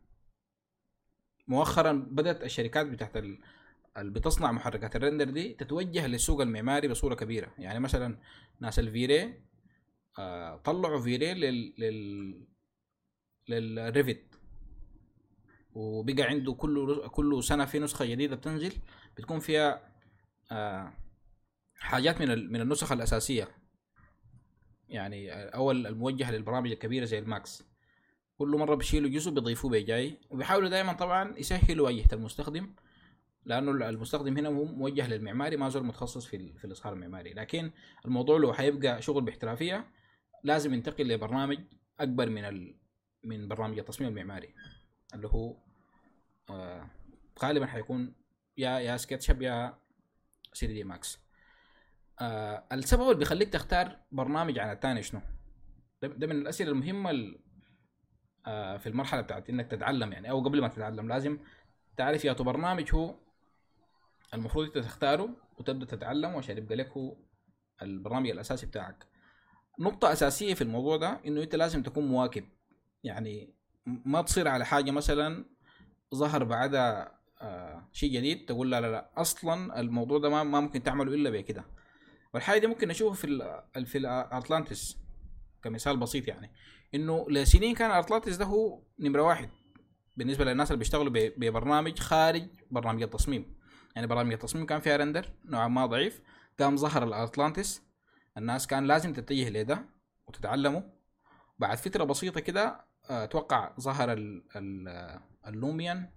مؤخرا بدأت الشركات بتاعت ال- اللي بتصنع محركات ال render دي تتوجه للسوق المعماري بصورة كبيرة. يعني مثلا ناس ال V-Ray آه طلعوا V-Ray لل لل لل Revit وبقى عنده كل كل سنة في نسخة جديدة بتنزل بتكون فيها آه حاجات من من النسخ الأساسية. يعني أول الموجهه للبرامج الكبيرة زي ال Max كل مرة بيشيلوا جزء بيضيفوه بجاي. وبيحاولوا دائما طبعا يسهلوا واجهه المستخدم لأنه المستخدم هنا موجه للمعماري ما زول متخصص في في الإظهار المعماري. لكن الموضوع لو حيبقى شغل باحترافية لازم ينتقل لبرنامج أكبر من ال... من برنامج التصميم المعماري. اللي هو آه غالبا حيكون يا يا سكتشب يا 3 دي ماكس آه السبب اللي بيخليك تختار برنامج عن الثاني شنو؟ ده, من الأسئلة المهمة ال- في المرحلة بتاعت إنك تتعلم يعني أو قبل ما تتعلم لازم تعرف يا برنامج هو المفروض إنت تختاره وتبدأ تتعلم عشان يبقى لك هو البرنامج الأساسي بتاعك. نقطة أساسية في الموضوع ده إنه أنت لازم تكون مواكب. يعني ما تصير على حاجة مثلا ظهر بعدها آه شيء جديد تقول لا لا لا أصلا الموضوع ده ما, ممكن تعمله إلا بكده والحاجة دي ممكن نشوفها في ال في الأطلانتس كمثال بسيط يعني. إنه لسنين كان أطلانتس ده هو نمرة واحد بالنسبة للناس اللي بيشتغلوا ببرنامج خارج برنامج التصميم. يعني برامج التصميم كان فيها render نوعا ما ضعيف. قام ظهر ال Artlantis الناس كان لازم تتجه لده وتتعلمه. بعد فترة بسيطة كده أتوقع ظهر آه، ال Lumion.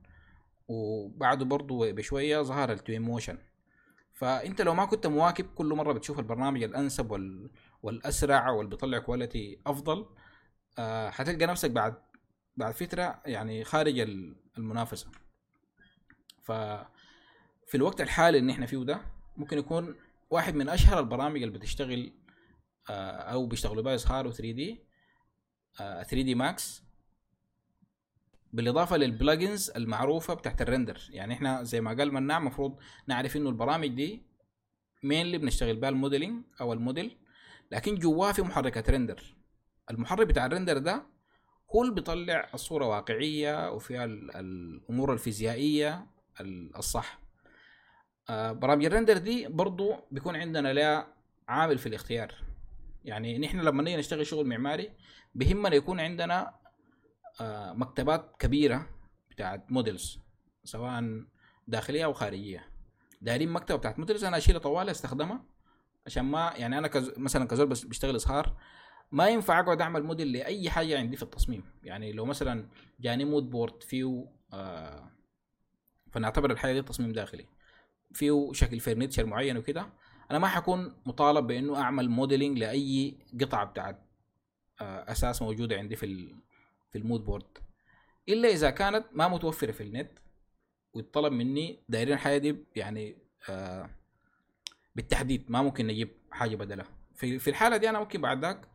وبعده برضو بشوية ظهر ال Twinmotion فأنت لو ما كنت مواكب كل مرة بتشوف البرنامج الأنسب وال والأسرع واللي بيطلع quality أفضل آه، حتلقى نفسك بعد بعد فترة يعني خارج ال- المنافسة. ف في الوقت الحالي اللي إحنا فيه ده ممكن يكون واحد من أشهر البرامج اللي بتشتغل آه، أو بيشتغلوا بها اظهار و 3D 3ds Max بالإضافة لل plugins المعروفة بتاعت ال render يعني إحنا زي ما قال مناع المفروض نعرف إنه البرامج دي مين بنشتغل بها ال modeling أو الموديل لكن جواه في محركات render المحرك بتاع ال render ده هو اللي بيطلع الصورة واقعية وفيها ال- الأمور الفيزيائية ال- الصح. آه، برامج ال render دي برضو بيكون عندنا لها عامل في الاختيار. يعني نحن لما نيجي نشتغل شغل معماري بهمنا يكون عندنا آه، مكتبات كبيرة بتاعت models سواء داخلية أو خارجية. دايرين مكتبة بتاعت models أنا أشيلها طوال أستخدمها عشان ما يعني أنا كز مثلا كزول بس بشتغل إظهار ما ينفع أقعد أعمل موديل لأي حاجة عندي في التصميم. يعني لو مثلا جاني mood board فيه آه فنعتبر الحاجة دي تصميم داخلي. فيه شكل furniture معين وكده أنا ما حكون مطالب بإنه أعمل modeling لأي قطعة بتاعت آه، أثاث موجودة عندي في في ال mood board إلا إذا كانت ما متوفرة في النت ويطلب مني دايرين الحاجة دي يعني آه، بالتحديد ما ممكن نجيب حاجة بدلها في في الحالة دي أنا ممكن بعد ذاك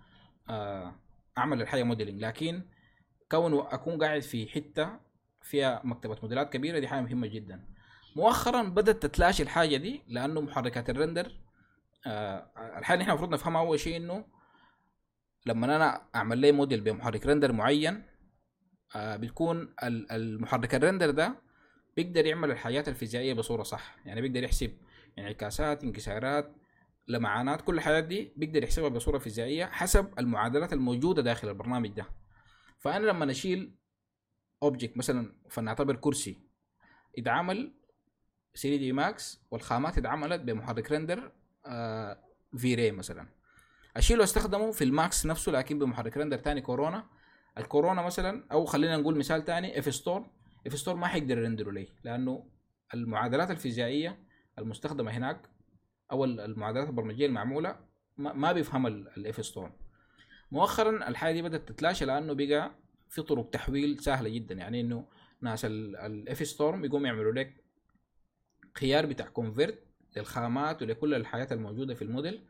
أعمل الحاجة modeling لكن كون أكون قاعد في حتة فيها مكتبة موديلات كبيرة دي حاجة مهمة جدا. مؤخرا بدأت تتلاشى الحاجة دي لأنه محركات ال render آه الحاجة اللي إحنا المفروض نفهمها أول شيء إنه لما أنا أعمل لي موديل بمحرك render معين آه بتكون ال- المحرك ال render ده بيقدر يعمل الحاجات الفيزيائية بصورة صح. يعني بيقدر يحسب انعكاسات انكسارات لمعانات كل الحاجات دي بيقدر يحسبها بصورة فيزيائية حسب المعادلات الموجودة داخل البرنامج ده. فأنا لما اشيل object مثلا فلنعتبر كرسي اتعمل 3D Max والخامات اتعملت بمحرك render آه V-Ray مثلا. اشيله وأستخدمه في ال Max نفسه لكن بمحرك render تاني Corona. ال Corona مثلا أو خلينا نقول مثال تاني FStorm FStorm ما حيقدر ي render ه لي لأنه المعادلات الفيزيائية المستخدمة هناك أو ال- المعادلات البرمجية المعمولة ما, بيفهم ال FStorm مؤخرا الحاجة دي بدأت تتلاشى لأنه بقى في طرق تحويل سهلة جدا. يعني إنه ناس ال FStorm يقوم يعملوا لك خيار بتاع convert للخامات ولكل الحاجات الموجودة في الموديل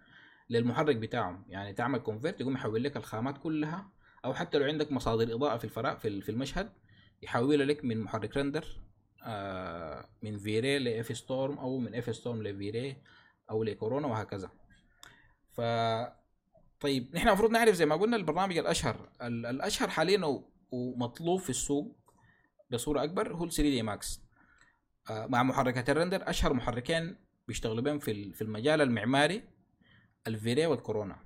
للمحرك بتاعهم. يعني تعمل convert يقوم يحول لك الخامات كلها أو حتى لو عندك مصادر إضاءة في الفراغ في في المشهد يحولها لك من محرك render آه من V-Ray ل FStorm أو من FStorm ل V-Ray أو لكورونا وهكذا. ف طيب نحن المفروض نعرف زي ما قلنا البرنامج الأشهر ال- الأشهر حاليا ومطلوب في السوق بصورة أكبر هو ال 3D Max. آه، مع محركات ال render أشهر محركين بيشتغلوا بهم في ال- في المجال المعماري ال V-Ray وال Corona.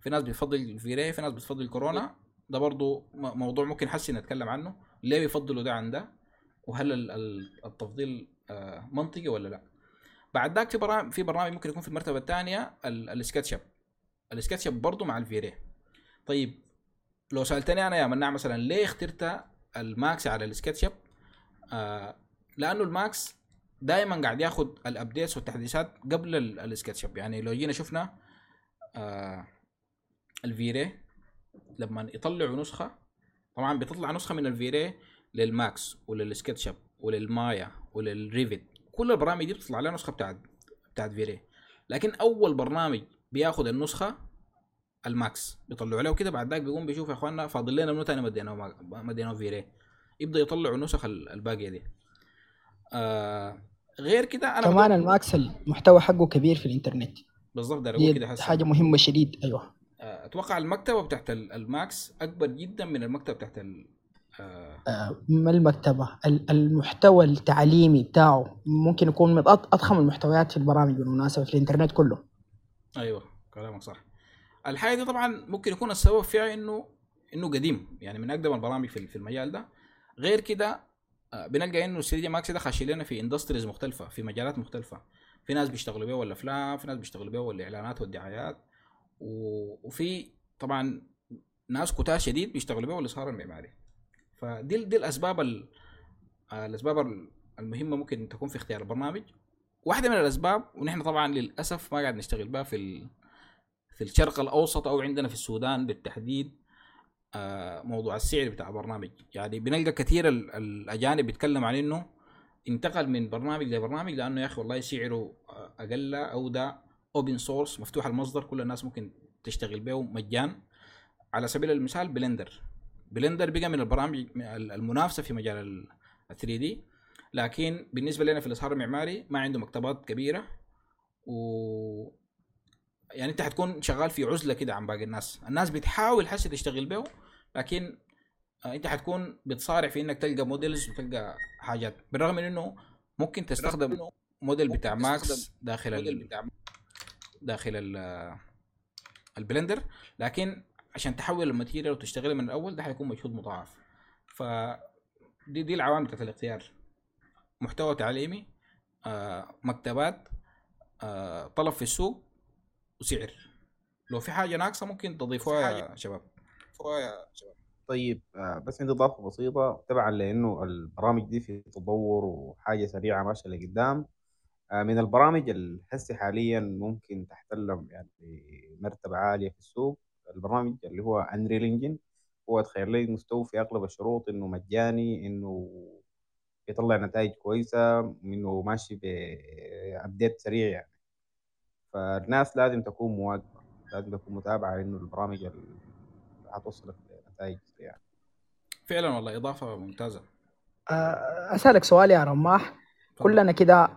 في ناس بتفضل ال V-Ray في ناس بتفضل الكورونا. ده برضو موضوع ممكن حسي نتكلم عنه. ليه بيفضلوا ده عن ده؟ وهل ال- ال- التفضيل آه، منطقي ولا لا؟ بعد ذاك في برامج في برنامج ممكن يكون في المرتبة الثانية ال SketchUp ال SketchUp برضه مع ال V-Ray. طيب لو سألتني أنا يا مناع مثلا ليه اخترت ال Max على ال SketchUp آه لأنه ال Max دائما قاعد ياخد ال updates والتحديثات قبل ال- SketchUp يعني لو جينا شفنا آه ال V-Ray لما يطلعوا نسخة طبعا بتطلع نسخة من الفيري للماكس وللسكتش اب وللمايا وللريفت كل البرامج دي بتطلع لها نسخة بتاعت بتاعت V-Ray لكن أول برنامج بياخد النسخة ال Max بيطلعوا له كده بعد ذاك بيقوم بيشوف يا اخواننا فاضل لنا منو تاني مديناه ما- مديناه V-Ray يبدأ يطلعوا النسخ ال- الباقية دي. آه غير كده أنا كمان ال Max المحتوى حقه كبير في الإنترنت. داير أقول كده حاجة مهمة شديد أيوه. آه، أتوقع المكتبة بتاعت ال- Max أكبر جدا من المكتبة بتاعت ما المكتبة؟ ال- المحتوى التعليمي بتاعه ممكن يكون من أض- أضخم المحتويات في البرامج بالمناسبة في الإنترنت كله. أيوه كلامك صح. الحاجة دي طبعا ممكن يكون السبب فيها إنه إنه قديم يعني من أقدم البرامج في في المجال ده. غير كده آه، بنلقى إنه 3D Max ده خاشي لنا في industries مختلفة في مجالات مختلفة. في ناس بيشتغلوا بيه ولا أفلام في ناس بيشتغلوا بيه ولا إعلانات والدعايات. و- وفي طبعا ناس كتار شديد بيشتغلوا بيه والإظهار المعماري. فدي دي الأسباب ال- الأسباب ال- المهمة ممكن تكون في اختيار البرنامج. واحدة من الأسباب ونحن طبعا للأسف ما قاعد نشتغل بها في. في الشرق الأوسط أو عندنا في السودان بالتحديد آه، موضوع السعر بتاع البرنامج. يعني بنلقى كثير ال- الأجانب بيتكلم عن إنه انتقل من برنامج لبرنامج لأنه يا أخي والله سعره آه، أقل أو ده open source مفتوح المصدر كل الناس ممكن تشتغل به مجان على سبيل المثال Blender Blender بقى من البرامج المنافسة في مجال ال 3D لكن بالنسبة لنا في الاظهار المعماري ما عنده مكتبات كبيرة و يعني أنت حتكون شغال في عزلة كده عن باقي الناس. الناس بتحاول حسي تشتغل به لكن آه، أنت حتكون بتصارع في إنك تلقى models وتلقى حاجات. بالرغم من إنه ممكن تستخدم موديل بتاع Max داخل ال... داخل ال... ال Blender. لكن عشان تحول ال material وتشتغل من الأول ده حيكون مجهود مضاعف. ف دي دي العوامل بتاعت الاختيار. محتوى تعليمي آه، مكتبات آه، طلب في السوق وسعر. لو في حاجة ناقصة ممكن تضيفوها يا شباب. طيب آه، بس عندي إضافة بسيطة تبعا لإنه البرامج دي في تطور وحاجة سريعة ماشية لقدام. آه، من البرامج اللي هسه حاليا ممكن تحتل يعني مرتبة عالية في السوق. البرنامج اللي هو Unreal Engine هو تخيل لي مستوفي أغلب الشروط إنه مجاني إنه يطلع نتائج كويسة إنه ماشي ب update سريع يعني. فالناس لازم تكون مواكبه لازم تكون متابعة إنه البرامج اللي هتوصلك لنتائج سريعة. فعلا والله إضافة ممتازة. آه، أسألك سؤال يا رماح. كلنا كده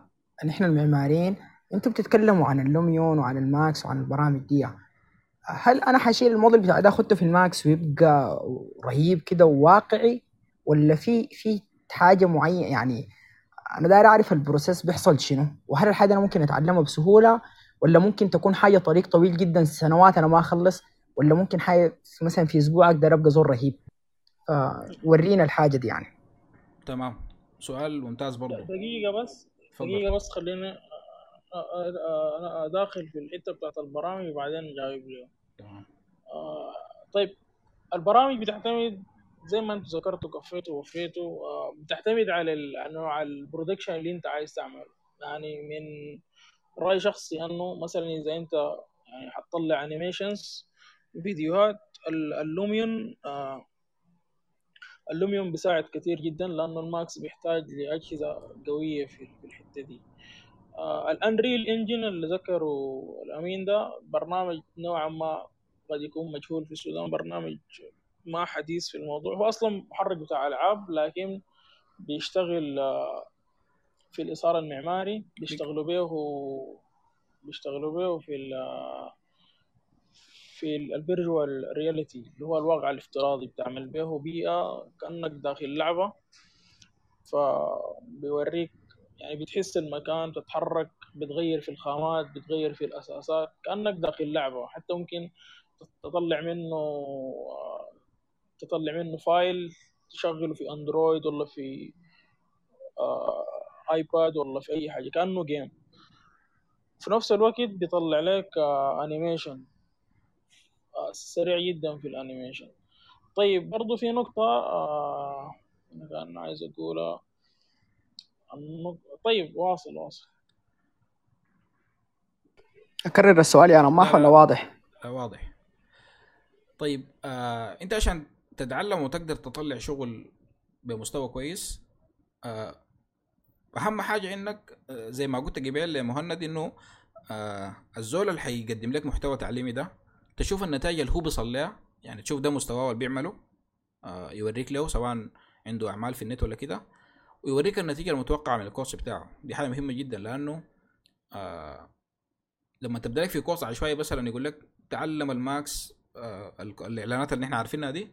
نحن المعماريين أنتوا بتتكلموا عن ال Lumion وعن ال Max وعن البرامج دي. هل أنا حشيل الموديل بتاع ده اخده في ال Max ويبقى رهيب كده وواقعي؟ ولا في في حاجة معينة؟ يعني أنا داير أعرف ال process بيحصل شنو؟ وهل الحاجة أنا ممكن أتعلمها بسهولة؟ ولا ممكن تكون حاجة طريق طويل جدا سنوات أنا ما أخلص؟ ولا ممكن حاجة مثلا في أسبوع أقدر أبقى زول رهيب؟ فورينا الحاجة دي يعني. تمام. سؤال ممتاز برضه دقيقة بس. دقيقة بس خليني أنا أداخل في الحتة بتاعت البرامج وبعدين له تمام. آه، طيب البرامج بتعتمد زي ما أنتم ذكرتوا كفيتوا ووفيتوا آه، بتعتمد على أنواع ال production اللي انت عايز تعمله. يعني من رأي شخصي أنه مثلا إذا انت يعني حتطلع animations فيديوهات ال- ال Lumion آه، ال Lumion بيساعد كتير جدا لأنه ال Max بيحتاج لأجهزة قوية في في الحتة دي. آه ال Unreal Engine اللي ذكره الأمين ده برنامج نوعا ما قد يكون مجهول في السودان برنامج ما حديث في الموضوع. هو أصلا محرك بتاع ألعاب لكن بيشتغل آه، في الإظهار المعماري بيشتغلوا به بيشتغلوا به في ال في ال virtual reality اللي هو الواقع الافتراضي بتعمل به بيئة كأنك داخل لعبة. فبيوريك يعني بتحس المكان بتتحرك بتغير في الخامات بتغير في الأثاثات كأنك داخل لعبة. حتى ممكن تطلع منه تطلع منه file تشغله في Android ولا في آه، iPad ولا في أي حاجة كأنه game في نفس الوقت بيطلع لك آه، animation آه، سريع جدا في ال animation طيب برضو في نقطة آه، أنا كان عايز أقولها. طيب واصل واصل. أكرر السؤال يا رماح لا، ولا لا. واضح. آه، واضح. طيب آه أنت عشان تتعلم وتقدر تطلع شغل بمستوى كويس آه أهم حاجة إنك آه، زي ما قلت قبل لمهند إنه آه الزول اللي حيقدم لك محتوى تعليمي ده تشوف النتائج اللي هو بيصل لها يعني تشوف ده مستواه اللي بيعمله آه يوريك له سواء عنده أعمال في النت ولا كده. ويوريك النتيجة المتوقعة من الكورس بتاعه. دي حاجة مهمة جدا لأنه آه لما تبدا لك في كورس عشوائي مثلا يقول لك تعلم الماكس آه ال- الإعلانات اللي إحنا عارفينها دي.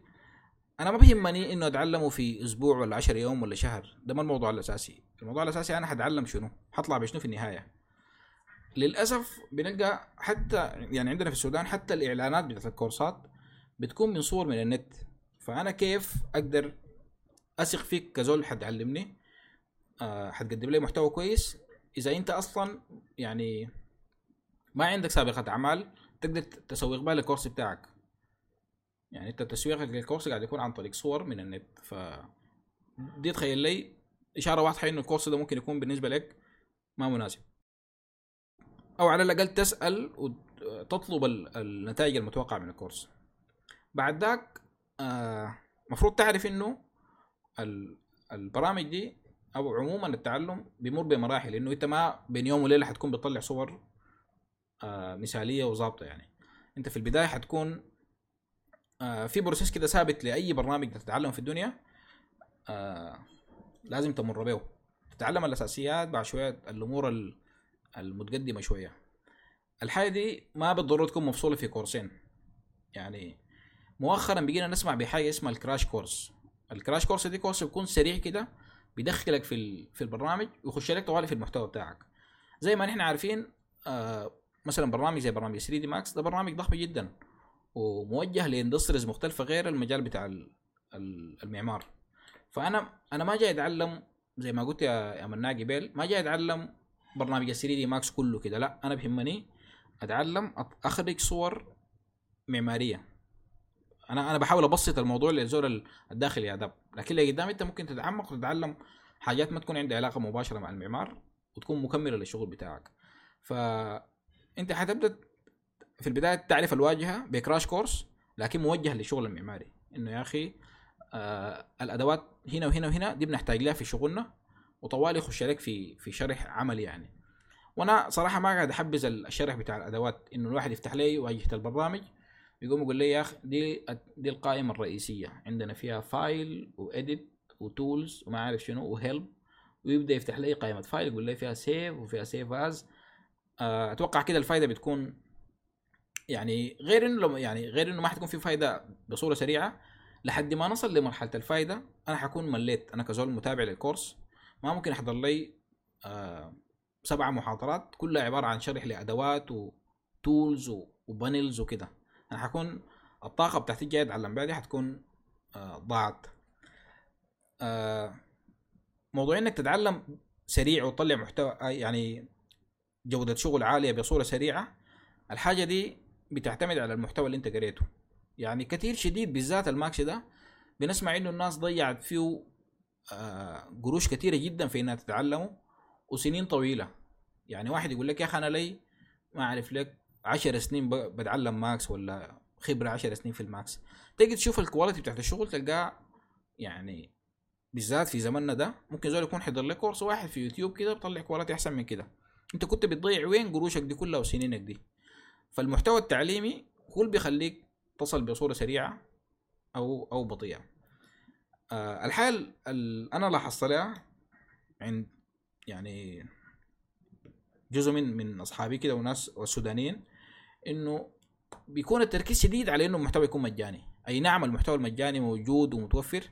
أنا ما بيهمني إنه أتعلمه في أسبوع ولا 10 يوم ولا شهر. ده ما الموضوع الأساسي. الموضوع الأساسي أنا حتعلم شنو؟ حطلع بشنو في النهاية؟ للأسف بنلقى حتى يعني عندنا في السودان حتى الإعلانات بتاعت الكورسات بتكون من صور من النت. فأنا كيف أقدر أثق فيك كزول حتعلمني؟ حتقدم لي محتوى كويس. إذا أنت أصلا يعني ما عندك سابقة أعمال تقدر تسوق بها للكورس بتاعك. يعني أنت تسويقك للكورس قاعد يكون عن طريق صور من النت. ف دي تخيل لي إشارة واضحة إنه الكورس ده ممكن يكون بالنسبة لك ما مناسب. أو على الأقل تسأل وتطلب ال- النتائج المتوقعة من الكورس. بعد ذاك آه، مفروض تعرف إنه ال- البرامج دي أو عموما التعلم بيمر بمراحل إنه أنت ما بين يوم وليلة حتكون بتطلع صور آه، مثالية وظابطة يعني. أنت في البداية حتكون آه، في بروسيس كده ثابت لأي برنامج تتعلم في الدنيا آه، لازم تمر به. تتعلم الأساسيات بعد شوية الأمور ال- المتقدمة شوية. الحاجة دي ما بالضرورة تكون مفصولة في كورسين. يعني مؤخرا بقينا نسمع بحاجة اسمها ال crash course ال crash course دي course بيكون سريع كده بيدخلك في في البرنامج ويخش لك طوالي في المحتوى بتاعك. زي ما نحن عارفين آه مثلا برنامج زي برنامج 3D Max ده برنامج ضخم جدا وموجه ل industries مختلفة غير المجال بتاع ال- ال- المعمار. فأنا أنا ما جاي أتعلم زي ما قلت يا مناء قبيل ما جاي أتعلم برنامج 3D Max كله كده لا أنا بيهمني أتعلم أخرج صور معمارية. أنا أنا بحاول أبسط الموضوع للزول ال- الداخلي يا داب لكن اللي قدام أنت ممكن تتعمق وتتعلم حاجات ما تكون عندها علاقة مباشرة مع المعمار وتكون مكمله للشغل بتاعك. فانت حتبدأ في البداية تعرف الواجهة بكراش كورس لكن موجه للشغل المعماري. إنه يا أخي آه الأدوات هنا وهنا وهنا دي بنحتاج لها في شغلنا وطوالي يخش عليك في في شرح عملي يعني. وأنا صراحة ما قاعد أحبذ الشرح بتاع الأدوات. إنه الواحد يفتح لي واجهة البرنامج يقوم يقول لي يا أخي دي دي القائمة الرئيسية. عندنا فيها file و edit و tools وما عارف شنو و help ويبدأ يفتح لي قائمة file يقول لي فيها save وفيها save as أتوقع كده الفائده بتكون يعني غير إنه يعني غير إنه ما حتكون في فائده بصورة سريعة لحد ما نصل لمرحلة الفائده أنا حكون مليت. أنا كزول متابع لل course ما ممكن أحضر لي آه سبعة محاضرات. كلها عبارة عن شرح لأدوات و tools و panels وكده. أنا حكون الطاقة بتاعتي جاي اتعلم بها دي حتكون آه ضاعت. آه موضوع إنك تتعلم سريع وتطلع محتوى آه، يعني جودة شغل عالية بصورة سريعة الحاجة دي بتعتمد على المحتوى اللي أنت قريته. يعني كثير شديد بالذات الماكس ده بنسمع إنه الناس ضيعت فيه قروش كثيره جدا في إنها تتعلمه وسنين طويلة. يعني واحد يقول لك يا أخي أنا لي ما أعرف لك 10 سنين بتعلم Max ولا خبرة 10 سنين في ال Max. تيجي تشوف ال quality بتاعت الشغل تلقاه يعني بالذات في زماننا ده ممكن زول يكون حضر لك course واحد في يوتيوب كده بيطلع quality أحسن من كده. أنت كنت بتضيع وين قروشك دي كلها وسنينك دي؟ فالمحتوى التعليمي هو اللي بيخليك تصل بصورة سريعة أو أو بطيئة. آه الحال ال- أنا لاحظت لها عند يعني جزء من من أصحابي كده وناس والسودانيين إنه بيكون التركيز شديد على إنه المحتوى يكون مجاني. أي نعم المحتوى المجاني موجود ومتوفر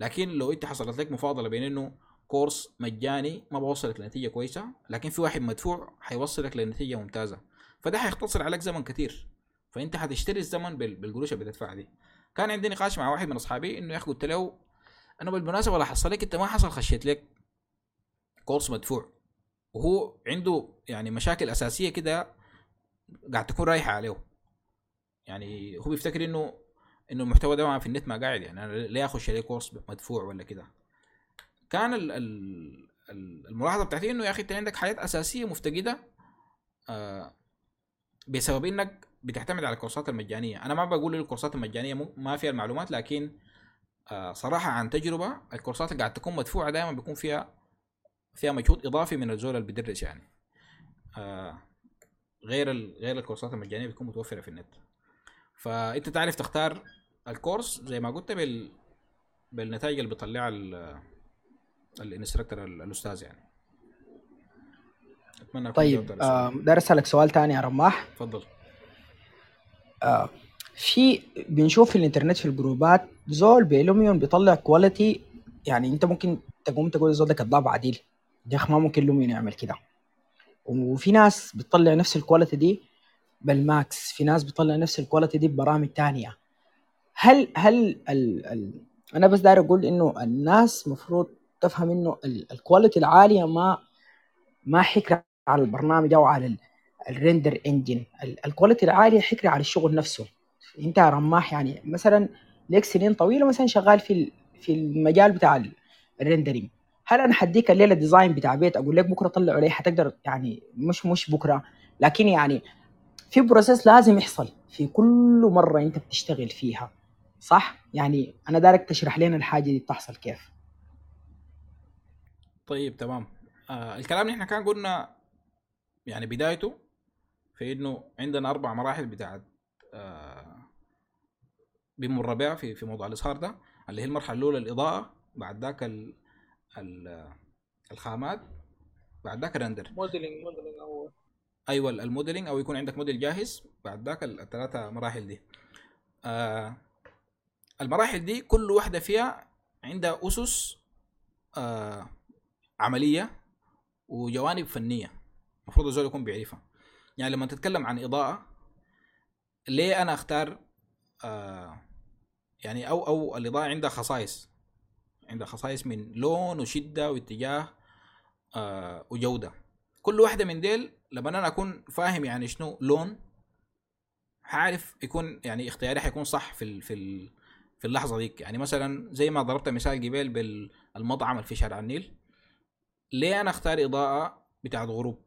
لكن لو أنت حصلت لك مفاضلة بين إنه كورس مجاني ما بوصلك لنتيجة كويسة لكن في واحد مدفوع حيوصلك لنتيجة ممتازة. فده حيختصر عليك زمن كتير. فأنت حتشتري الزمن بال- بالقروش اللي بتدفعها دي. كان عندي نقاش مع واحد من أصحابي إنه يا أخي قلت له أنا بالمناسبة لاحظت لك أنت ما حصل خشيت لك كورس مدفوع. وهو عنده يعني مشاكل أساسية كده قاعد تكون رايحة عليه. يعني هو بيفتكر إنه إنه المحتوى ده في النت ما قاعد يعني أنا ليه أخش عليه كورس مدفوع ولا كده؟ كان ال ال ال- الملاحظة بتاعتي إنه يا أخي أنت عندك حاجات أساسية مفتقدة آه بسبب إنك بتعتمد على الكورسات المجانية. أنا ما بقول الكورسات المجانية ما فيها المعلومات لكن آه صراحة عن تجربة الكورسات اللي قاعد تكون مدفوعة دائما بيكون فيها فيها مجهود إضافي من الزول اللي بيدرس يعني. آه غير ال... غير الكورسات المجانية بتكون متوفرة في النت. فأنت تعرف تختار الكورس زي ما قلت بال بالنتائج اللي بيطلعها ال... ال instructor ال- الأستاذ يعني. أتمنى طيب. دار أسألك سؤال تاني يا رماح. تفضل. آه في بنشوف في الإنترنت في الجروبات زول ب Lumion بيطلع quality يعني أنت ممكن تقوم تقول الزول ده كذاب عديل. يا أخي ما ممكن Lumion يعمل كده. وفي ناس بتطلع نفس ال quality دي بال Max في ناس بتطلع نفس ال quality دي ببرامج تانية. هل هل ال ال أنا بس داير أقول إنه الناس مفروض تفهم إنه ال- ال quality العالية ما ما حكر على البرنامج أو على ال- ال render engine ال- ال quality العالية حكر على الشغل نفسه. أنت يا رماح يعني مثلا ليك سنين طويلة مثلا شغال في في المجال بتاع ال- ال rendering هل أنا حديك الليلة design بتاع بيت؟ أقول لك بكرة طلعه لي حتقدر يعني مش مش بكرة لكن يعني في بروسيس لازم يحصل في كل مرة أنت بتشتغل فيها صح؟ يعني أنا دارك تشرح لنا الحاجة دي بتحصل كيف. طيب تمام. آه الكلام اللي إحنا كان قلنا يعني بدايته في إنه عندنا أربع مراحل بتاعت آه بنمر بها في في موضوع الإصهار ده اللي هي المرحلة الأولى الإضاءة بعد ذاك ال الخامات. بعد ذاك ال render modeling modeling اول أيوه ال modeling أو يكون عندك موديل جاهز. بعد ذاك الثلاثة مراحل دي. آه المراحل دي كل واحدة فيها عندها أسس آه عملية وجوانب فنية. المفروض الزول يكون بيعرفها. يعني لما تتكلم عن إضاءة ليه أنا أختار آه يعني أو أو الإضاءة عندها خصائص؟ عندها خصائص من لون وشدة واتجاه آه وجودة. كل واحدة من ديل لما أنا أكون فاهم يعني شنو لون حعرف يكون يعني اختياري حيكون صح في في في اللحظة ديك يعني مثلا زي ما ضربت مثال قبل بالمطعم اللي في شارع النيل ليه أنا أختار إضاءة بتاعت غروب؟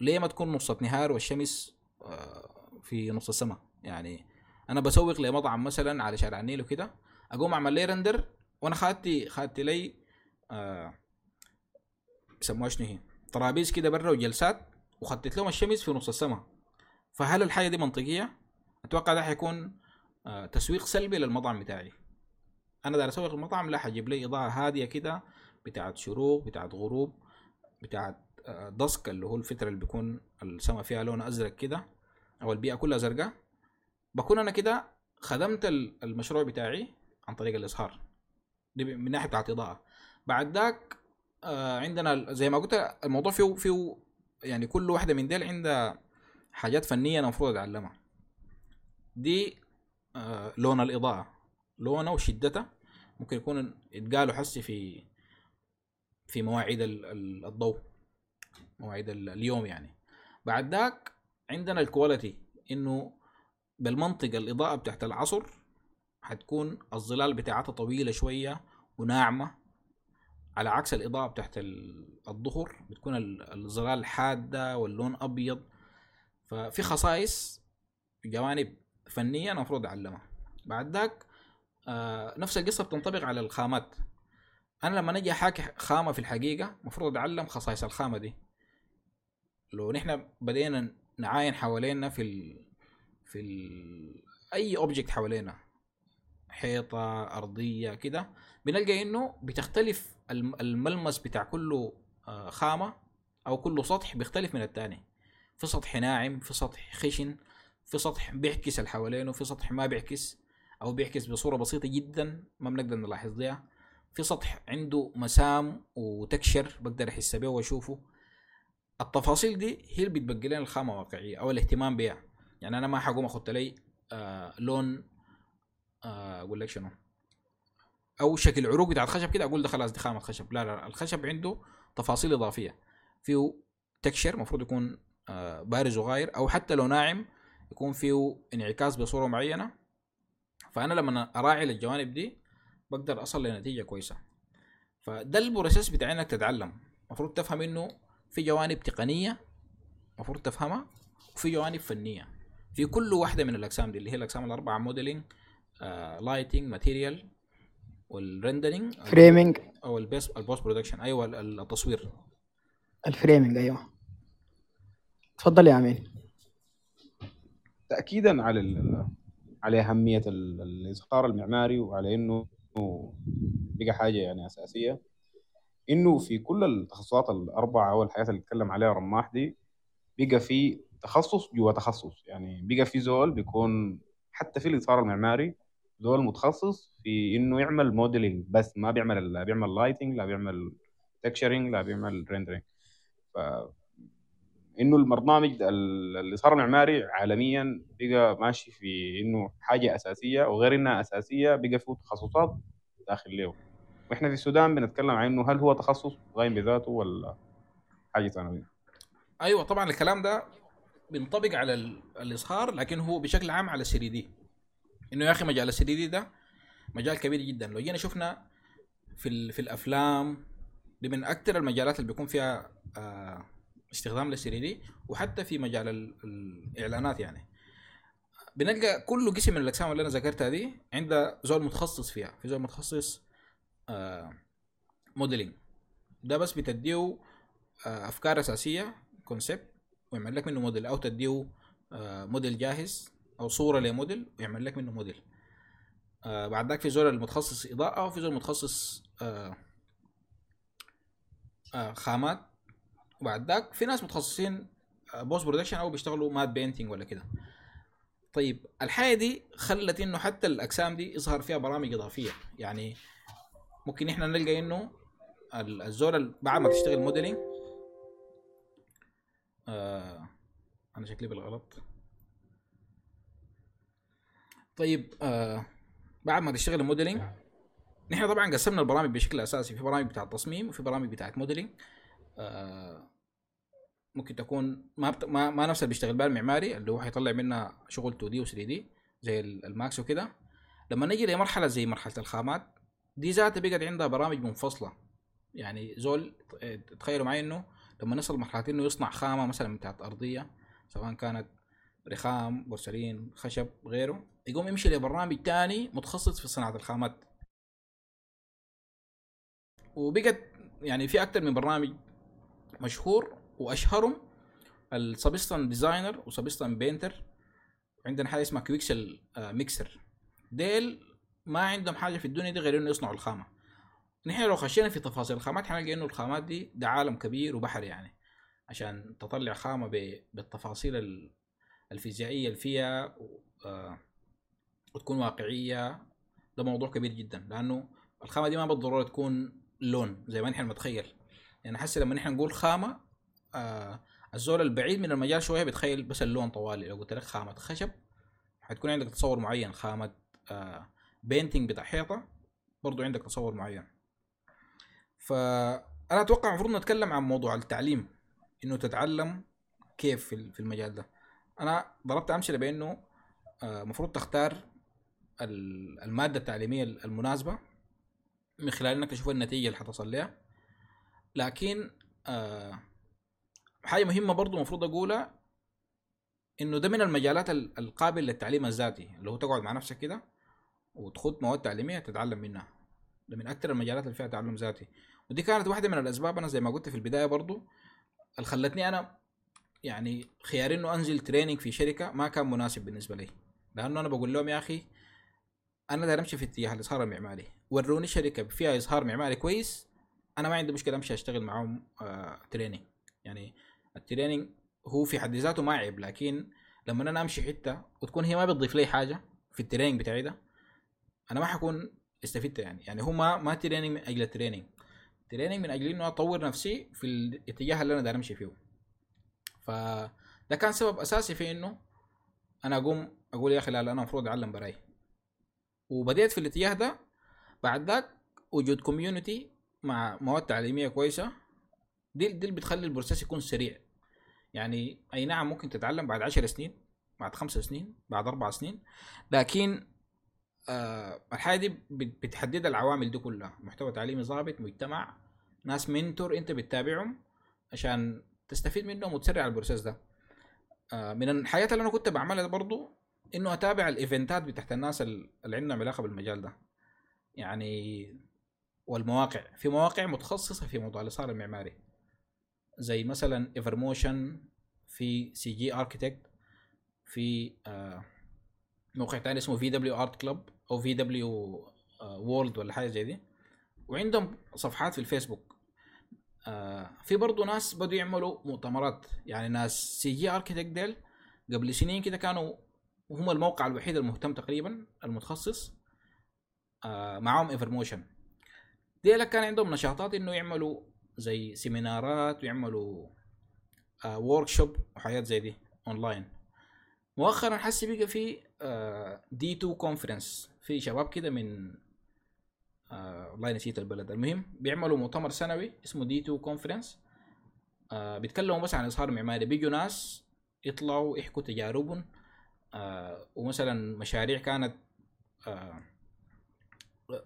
ليه ما تكون نص نهار والشمس آه، في نص السماء؟ يعني أنا بسوق لمطعم مثلا على شارع النيل وكده أقوم أعمل لي رندر وأنا خدتي خدت لي آه بيسموها شنو هي؟ طرابيز كده برا وجلسات وخطيت لهم الشمس في نص السماء فهل الحاجة دي منطقية؟ أتوقع ده حيكون آه تسويق سلبي للمطعم بتاعي. أنا داير أسوق المطعم لا حجيب لي إضاءة هادية كده بتاعت شروق بتاعت غروب بتاعت آه، دسك اللي هو الفترة اللي بيكون السماء فيها لون أزرق كده أو البيئة كلها زرقاء. بكون أنا كده خدمت ال- المشروع بتاعي عن طريق الاصهار دي من ناحية بتاعت اضاءة بعد ذاك آه، عندنا زي ما قلت الموضوع فيه فيه يعني كل واحدة من ديل عندها حاجات فنية أنا المفروض أتعلمها. دي آه، لون الإضاءة. لونه وشدته ممكن يكون يتقالوا حسي في في مواعيد ال- ال- الضوء مواعيد ال- اليوم يعني. بعد ذاك عندنا الكواليتي إنه بالمنطق الإضاءة بتاعت العصر حتكون الظلال بتاعتها طويلة شوية وناعمة. على عكس الإضاءة بتاعت ال- الظهر بتكون ال- الظلال حادة واللون أبيض. ففي خصائص جوانب أنا المفروض اعلمها بعد ذاك آه نفس القصة بتنطبق على الخامات. أنا لما نجي أحاكي خامة في الحقيقة المفروض أتعلم خصائص الخامة دي. لو نحن بدينا نعاين حوالينا في ال... في ال... أي اوبجكت حوالينا حيطة أرضية كده بنلقى إنه بتختلف الم- الملمس بتاع كل آه، خامة أو كل سطح بيختلف من التاني. في سطح ناعم في سطح خشن في سطح بيعكس اللي حوالينه في سطح ما بيعكس أو بيعكس بصورة بسيطة جدا ما بنقدر نلاحظ ديها في سطح عنده مسام وتكشر بقدر أحس بيه وأشوفه. التفاصيل دي هي اللي بتبقي لنا الخامة واقعية أو الاهتمام بها يعني أنا ما حقوم اخذت لي آه لون أقول لك شنو. أو شكل عروق بتاعت خشب كده أقول ده خلاص دي خامه خشب. لا لا الخشب عنده تفاصيل إضافية. فيه تكشر المفروض يكون آه بارز وغاير أو حتى لو ناعم يكون فيه انعكاس بصورة معينة. فأنا لما أراعي الجوانب دي بقدر أصل لنتيجة كويسة. فده ال process بتاع إنك تتعلم. المفروض تفهم إنه في جوانب تقنية المفروض تفهمها وفي جوانب فنية. في كل واحدة من الأقسام دي اللي هي الأقسام الأربعة modeling lighting material وال rendering framing أو البيس ال post production أيوه ال- التصوير. ال framing أيوه. تفضل يا امين تاكيدا على ال- على أهمية ال- الاظهار المعماري وعلى إنه بقى حاجة يعني أساسية. إنه في كل التخصصات الأربعة أو الحاجات اللي اتكلم عليها رماح دي بقى في تخصص جوا تخصص. يعني بقى في زول بيكون حتى في الاظهار المعماري زول متخصص في إنه يعمل modeling بس ما بيعمل لا بيعمل lighting لا بيعمل texturing لا بيعمل rendering ف إنه البرنامج ال- الاظهار المعماري عالميا بقى ماشي في إنه حاجة أساسية وغير إنها أساسية بقى فيه تخصصات داخل له وإحنا في السودان بنتكلم عن إنه هل هو تخصص قايم بذاته ولا حاجة ثانية أيوه طبعا الكلام ده بينطبق على ال- الإظهار لكن هو بشكل عام على 3D إنه يا أخي مجال ال 3D ده مجال كبير جدا. لو جينا شفنا في في الأفلام دي من أكثر المجالات اللي بيكون فيها آه استخدام لل 3D وحتى في مجال ال- الإعلانات يعني. بنلقى كل قسم من الاقسام اللي أنا ذكرتها دي عنده زول متخصص فيها. في زول متخصص آه modeling ده بس بتديه آه أفكار أساسية concept ويعمل لك منه موديل أو تديه موديل جاهز. أو صورة لموديل ويعمل لك منه موديل. آه بعد ذاك في زول المتخصص إضاءة وفي زول متخصص آه آه خامات. وبعد ذاك في ناس متخصصين post production أو بيشتغلوا matte painting ولا كده. طيب الحاجة دي خلت إنه حتى الأجسام دي يظهر فيها برامج إضافية. يعني ممكن إحنا نلقى إنه ال- الزول ال- بعد ما تشتغل modeling آه أنا شكلي بالغلط. طيب آه بعد ما تشتغل ال modeling نحن طبعا قسمنا البرامج بشكل أساسي. في برامج بتاعت تصميم وفي برامج بتاعت modeling آه ممكن تكون ما, بت... ما ما نفس اللي بيشتغل بها المعماري اللي هو حيطلع منها شغل 2D و 3D زي ال- ال Max وكده. لما نجي لمرحلة زي مرحلة الخامات دي ذاتها بقت عندها برامج منفصلة. يعني زول ت- تخيلوا معي إنه لما نصل مرحلة إنه يصنع خامة مثلا بتاعت أرضية سواء كانت رخام بورسلين خشب غيره. يقوم يمشي لبرنامج تاني متخصص في صناعة الخامات. وبقت يعني في أكثر من برنامج مشهور وأشهرهم ال Substance Designer و Substance Painter عندنا حاجة اسمها Quixel آه، ميكسر ديل ما عندهم حاجة في الدنيا دي غير إنه يصنعوا الخامة. نحن لو خشينا في تفاصيل الخامات حنلقى إنه الخامات دي ده عالم كبير وبحر يعني عشان تطلع خامة بالتفاصيل ال- الفيزيائية اللي فيها آه، وتكون واقعية. ده موضوع كبير جدا لأنه الخامة دي ما بالضرورة تكون لون زي ما نحن متخيل يعني حاسس لما نحن نقول خامة آه الزول البعيد من المجال شوية بيتخيل بس اللون طوالي. لو قلت لك خامة خشب حتكون عندك تصور معين. خامة آه بينتنج بتاع حيطة برضو عندك تصور معين. فانا أتوقع المفروض نتكلم عن موضوع التعليم إنه تتعلم كيف في المجال ده. أنا ضربت أمثلة بأنه المفروض تختار المادة التعليمية المناسبة من خلال إنك تشوف النتيجة اللي حتصل لها لكن آه حاجة مهمة برضو المفروض أقولها إنه ده من المجالات ال- القابل للتعليم الذاتي اللي هو تقعد مع نفسك كده وتخوض مواد تعليمية تتعلم منها. ده من أكثر المجالات اللي فيها تعلم ذاتي. ودي كانت واحدة من الأسباب أنا زي ما قلت في البداية برضو اللي خلتني أنا يعني خيار إنه أنزل تريننج في شركة ما كان مناسب بالنسبة لي. لأنه أنا بقول لهم يا أخي أنا داير أمشي في اتجاه الإظهار المعماري. وروني شركة فيها إظهار معماري كويس. أنا ما عندي مشكلة أمشي أشتغل معاهم آه training يعني ال training هو في حد ذاته ما عيب لكن لما أنا أمشي حتة وتكون هي ما بتضيف لي حاجة في ال training بتاعي ده أنا ما حكون استفدت يعني. يعني هو ما ما training من أجل ال training training من أجل إنه أطور نفسي في الاتجاه اللي أنا داير أمشي فيه. فده كان سبب أساسي في إنه أنا أقوم أقول يا أخي لا أنا المفروض اتعلم براي. وبديت في الاتجاه ده بعد ذاك وجود community مع مواد تعليمية كويسة دي دي اللي بتخلي ال process يكون سريع. يعني أي نعم ممكن تتعلم بعد عشر سنين بعد خمس سنين بعد أربع سنين لكن آه الحاجة دي بت- بتحدد العوامل دي كلها. محتوى تعليمي ضابط مجتمع ناس mentor انت بتتابعهم عشان تستفيد منهم وتسرع ال process ده. آه من الحاجات اللي أنا كنت بعملها برضو إنه أتابع الإيفنتات بتاعت الناس ال- اللي عندهم علاقة بالمجال ده. يعني والمواقع. في مواقع متخصصة في موضوع الاظهار المعماري. زي مثلا Evermotion في CGarchitect في آه موقع تاني اسمه VWArtclub أو VW World ولا حاجة زي دي. وعندهم صفحات في الفيسبوك. آه في برضه ناس بدوا يعملوا مؤتمرات. يعني ناس CGarchitect ديل قبل سنين كده كانوا هم الموقع الوحيد المهتم تقريبا المتخصص آه معاهم Evermotion ديلك كان عندهم نشاطات إنه يعملوا زي سيمينارات ويعملوا آه workshop وحاجات زي دي اونلاين مؤخرا حسي بقى في D2 Conference في شباب كده من آه والله نسيت البلد. المهم بيعملوا مؤتمر سنوي اسمه D2 Conference آه بيتكلموا بس عن إظهار معماري. بيجوا ناس يطلعوا يحكوا تجاربهم. آه ومثلا مشاريع كانت آه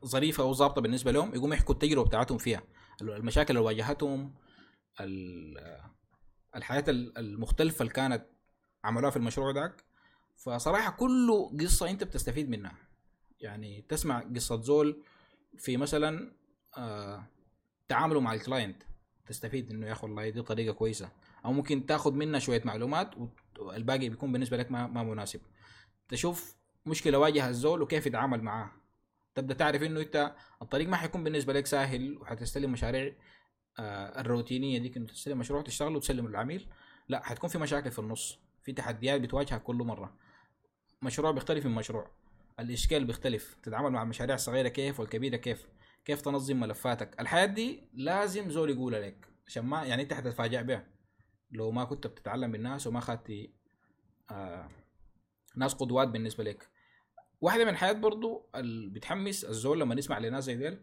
ظريفة أو ظابطة بالنسبة لهم يقوموا يحكوا التجربة بتاعتهم فيها. المشاكل اللي واجهتهم ال- الحياة المختلفة اللي كانت عملوها في المشروع داك فصراحة كله قصة أنت بتستفيد منها. يعني تسمع قصة زول في مثلا آه تعامله مع الكلاينت تستفيد إنه يا أخي والله دي طريقة كويسة. أو ممكن تاخذ منها شوية معلومات والباقي بيكون بالنسبة لك ما, ما مناسب. تشوف مشكلة واجهها الزول وكيف يتعامل معاها تبدأ تعرف إنه أنت الطريق ما حيكون بالنسبة لك سهل وحتستلم مشاريع آه الروتينية ديك إنه تستلم مشروع تشتغل وتسلم للعميل لا حتكون في مشاكل في النص. في تحديات بتواجهك كل مرة. مشروع بيختلف من مشروع. الإشكال بيختلف. تتعامل مع المشاريع الصغيره كيف والكبيرة كيف؟ كيف تنظم ملفاتك؟ الحياة دي لازم زول يقولها لك. عشان ما يعني أنت حتتفاجئ بها لو ما كنت بتتعلم من الناس وما اخذت آه ناس قدوات بالنسبة لك. واحدة من الحاجات برضو اللي بتحمس الزول لما يسمع لناس زي ديل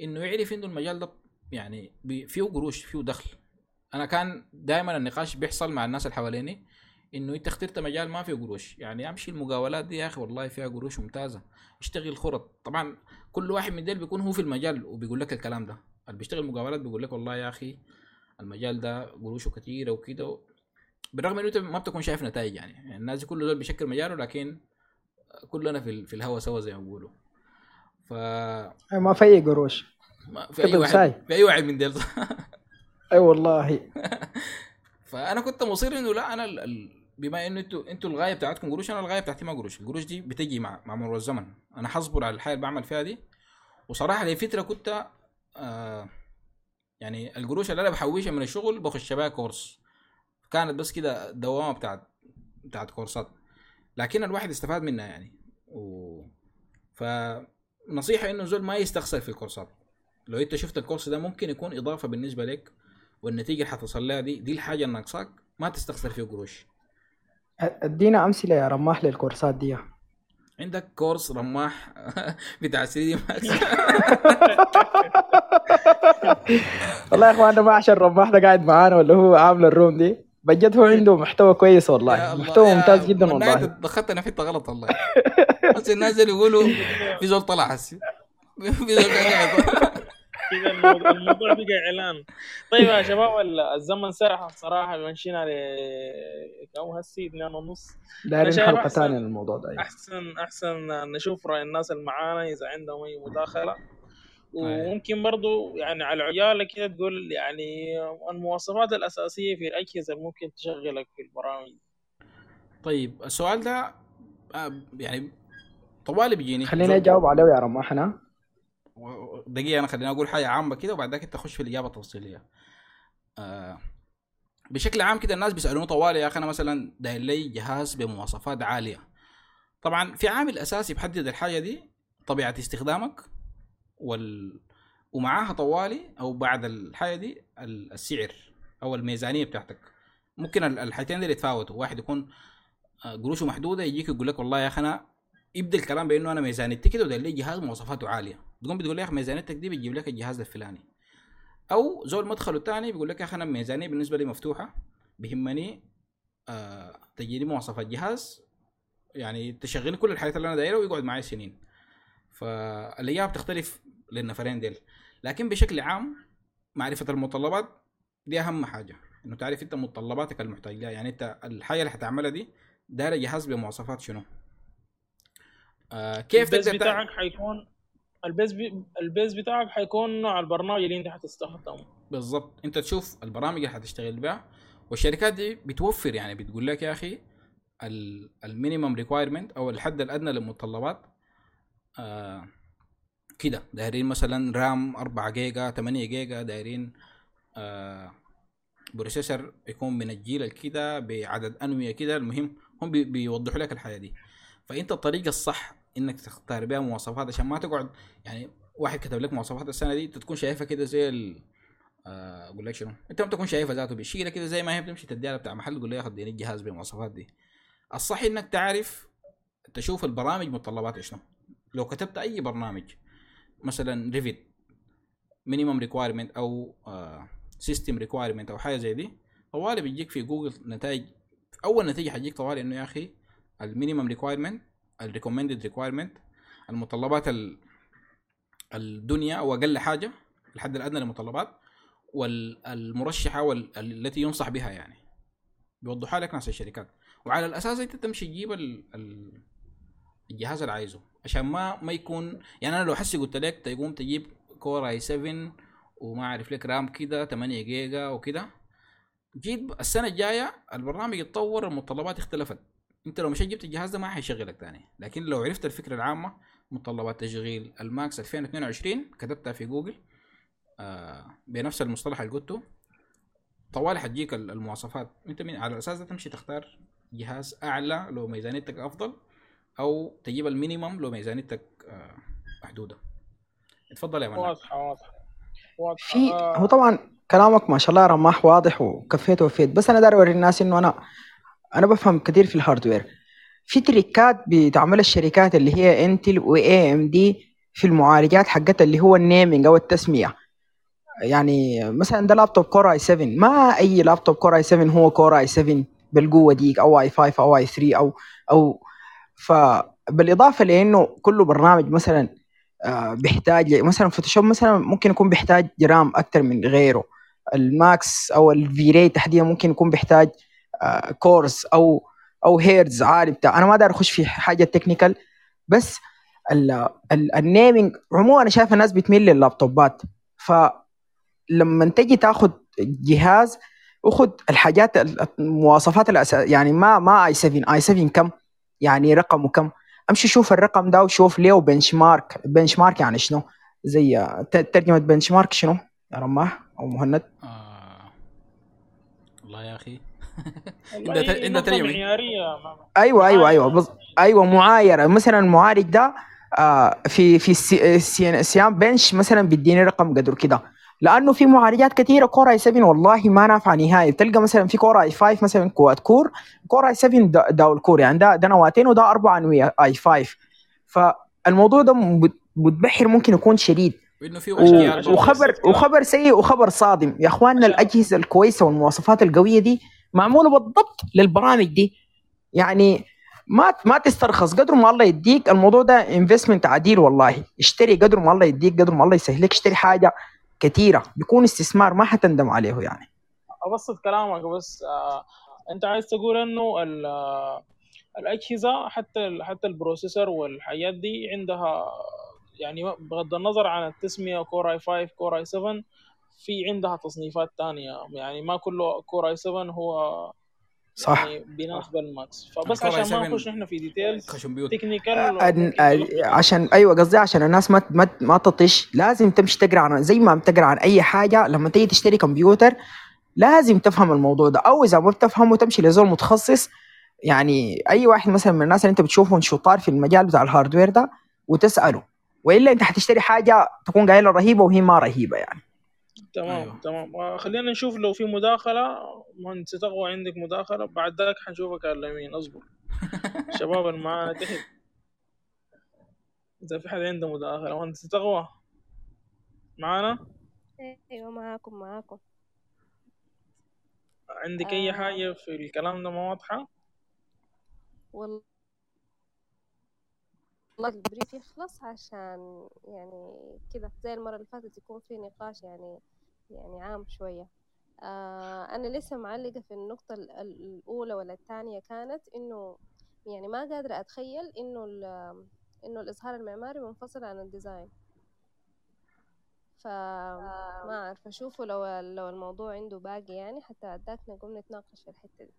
إنه يعرف إنه المجال ده يعني فيه قروش فيه دخل. أنا كان دائما النقاش بيحصل مع الناس اللي حواليني إنه أنت اخترت مجال ما فيه قروش. يعني أمشي المقاولات دي يا أخي والله فيها قروش ممتازة. اشتغل خرط. طبعا كل واحد من ديل بيكون هو في المجال وبيقول لك الكلام ده. اللي بيشتغل مقاولات بيقول لك والله يا أخي المجال ده قروشه كثيره وكده بالرغم إنه أنت ما بتكون شايف نتائج يعني, يعني الناس دي كل دول بيشكل مجاله لكن كلنا في في الهوا سوا زي ما بيقولوا. ف ما في أي قروش. في أي واحد ساي. في أي واحد من ديل. [laughs] اي والله. [laughs] فأنا كنت مصر إنه لا أنا ال... بما إنه أنتوا أنتوا الغاية بتاعتكم قروش أنا الغاية بتاعتي ما قروش. القروش دي بتجي مع مع مرور الزمن. أنا حصبر على الحياة اللي بعمل فيها دي. وصراحة لفتره كنت آه يعني القروش اللي أنا بحوشها من الشغل بخش بها كورس. كانت بس كده دوامة بتاعت بتاعت كورسات. لكن الواحد استفاد منها يعني. و... فنصيحه إنه زول ما يستخسر في الكورسات. لو أنت شفت ال course ده ممكن يكون إضافة بالنسبة لك والنتيجة اللي حتصل لها دي دي الحاجة اللي ناقصاك ما تستخسر فيه قروش. أدينا أمثلة يا رماح للكورسات دي. عندك course رماح [laughs] بتاع 3D Max. [laughs] والله يا أخوان ما عشان رماح ده قاعد معانا ولا هو عامل ال room دي. بجد هو عنده محتوى كويس والله. الله، محتوى ممتاز جدا والله. دخلتنا في حتة غلط والله. [laughs] بس الناس اللي يقولوا في زول طلع هسي في زول. كده الموضوع, الموضوع بقى إعلان. طيب يا شباب ال- الزمن سرح الصراحه مشينا ل كم هسي اثنين ونص. دايرين حلقة ثانية للموضوع ده أيوة. احسن أحسن نشوف رأي الناس اللي معانا إذا عندهم أي مداخلة. وممكن برضو يعني على العيال كده تقول يعني المواصفات الأساسية في الأجهزة اللي ممكن تشغلك في البرامج. طيب السؤال ده آه، يعني طوالي بيجيني. خليني اجاوب عليه يا رماح أنا دقيقة أنا خليني أقول حاجة عامة كده وبعد ذاك أنت تخش في الإجابة التفصيلية. آه بشكل عام كده الناس بيسألوني طوالي يا أخي أنا مثلا داير لي جهاز بمواصفات عالية. طبعا في عامل أساسي بحدد الحاجة دي طبيعة استخدامك وال ومعاها طوالي أو بعد الحاجة دي ال- السعر أو الميزانية بتاعتك. ممكن ال- الحاجتين دي يتفاوتوا، واحد يكون آه، قروشه محدودة يجيك يقول لك والله يا أخي أنا يبدأ الكلام بأنه أنا ميزانيتي كده وده لي جهاز مواصفاته عالية. تقوم بتقول لي يا أخي ميزانيتك دي بتجيب لك الجهاز الفلاني. أو زول مدخله الثاني بيقول لك يا أخي أنا ميزانية بالنسبة لي مفتوحة بيهمني آه تجيني مواصفات جهاز يعني تشغلني كل الحاجات اللي أنا دايرها ويقعد معي سنين. فالاجابه بتختلف للنفرين ديل. لكن بشكل عام معرفة المتطلبات دي أهم حاجة. إنه تعرف أنت متطلباتك المحتاج لها. يعني أنت الحاجة اللي حتعملها دي داير جهاز بمواصفات شنو؟ آه كيف ال base تقدر بتاعك حيكون ال base بي... ال base بتاعك حيكون نوع البرنامج اللي انت حتستخدمه. بالضبط. انت تشوف البرامج اللي حتشتغل بها والشركات دي بتوفر يعني بتقول لك يا أخي ال minimum requirement أو الحد الأدنى للمتطلبات آه كده. دايرين مثلا RAM 4 جيجا 8 جيجا دايرين آه processor يكون من الجيل الكده بعدد أنوية كده. المهم هم بي بيوضحوا لك الحياة دي. فأنت الطريقة الصح إنك تختار بها مواصفات عشان ما تقعد يعني واحد كتب لك مواصفات السنة دي انت تكون شايفها كده زي ال آه، أقول لك شنو؟ أنت ما تكون شايفها ذاته بشيله كده زي ما هي بتمشي تديها بتاع محل تقول له ياخذ ديني الجهاز بالمواصفات دي. الصح إنك تعرف تشوف البرامج متطلباتها شنو. لو كتبت أي برنامج مثلا Revit minimum requirement أو system requirement أو حاجة زي دي طوالي بيجيك في جوجل نتائج. أول نتيجة حتجيك طوالي إنه يا أخي ال minimum requirement ال recommended requirement المتطلبات ال- الدنيا أو أقل حاجة الحد الأدنى للمتطلبات والمرشحه وال- التي ينصح بها يعني. بيوضحها لك ناس الشركات. وعلى الأساس أنت تمشي تجيب ال- ال- الجهاز اللي عايزه. عشان ما ما يكون يعني أنا لو حسي قلت لك تقوم تجيب Core i7 وما أعرف لك RAM كده 8 جيجا وكده. جيت السنة الجاية البرنامج يتطور المتطلبات اختلفت. انت لو مش جبت الجهاز ده ما حيشغلك تاني. لكن لو عرفت الفكرة العامة متطلبات تشغيل ال Max 2022 كتبتها في جوجل آه بنفس المصطلح اللي قلته. طوالي حتجيك ال- المواصفات. انت من على الاساس ده تمشي تختار جهاز أعلى لو ميزانيتك أفضل أو تجيب ال minimum لو ميزانيتك آه محدودة. اتفضل يا منى واضحة واضحة في آه، هو طبعا كلامك ما شاء الله رماح واضح وكفيت وفيت بس أنا داير أوري الناس إنه أنا أنا بفهم كثير في ال hardware في tricks بتعمل الشركات اللي هي Intel و AMD في المعالجات حقتها اللي هو ال naming أو التسمية. يعني مثلا ده laptop Core i7 ما أي laptop Core i7 هو Core i7 بالقوة ديك أو i5 أو i3 أو أو فبالاضافه لإنه كل برنامج مثلا آه، بيحتاج مثلا Photoshop مثلا ممكن يكون بيحتاج RAM أكثر من غيره. ال Max أو ال V-Ray تحديدا ممكن يكون بيحتاج cores أو أو هيرز عالي بتاع. أنا ما داير أخش في حاجة technical بس ال- ال- naming عموما أنا شايف الناس بتميل لللابتوبات. فلما تجي تاخذ جهاز اخذ الحاجات ال- المواصفات الاساسيه يعني ما ما i7 i7 كم؟ يعني رقمه كم؟ أمشي شوف الرقم ده وشوف ليه benchmark benchmark يعني شنو؟ زي ترجمة benchmark شنو يا رماح أو مهند؟ آه. والله يا أخي إنت معيارية أيوه أيوه أيوه. بز... أيوه معايرة. مثلا المعالج ده آه في في ال C... ال C... bench مثلا بيديني رقم قدر كده. لأنه في معالجات كثيرة Core i7 والله ما نافعه نهائي. تلقى مثلا في Core i5 مثلا quad core. Core i7 دا- dual core. يعني ده ده نواتين وده أربع أنوية i5 فالموضوع ده مت- متبحر ممكن يكون شديد. وإنه في وخبر وخبر سيء وخبر صادم. يا إخواننا الأجهزة الكويسة والمواصفات القوية دي معمولة بالضبط للبرامج دي. يعني ما ما تسترخص قدر ما الله يديك الموضوع ده investment عديل والله. اشتري قدر ما الله يديك قدر ما الله يسهلك. اشتري حاجة كثيره بيكون استثمار ما حتندم عليه يعني. أبسط كلامك بس آه أنت عايز تقول إنه آه، الأجهزة حتى حتى ال processor والحاجات دي عندها يعني بغض النظر عن التسمية Core i5 Core i7 في عندها تصنيفات تانية. يعني ما كله Core i7 هو صح. يعني بيناسب ال Max. فبس عشان i7 ما نخش نحن في details technical أن- عشان أيوه قصدي عشان الناس ما ما ما تطش. لازم تمشي تقرأ عن زي ما بتقرأ عن أي حاجة لما تيجي تشتري كمبيوتر لازم تفهم الموضوع ده. أو إذا ما بتفهمه تمشي لزول متخصص. يعني أي واحد مثلا من الناس اللي أنت بتشوفهم شطار في المجال بتاع ال hardware ده وتسأله. وإلا أنت حتشتري حاجة تكون قايلة رهيبة وهي ما رهيبة يعني. تمام أيوه. تمام. خلينا نشوف لو في مداخلة. مهندس تقوى عندك مداخلة. بعد ذاك حنشوفك على اليمين اصبر. [laughs] شباب اللي معانا تحت. إذا في حد عنده مداخلة. مهندس تقوى معانا؟ أيوه معاكم معاكم. عندك أي آه. حاجة في الكلام ده ما واضحة؟ والله والله ال brief يخلص عشان يعني كده زي المرة اللي فاتت يكون في نقاش يعني يعني عام شوية. آه أنا لسه معلقة في النقطة ال- ال- الأولى ولا الثانية كانت إنه يعني ما قادرة أتخيل إنه إنه الإظهار المعماري منفصل عن ال design. فما أعرف أشوفه لو لو الموضوع عنده باقي يعني حتى أداك نقوم نتناقش في الحتة دي.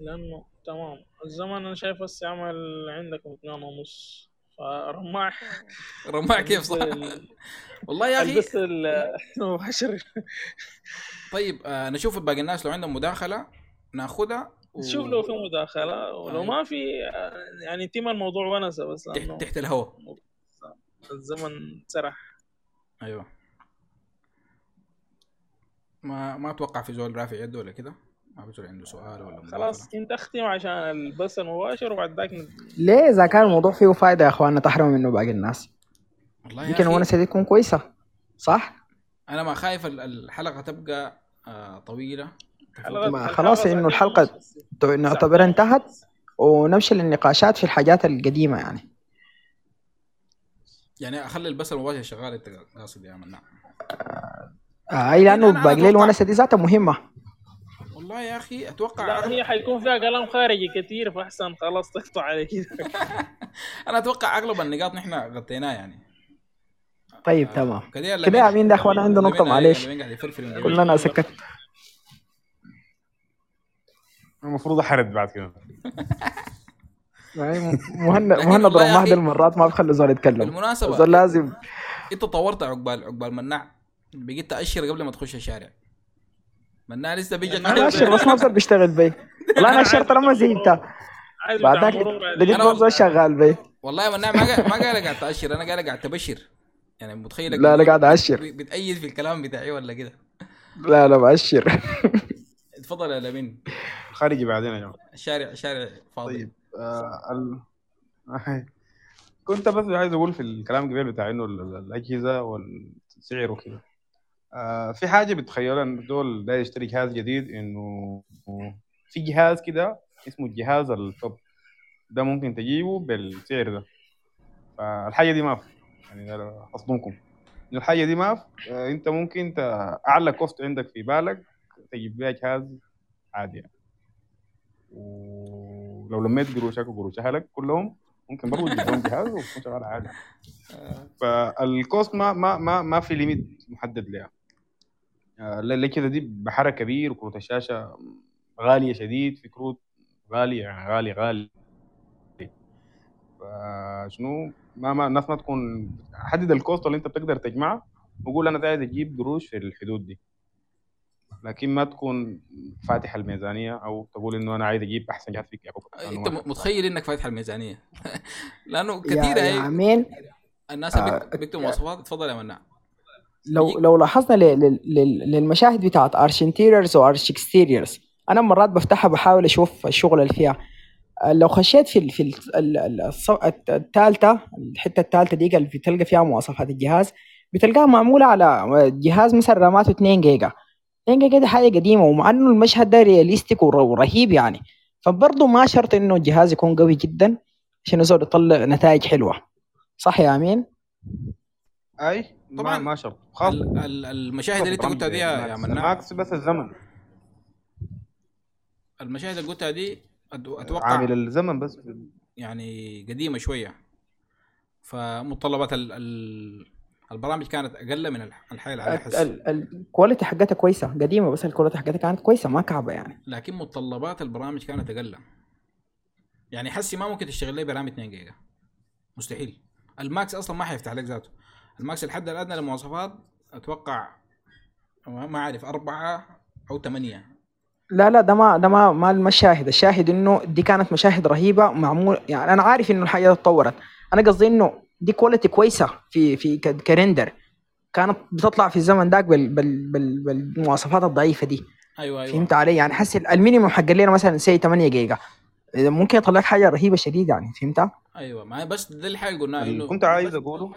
لأنه تمام. الزمن أنا شايف هسه عمل عندكم اثنين ونص. رماح كيف صح ال- والله يا أخي البس المباشر [laughs] طيب آه نشوف باقي الناس. لو عندهم مداخلة ناخذها و... شوف لو في مداخلة. ولو أيوة. ما في آه، يعني تم الموضوع ونسة بس تحت, تحت الهواء. الزمن سرح. أيوه. ما ما أتوقع في زول رافع يده ولا كده. ما زول عنده سؤال ولا خلاص. انت اختم عشان البث المباشر وبعد ذاك ند- ليه؟ إذا كان الموضوع فيه فايدة يا إخواننا تحرموا منه باقي الناس. والله يمكن الونسه دي تكون كويسة صح؟ أنا ما خايف ال- الحلقة تبقى آه طويلة. ما خلاص الحلقة ونص. نعتبرها انتهت ونمشي للنقاشات في الحاجات القديمة يعني. يعني أخلي البث المباشر شغال أنت قاصد يا مناع آه أي لأنه باقي لي الونسه دي ذاتها مهمة. والله يا أخي أتوقع لا هي حيكون فيها كلام خارجي كثير فأحسن خلاص تقطع على كده [laughs] أنا أتوقع أغلب النقاط نحن غطيناها يعني. طيب آه، تمام. كده امين ده؟ أخوان عنده نقطة معلش. كلنا كلنا سكت. المفروض أحرد بعد كده. يعني مهند مهند دي المرات ما بخلي زول يتكلم. بالمناسبة الزول لازم أنت طورت عقبال عقبال مناع. بقيت تأشر قبل ما تخش الشارع. مناع لسه بيجي أنا اشر بس ما بصير بيشتغل بي. والله أنا لما زهقت عايز بتاع بعدك. لقيت ما زول شغال بي. والله يا مناع ما قاعد ما قاعد قاعد تاشر أنا قاعد قاعد تبشر يعني متخيلك لا لا قاعد أشر. ب- بتأيد في الكلام بتاعي ولا كده؟ لا لا بأشر. اتفضل يا لمين خارجي بعدين يا جماعة. الشارع الشارع فاضي. طيب آه ال... [laughs] كنت بس عايز أقول في الكلام قبل بتاع إنه ال- ال- الأجهزة والسعر وكده. آه في حاجة بتخيلها إن دول ده يشتري جهاز جديد إنه في جهاز كده اسمه الجهاز ال top ده ممكن تجيبه بالسعر ده. فالحاجة دي ما في. يعني اصدمكم الحاجة دي ما في. آه أنت ممكن أعلى cost عندك في بالك تجيب بيها جهاز عادي يعني. ولو لميت قروشك وقروش اهلك كلهم ممكن برضه تجيب لهم جهاز وتكون شغال عادي. فال cost ما ما ما ما في limit محدد لها. آه، لا لا كده؟ دي بحر كبير وكروت الشاشه غالية شديد في كروت غاليه يعني غالي غالي. فشنو؟ ما ما الناس ما تكون حدد ال cost اللي انت بتقدر تجمعه وقول أنا عايز أجيب قروش في الحدود دي. لكن ما تكون فاتح الميزانية أو تقول إنه أنا عايز أجيب أحسن جهاز فيك أنت متخيل إنك فاتح الميزانية؟ [laughs] لأنه يا كثيرة يا هي امين الناس اللي آه، بيكتبوا مواصفات اتفضل يا مناع. لو لو لاحظنا للمشاهد بتاعت Archinteriors و Archexteriors أنا مرات بفتحها بحاول أشوف الشغل اللي فيها. آه، لو خشيت في في الثالثه الحتة الثالثه دي اللي بتلقى فيها مواصفات الجهاز بتلقاها معمولة على جهاز مثلا راماته 2 جيجا. 2 جيجا دي حاجة قديمة ومع إنه المشهد ده realistic ور- ورهيب يعني. فبرضه ما شرط إنه الجهاز يكون قوي جدا عشان يقدر يطلع نتائج حلوة. صح يا أمين؟ أي. طبعاً. ما شرط. خاص ال- ال- المشاهد اللي انت قلتها دي يا مناع Max بس الزمن. المشاهد اللي قلتها دي أتوقع عامل الزمن بس. يعني قديمة شوية. فمتطلبات ال- ال- البرامج كانت أقل من الح- الحياة ال- حس. ال- ال quality حقتها كويسة. قديمة بس ال quality حقتها كانت كويسة ما كعبة يعني. لكن متطلبات البرامج كانت أقل. يعني حسي ما ممكن تشتغل لي برامج 2 جيجا. مستحيل. ال Max أصلا ما حيفتح لك ذاته. ال Max الحد الأدنى للمواصفات أتوقع ما أعرف أربعة أو ثمانية. لا لا ده ما ده ما ما المشاهد. الشاهد إنه دي كانت مشاهد رهيبة معمول يعني أنا عارف إنه الحاجة اتطورت أنا قصدي إنه دي quality كويسة في في ك- ك render. كانت بتطلع في الزمن ذاك بال بال بال بالمواصفات الضعيفة دي. أيوه أيوه. فهمت علي؟ يعني حس ال minimum حق لنا مثلا سي 8 جيجا. إذا ممكن يطلع لك حاجة رهيبة شديدة يعني فهمت؟ أيوه ما بس ده الحاجة قلناها اللي إنه كنت عايز أقوله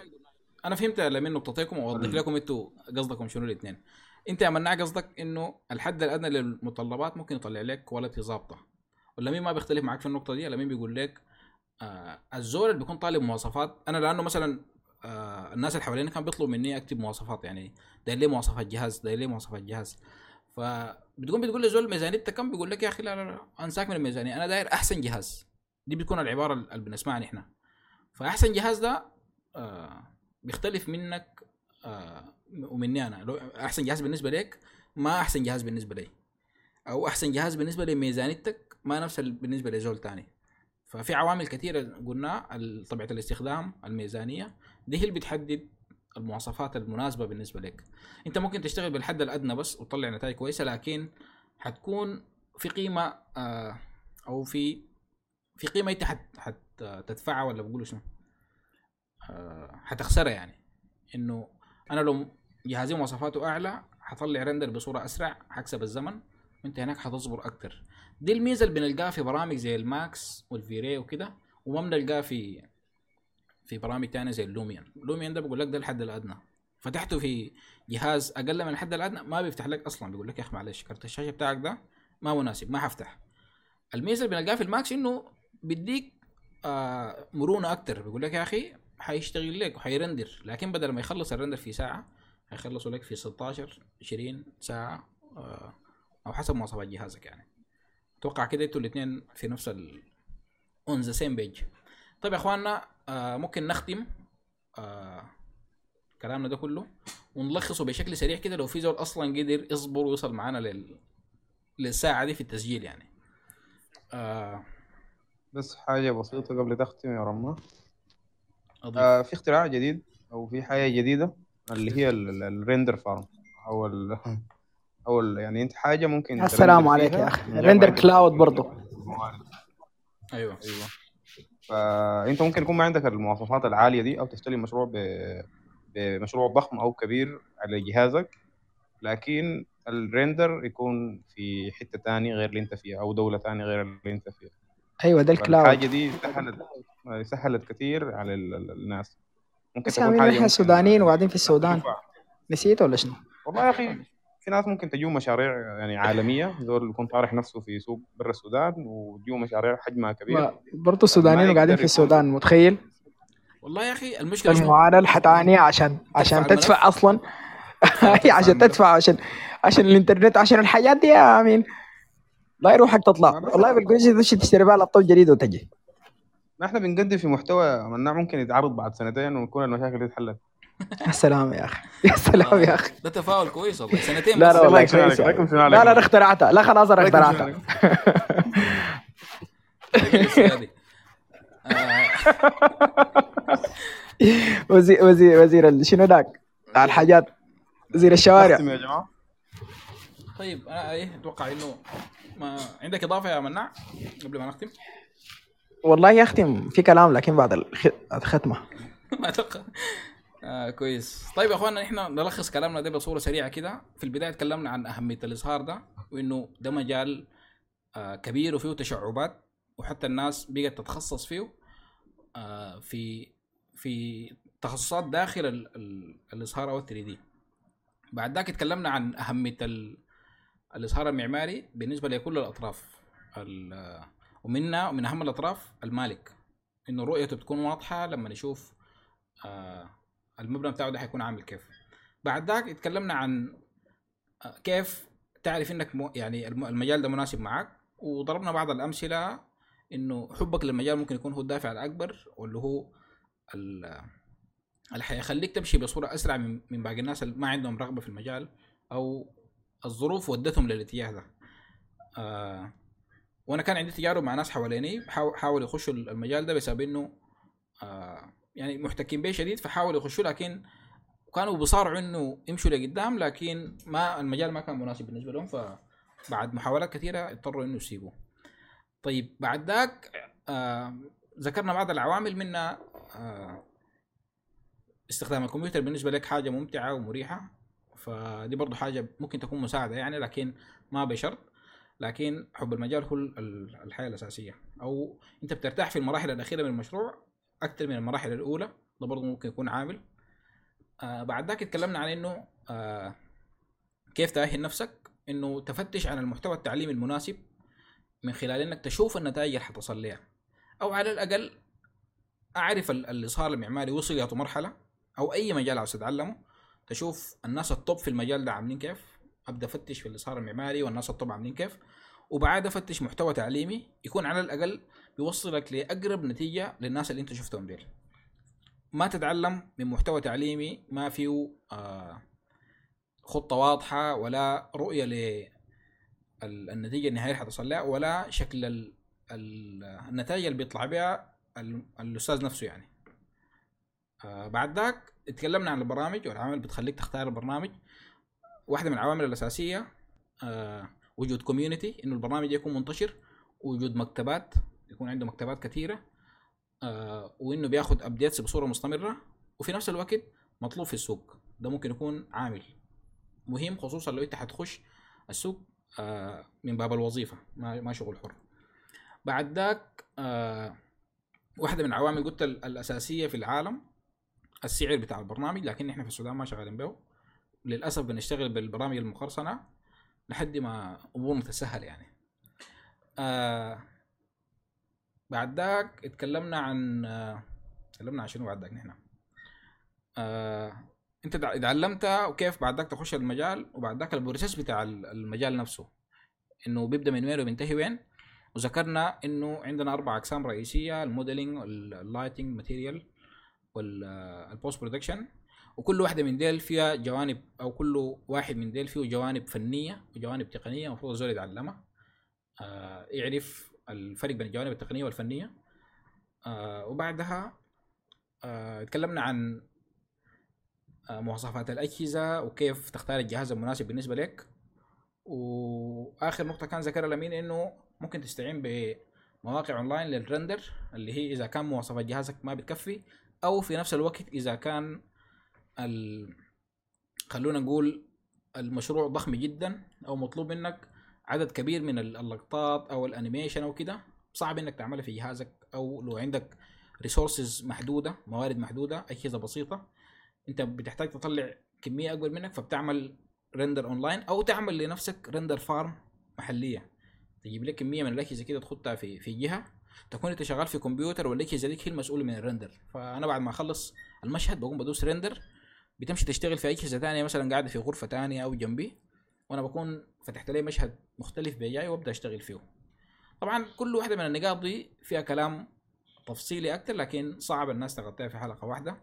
أنا فهمت لمن نقطتين وأوضح لكم إنتوا قصدكم شنو الاثنين إنت يا مناع قصدك إنه الحد الأدنى للمتطلبات ممكن يطلع لك quality ظابطه واللمين ما بيختلف معك في النقطة دي اللمين بيقول لك آه الزول اللي بيكون طالب مواصفات أنا لأنه مثلا آه الناس اللي حوالينا كان بيطلبوا مني أكتب مواصفات يعني داير لي مواصفات جهاز داير لي مواصفات جهاز. فبتقوم بتقول للزول ميزانيتك كم؟ بيقول لك يا أخي لا لا لا أنساك من الميزانية أنا داير أحسن جهاز. دي بتكون العبارة اللي بنسمعها نحن. فأحسن جهاز ده آه بيختلف منك آه ومني أنا. أحسن جهاز بالنسبة لك ما أحسن جهاز بالنسبة لي. أو أحسن جهاز بالنسبة لميزانيتك ما نفس ال- بالنسبة لزول تاني. ففي عوامل كثيرة قلنا طبيعة الاستخدام الميزانية دي هي اللي بتحدد المواصفات المناسبة بالنسبة لك. أنت ممكن تشتغل بالحد الأدنى بس وتطلع نتائج كويسة لكن حتكون في قيمة آه أو في في قيمة أنت حت حت تدفعها ولا بقولوا شنو؟ حتخسرها يعني. إنه أنا لو جهازي مواصفاته أعلى حطلع render بصورة أسرع حكسب الزمن وأنت هناك حتصبر أكتر. دي الميزة اللي بنلقاها في برامج زي ال Max وال V-Ray وكده وما بنلقاها في في برامج تانية زي ال Lumion ال Lumion ده بقول لك ده الحد الأدنى. فتحته في جهاز أقل من الحد الأدنى ما بيفتح لك أصلا. بيقول لك يا أخي معلش كارت الشاشة بتاعك ده ما مناسب ما حفتح الميزة اللي بنلقاها في ال Max إنه بيديك آه مرونة أكتر. بيقول لك يا أخي حيشتغل لك وحي render لكن بدل ما يخلص ال render في ساعة حيخلصوا لك في 16 20 ساعة آه أو حسب مواصفات جهازك يعني. أتوقع كده أنتوا الاثنين في نفس ال on the same page طيب يا أخواننا آه ممكن نختم آه كلامنا ده كله ونلخصه بشكل سريع كده لو في زول أصلا قدر يصبر ويوصل معانا لل للساعة دي في التسجيل يعني. آه بس حاجة بسيطة قبل تختم يا رامي. آه في اختراع جديد أو في حاجة جديدة اللي هي ال render farm أو ال [laughs] أو ال يعني أنت حاجة ممكن يا سلام ت render عليك يا أخي. render cloud برضه. أيوه. أيوه. فانت ممكن يكون ما عندك المواصفات العالية دي أو تستلم مشروع ب... بمشروع ضخم أو كبير على جهازك لكن ال render يكون في حتة تاني غير اللي أنت فيها أو دولة تاني غير اللي أنت فيها. أيوه ده ال cloud دي سهلت سهلت كثير على ال- ال- الناس ممكن بس حاجة إحنا ممكن السودانيين وقاعدين في السودان. نسيت ولا شنو؟ والله يا أخي في ناس ممكن تجوا مشاريع يعني عالمية زول يكون طارح نفسه في سوق برا السودان وتجوا مشاريع حجمها كبير برضه السودانيين وقاعدين في السودان متخيل؟ والله يا أخي المشكلة شنو؟ المعاناة الحتانية عشان عشان. تدفع أصلا عشان. [laughs] تدفع عشان عشان الإنترنت عشان الحاجات دي يا أمين لا يروحك تطلع. والله بالقرش تخش تشتري بها لابتوب جديد وتجي. ما إحنا بنقدم في محتوى مناع ممكن يتعرض بعد سنتين ويكون المشاكل دي اتحلت. يا سلام يا أخي. [laughs] يا سلام يا أخي. ده تفاؤل كويس والله. سنتين لا بس. لا والله كويس. لا لا أنا اخترعتها. لا خلاص أنا اخترعتها. [laughs] وزير وزير وزير شنو ذاك بتاع الحاجات. وزير الشوارع. يا جماعة. طيب أنا إيه أتوقع إنه ما عندك إضافة يا مناع قبل ما نختم؟ والله يا أختي في كلام لكن بعد الخ- الختمة. [laughs] ما أتوقع آه كويس. طيب يا اخوانا إحنا نلخص كلامنا ده بصورة سريعة كده. في البداية تكلمنا عن أهمية الإظهار ده وإنه ده مجال آه كبير وفيه تشعبات وحتى الناس بقت تتخصص فيه آه في في تخصصات داخل ال- ال- الإظهار أو 3 دي بعد ذاك اتكلمنا عن أهمية ال- الإظهار المعماري بالنسبة لكل الأطراف. ال- ومنها ومن أهم الأطراف المالك. إنه رؤيته بتكون واضحة لما نشوف آه المبنى بتاعه ده حيكون عامل كيف. بعد ذاك اتكلمنا عن آه كيف تعرف إنك يعني الم- المجال ده مناسب معك. وضربنا بعض الأمثلة إنه حبك للمجال ممكن يكون هو الدافع الأكبر واللي هو ال- اللي حيخليك تمشي بصورة أسرع من باقي الناس اللي ما عندهم رغبة في المجال أو الظروف ودتهم للاتجاه ده آه وأنا كان عندي تجارب مع ناس حواليني حاو- حاولوا يخشوا المجال ده بسبب إنه آه يعني محتكين به شديد فحاولوا يخشوا لكن كانوا بيصارعوا إنه يمشوا لقدام لكن ما المجال ما كان مناسب بالنسبة لهم فبعد محاولات كثيرة اضطروا إنه يسيبوه. طيب بعد ذاك آه ذكرنا بعض العوامل منها آه استخدام الكمبيوتر بالنسبة لك حاجة ممتعة ومريحة فدي برضو حاجة ممكن تكون مساعدة يعني لكن ما بشرط. لكن حب المجال هو ال- الحياة الأساسية. أو أنت بترتاح في المراحل الأخيرة من المشروع أكثر من المراحل الأولى ده برضه ممكن يكون عامل. آه بعد ذاك اتكلمنا عن إنه آه كيف تأهل نفسك؟ إنه تفتش عن المحتوى التعليمي المناسب من خلال إنك تشوف النتائج اللي حتصل لها أو على الأقل أعرف ال- الإظهار المعماري وصل إلى مرحله أو أي مجال عاوز تتعلمه. تشوف الناس الطب في المجال ده عاملين كيف. أبدأ أفتش في الاظهار المعماري والناس الطب عاملين كيف. وبعد أفتش محتوى تعليمي يكون على الأقل بيوصلك لأقرب نتيجة للناس اللي أنت شفتهم ديل. ما تتعلم من محتوى تعليمي ما فيه آه خطة واضحة ولا رؤية ل ال- النتيجة النهائية اللي حتصل لها ولا شكل ال ال النتائج اللي بيطلع بها ال- الأستاذ نفسه يعني. بعد ذاك اتكلمنا عن البرامج والعوامل بتخليك تختار البرنامج. واحدة من العوامل الأساسية آه وجود community إنه البرنامج يكون منتشر وجود مكتبات يكون عنده مكتبات كثيرة آه وإنه بياخد updates بصورة مستمرة وفي نفس الوقت مطلوب في السوق. ده ممكن يكون عامل مهم خصوصا لو أنت حتخش السوق آه من باب الوظيفة ما شغل حر. بعد ذاك واحدة من العوامل قلت ال- الأساسية في العالم السعر بتاع البرنامج لكن إحنا في السودان ما شغالين به. للأسف بنشتغل بالبرامج المقرصنة لحد ما امورنا تسهل يعني. آه بعد ذاك اتكلمنا عن آه تكلمنا عن شنو بعد ذاك نحن؟ آه أنت تع- اتعلمت وكيف بعد ذاك تخش المجال وبعد ذاك ال process بتاع ال- المجال نفسه إنه بيبدأ من وين وبينتهي وين. وذكرنا إنه عندنا أربع أقسام رئيسية ال modeling ال lighting material وال post production وكل واحدة من ديل فيها جوانب أو كل واحد من ديل فيه جوانب فنية وجوانب تقنية المفروض الزول يتعلمها. آه يعرف الفرق بين الجوانب التقنية والفنية. آه وبعدها آه تكلمنا عن آه مواصفات الأجهزة وكيف تختار الجهاز المناسب بالنسبة لك. وآخر نقطة كان ذكرها الأمين إنه ممكن تستعين بمواقع online لل render اللي هي إذا كان مواصفات جهازك ما بتكفي أو في نفس الوقت إذا كان ال... خلونا نقول المشروع ضخم جدا أو مطلوب منك عدد كبير من ال- اللقطات أو ال animation أو كده صعب إنك تعملها في جهازك أو لو عندك resources محدودة موارد محدودة أجهزة بسيطة أنت بتحتاج تطلع كمية أكبر منك فبتعمل render online أو تعمل لنفسك render farm محلية. تجيب لك كمية من الأجهزة كده تحطها في في جهة تكون انت شغال في كمبيوتر والاجهزه ديك هي المسؤوله من ال render. فأنا بعد ما أخلص المشهد بقوم بدوس render بتمشي تشتغل في اجهزه ثانية مثلا قاعدة في غرفة ثانية أو جنبي وأنا بكون فتحت لي مشهد مختلف بجاي وأبدأ أشتغل فيه. طبعا كل واحدة من النقاط دي فيها كلام تفصيلي أكتر لكن صعب الناس تغطيها في حلقة واحدة.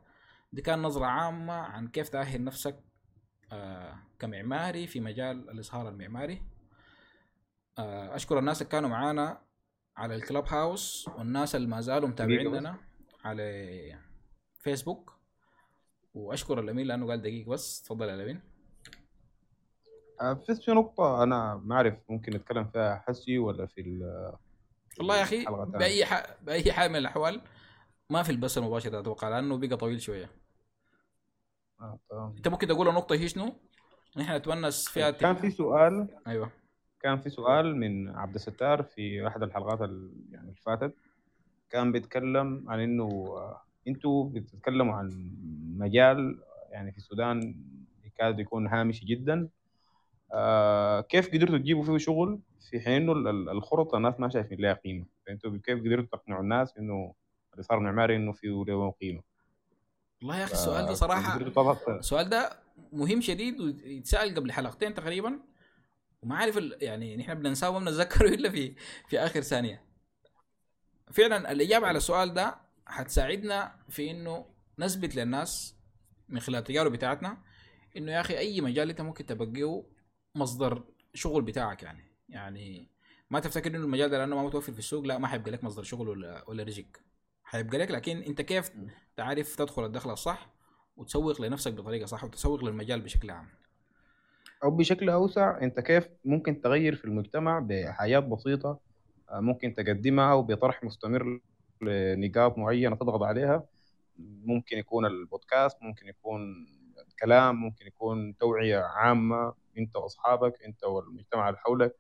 دي كان نظرة عامة عن كيف تأهل نفسك آه كمعماري في مجال الإظهار المعماري. آه أشكر الناس اللي كانوا معانا على الكلاب هاوس والناس اللي ما زالوا متابعيننا على فيسبوك. وأشكر الأمين لأنه قال دقيقة بس. تفضل يا لمين آه، في نقطة أنا ما أعرف ممكن نتكلم فيها حسي ولا في ال- والله يا الثانية. بأي ح... بأي حال من الأحوال ما في البث المباشر أتوقع لأنه بقى طويل شوية. آه،. أنت ممكن تقول النقطة هي شنو؟ نحن نتونس فيها كان في سؤال. أيوه. كان في سؤال من عبد الستار في احد الحلقات ال- يعني اللي فاتت كان بيتكلم عن إنه آه، إنتوا بتتكلموا عن مجال يعني في السودان يكاد يكون هامشي جدا. آه، كيف قدرتوا تجيبوا فيه شغل في حين إنه ال- ال- الخرط الناس ما شايفين لها قيمة؟ فانتوا كيف قدرتوا تقنعوا الناس إنه الاثار المعماري إنه فيه له قيمة؟ والله يا أخي السؤال ده صراحة السؤال ده مهم شديد ويتسأل قبل حلقتين تقريبا. وما عارف. يعني نحن بننساه وما بنتذكره إلا في في آخر ثانية. فعلا الإجابة على السؤال ده حتساعدنا في إنه نثبت للناس من خلال التجارب بتاعتنا إنه يا أخي أي مجال أنت ممكن تبقيه مصدر شغل بتاعك يعني. يعني ما تفتكر إنه المجال ده لأنه ما متوفر في السوق؟ لا ما حيبقى لك مصدر شغل ولا ولا رزق. حيبقى لك لكن أنت كيف تعرف تدخل الدخل الصح وتسوق لنفسك بطريقة صح وتسوق للمجال بشكل عام؟ أو بشكل أوسع أنت كيف ممكن تغير في المجتمع بحاجات بسيطة آه، ممكن تقدمها وبطرح مستمر لنقاط معينة تضغط عليها. ممكن يكون البودكاست ممكن يكون كلام ممكن يكون توعية عامة أنت وأصحابك أنت والمجتمع اللي حولك.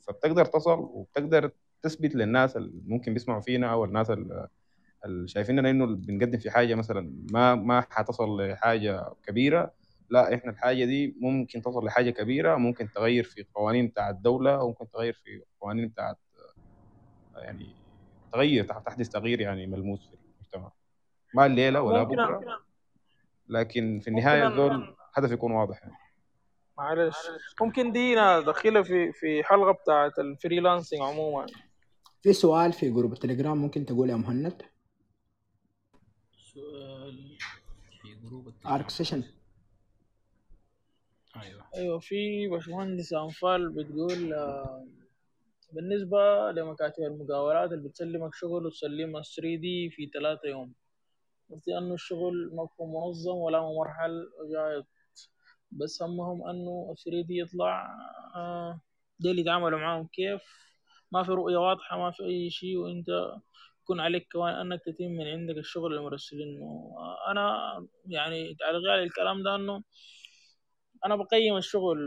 فبتقدر تصل وبتقدر تثبت للناس اللي ممكن بيسمعوا فينا أو الناس اللي شايفيننا إنه بنقدم في حاجة مثلا ما ما حتصل لحاجة كبيرة. لا إحنا الحاجة دي ممكن تصل لحاجة كبيرة ممكن تغير في قوانين بتاعت الدولة أو ممكن تغير في قوانين بتاعت يعني تغير تحدث تغيير يعني ملموس في المجتمع. ما الليلة ولا ممكن بكرة لكن في النهاية الزول هدف يكون واضح يعني. معلش. ممكن دي ندخلها في في حلقة بتاعت ال freelancing عموما. في سؤال في group التليجرام ممكن تقول يا مهند؟ سؤال في group آركشن أيوه في باشمهندس أنفال بتقول آه، بالنسبة لمكاتب المقاولات اللي بتسلمك شغل وتسلمها 3 دي في ثلاثة يوم. بس لأنه الشغل ما بيكون منظم ولا ممرحل وجاي بس همهم أنه 3 دي يطلع آه، دي اللي يتعاملوا معاهم كيف. ما في رؤية واضحة ما في أي شيء وأنت يكون عليك كمان أنك تتم من عندك الشغل المرسلين آه، أنا يعني تعليقي على الكلام ده أنه أنا بقيم الشغل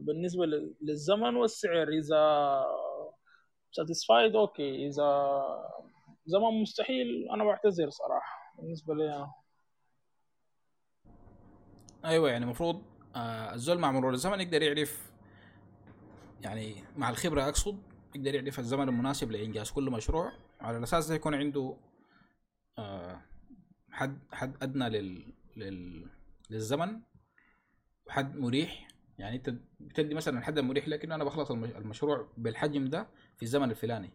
بالنسبة للزمن والسعر. إذا satisfied أوكي. إذا زمن مستحيل أنا بعتذر صراحة. بالنسبة لي. أيوه يعني المفروض آه الزول مع مرور الزمن يقدر يعرف يعني مع الخبرة أقصد يقدر يعرف الزمن المناسب لإنجاز كل مشروع. على الاساس ده يكون عنده آه حد حد أدنى لل, لل للزمن. وحد مريح. يعني انت بتدي مثلا الحد المريح لكن أنا بخلص المشروع بالحجم ده في الزمن الفلاني.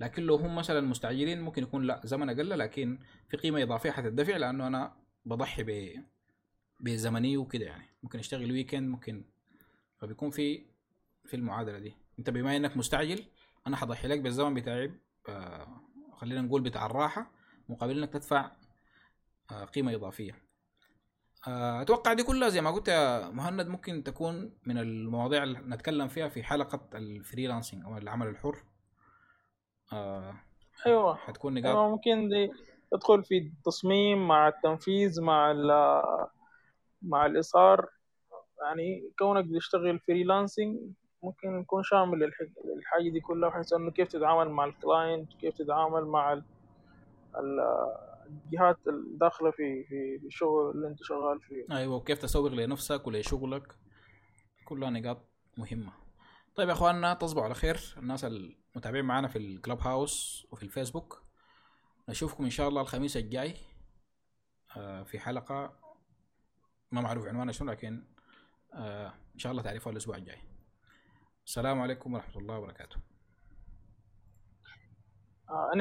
لكن لو هم مثلا مستعجلين ممكن يكون لا زمن أقل لكن في قيمة إضافية حتدفع لأنه أنا بضحي ب بزمنيه وكده يعني. ممكن أشتغل weekend ممكن. فبيكون في في المعادلة دي. أنت بما إنك مستعجل أنا حضحي لك بالزمن بتاعي آه خلينا نقول بتاع الراحة مقابل إنك تدفع آه قيمة إضافية. أتوقع دي كلها زي ما قلت يا مهند ممكن تكون من المواضيع اللي نتكلم فيها في حلقة ال freelancing أو العمل الحر. آه أيوه. حتكون نقاط. أيوة ممكن دي تدخل في التصميم مع التنفيذ مع مع الإصرار. يعني كونك بتشتغل freelancing ممكن يكون شامل الحاجة دي كلها بحيث إنه كيف تتعامل مع ال client كيف تتعامل مع الجهات الداخلة في في الشغل اللي انت شغال فيه. أيوه وكيف تسوق لنفسك ولشغلك. كلها نقاط مهمة. طيب يا أخواننا تصبحوا على خير. الناس المتابعين معنا في الكلاب هاوس وفي الفيسبوك. نشوفكم إن شاء الله الخميس الجاي. آه، في حلقة. ما معروف عنوانها شنو لكن آه إن شاء الله تعرفها الأسبوع الجاي. السلام عليكم ورحمة الله وبركاته. آه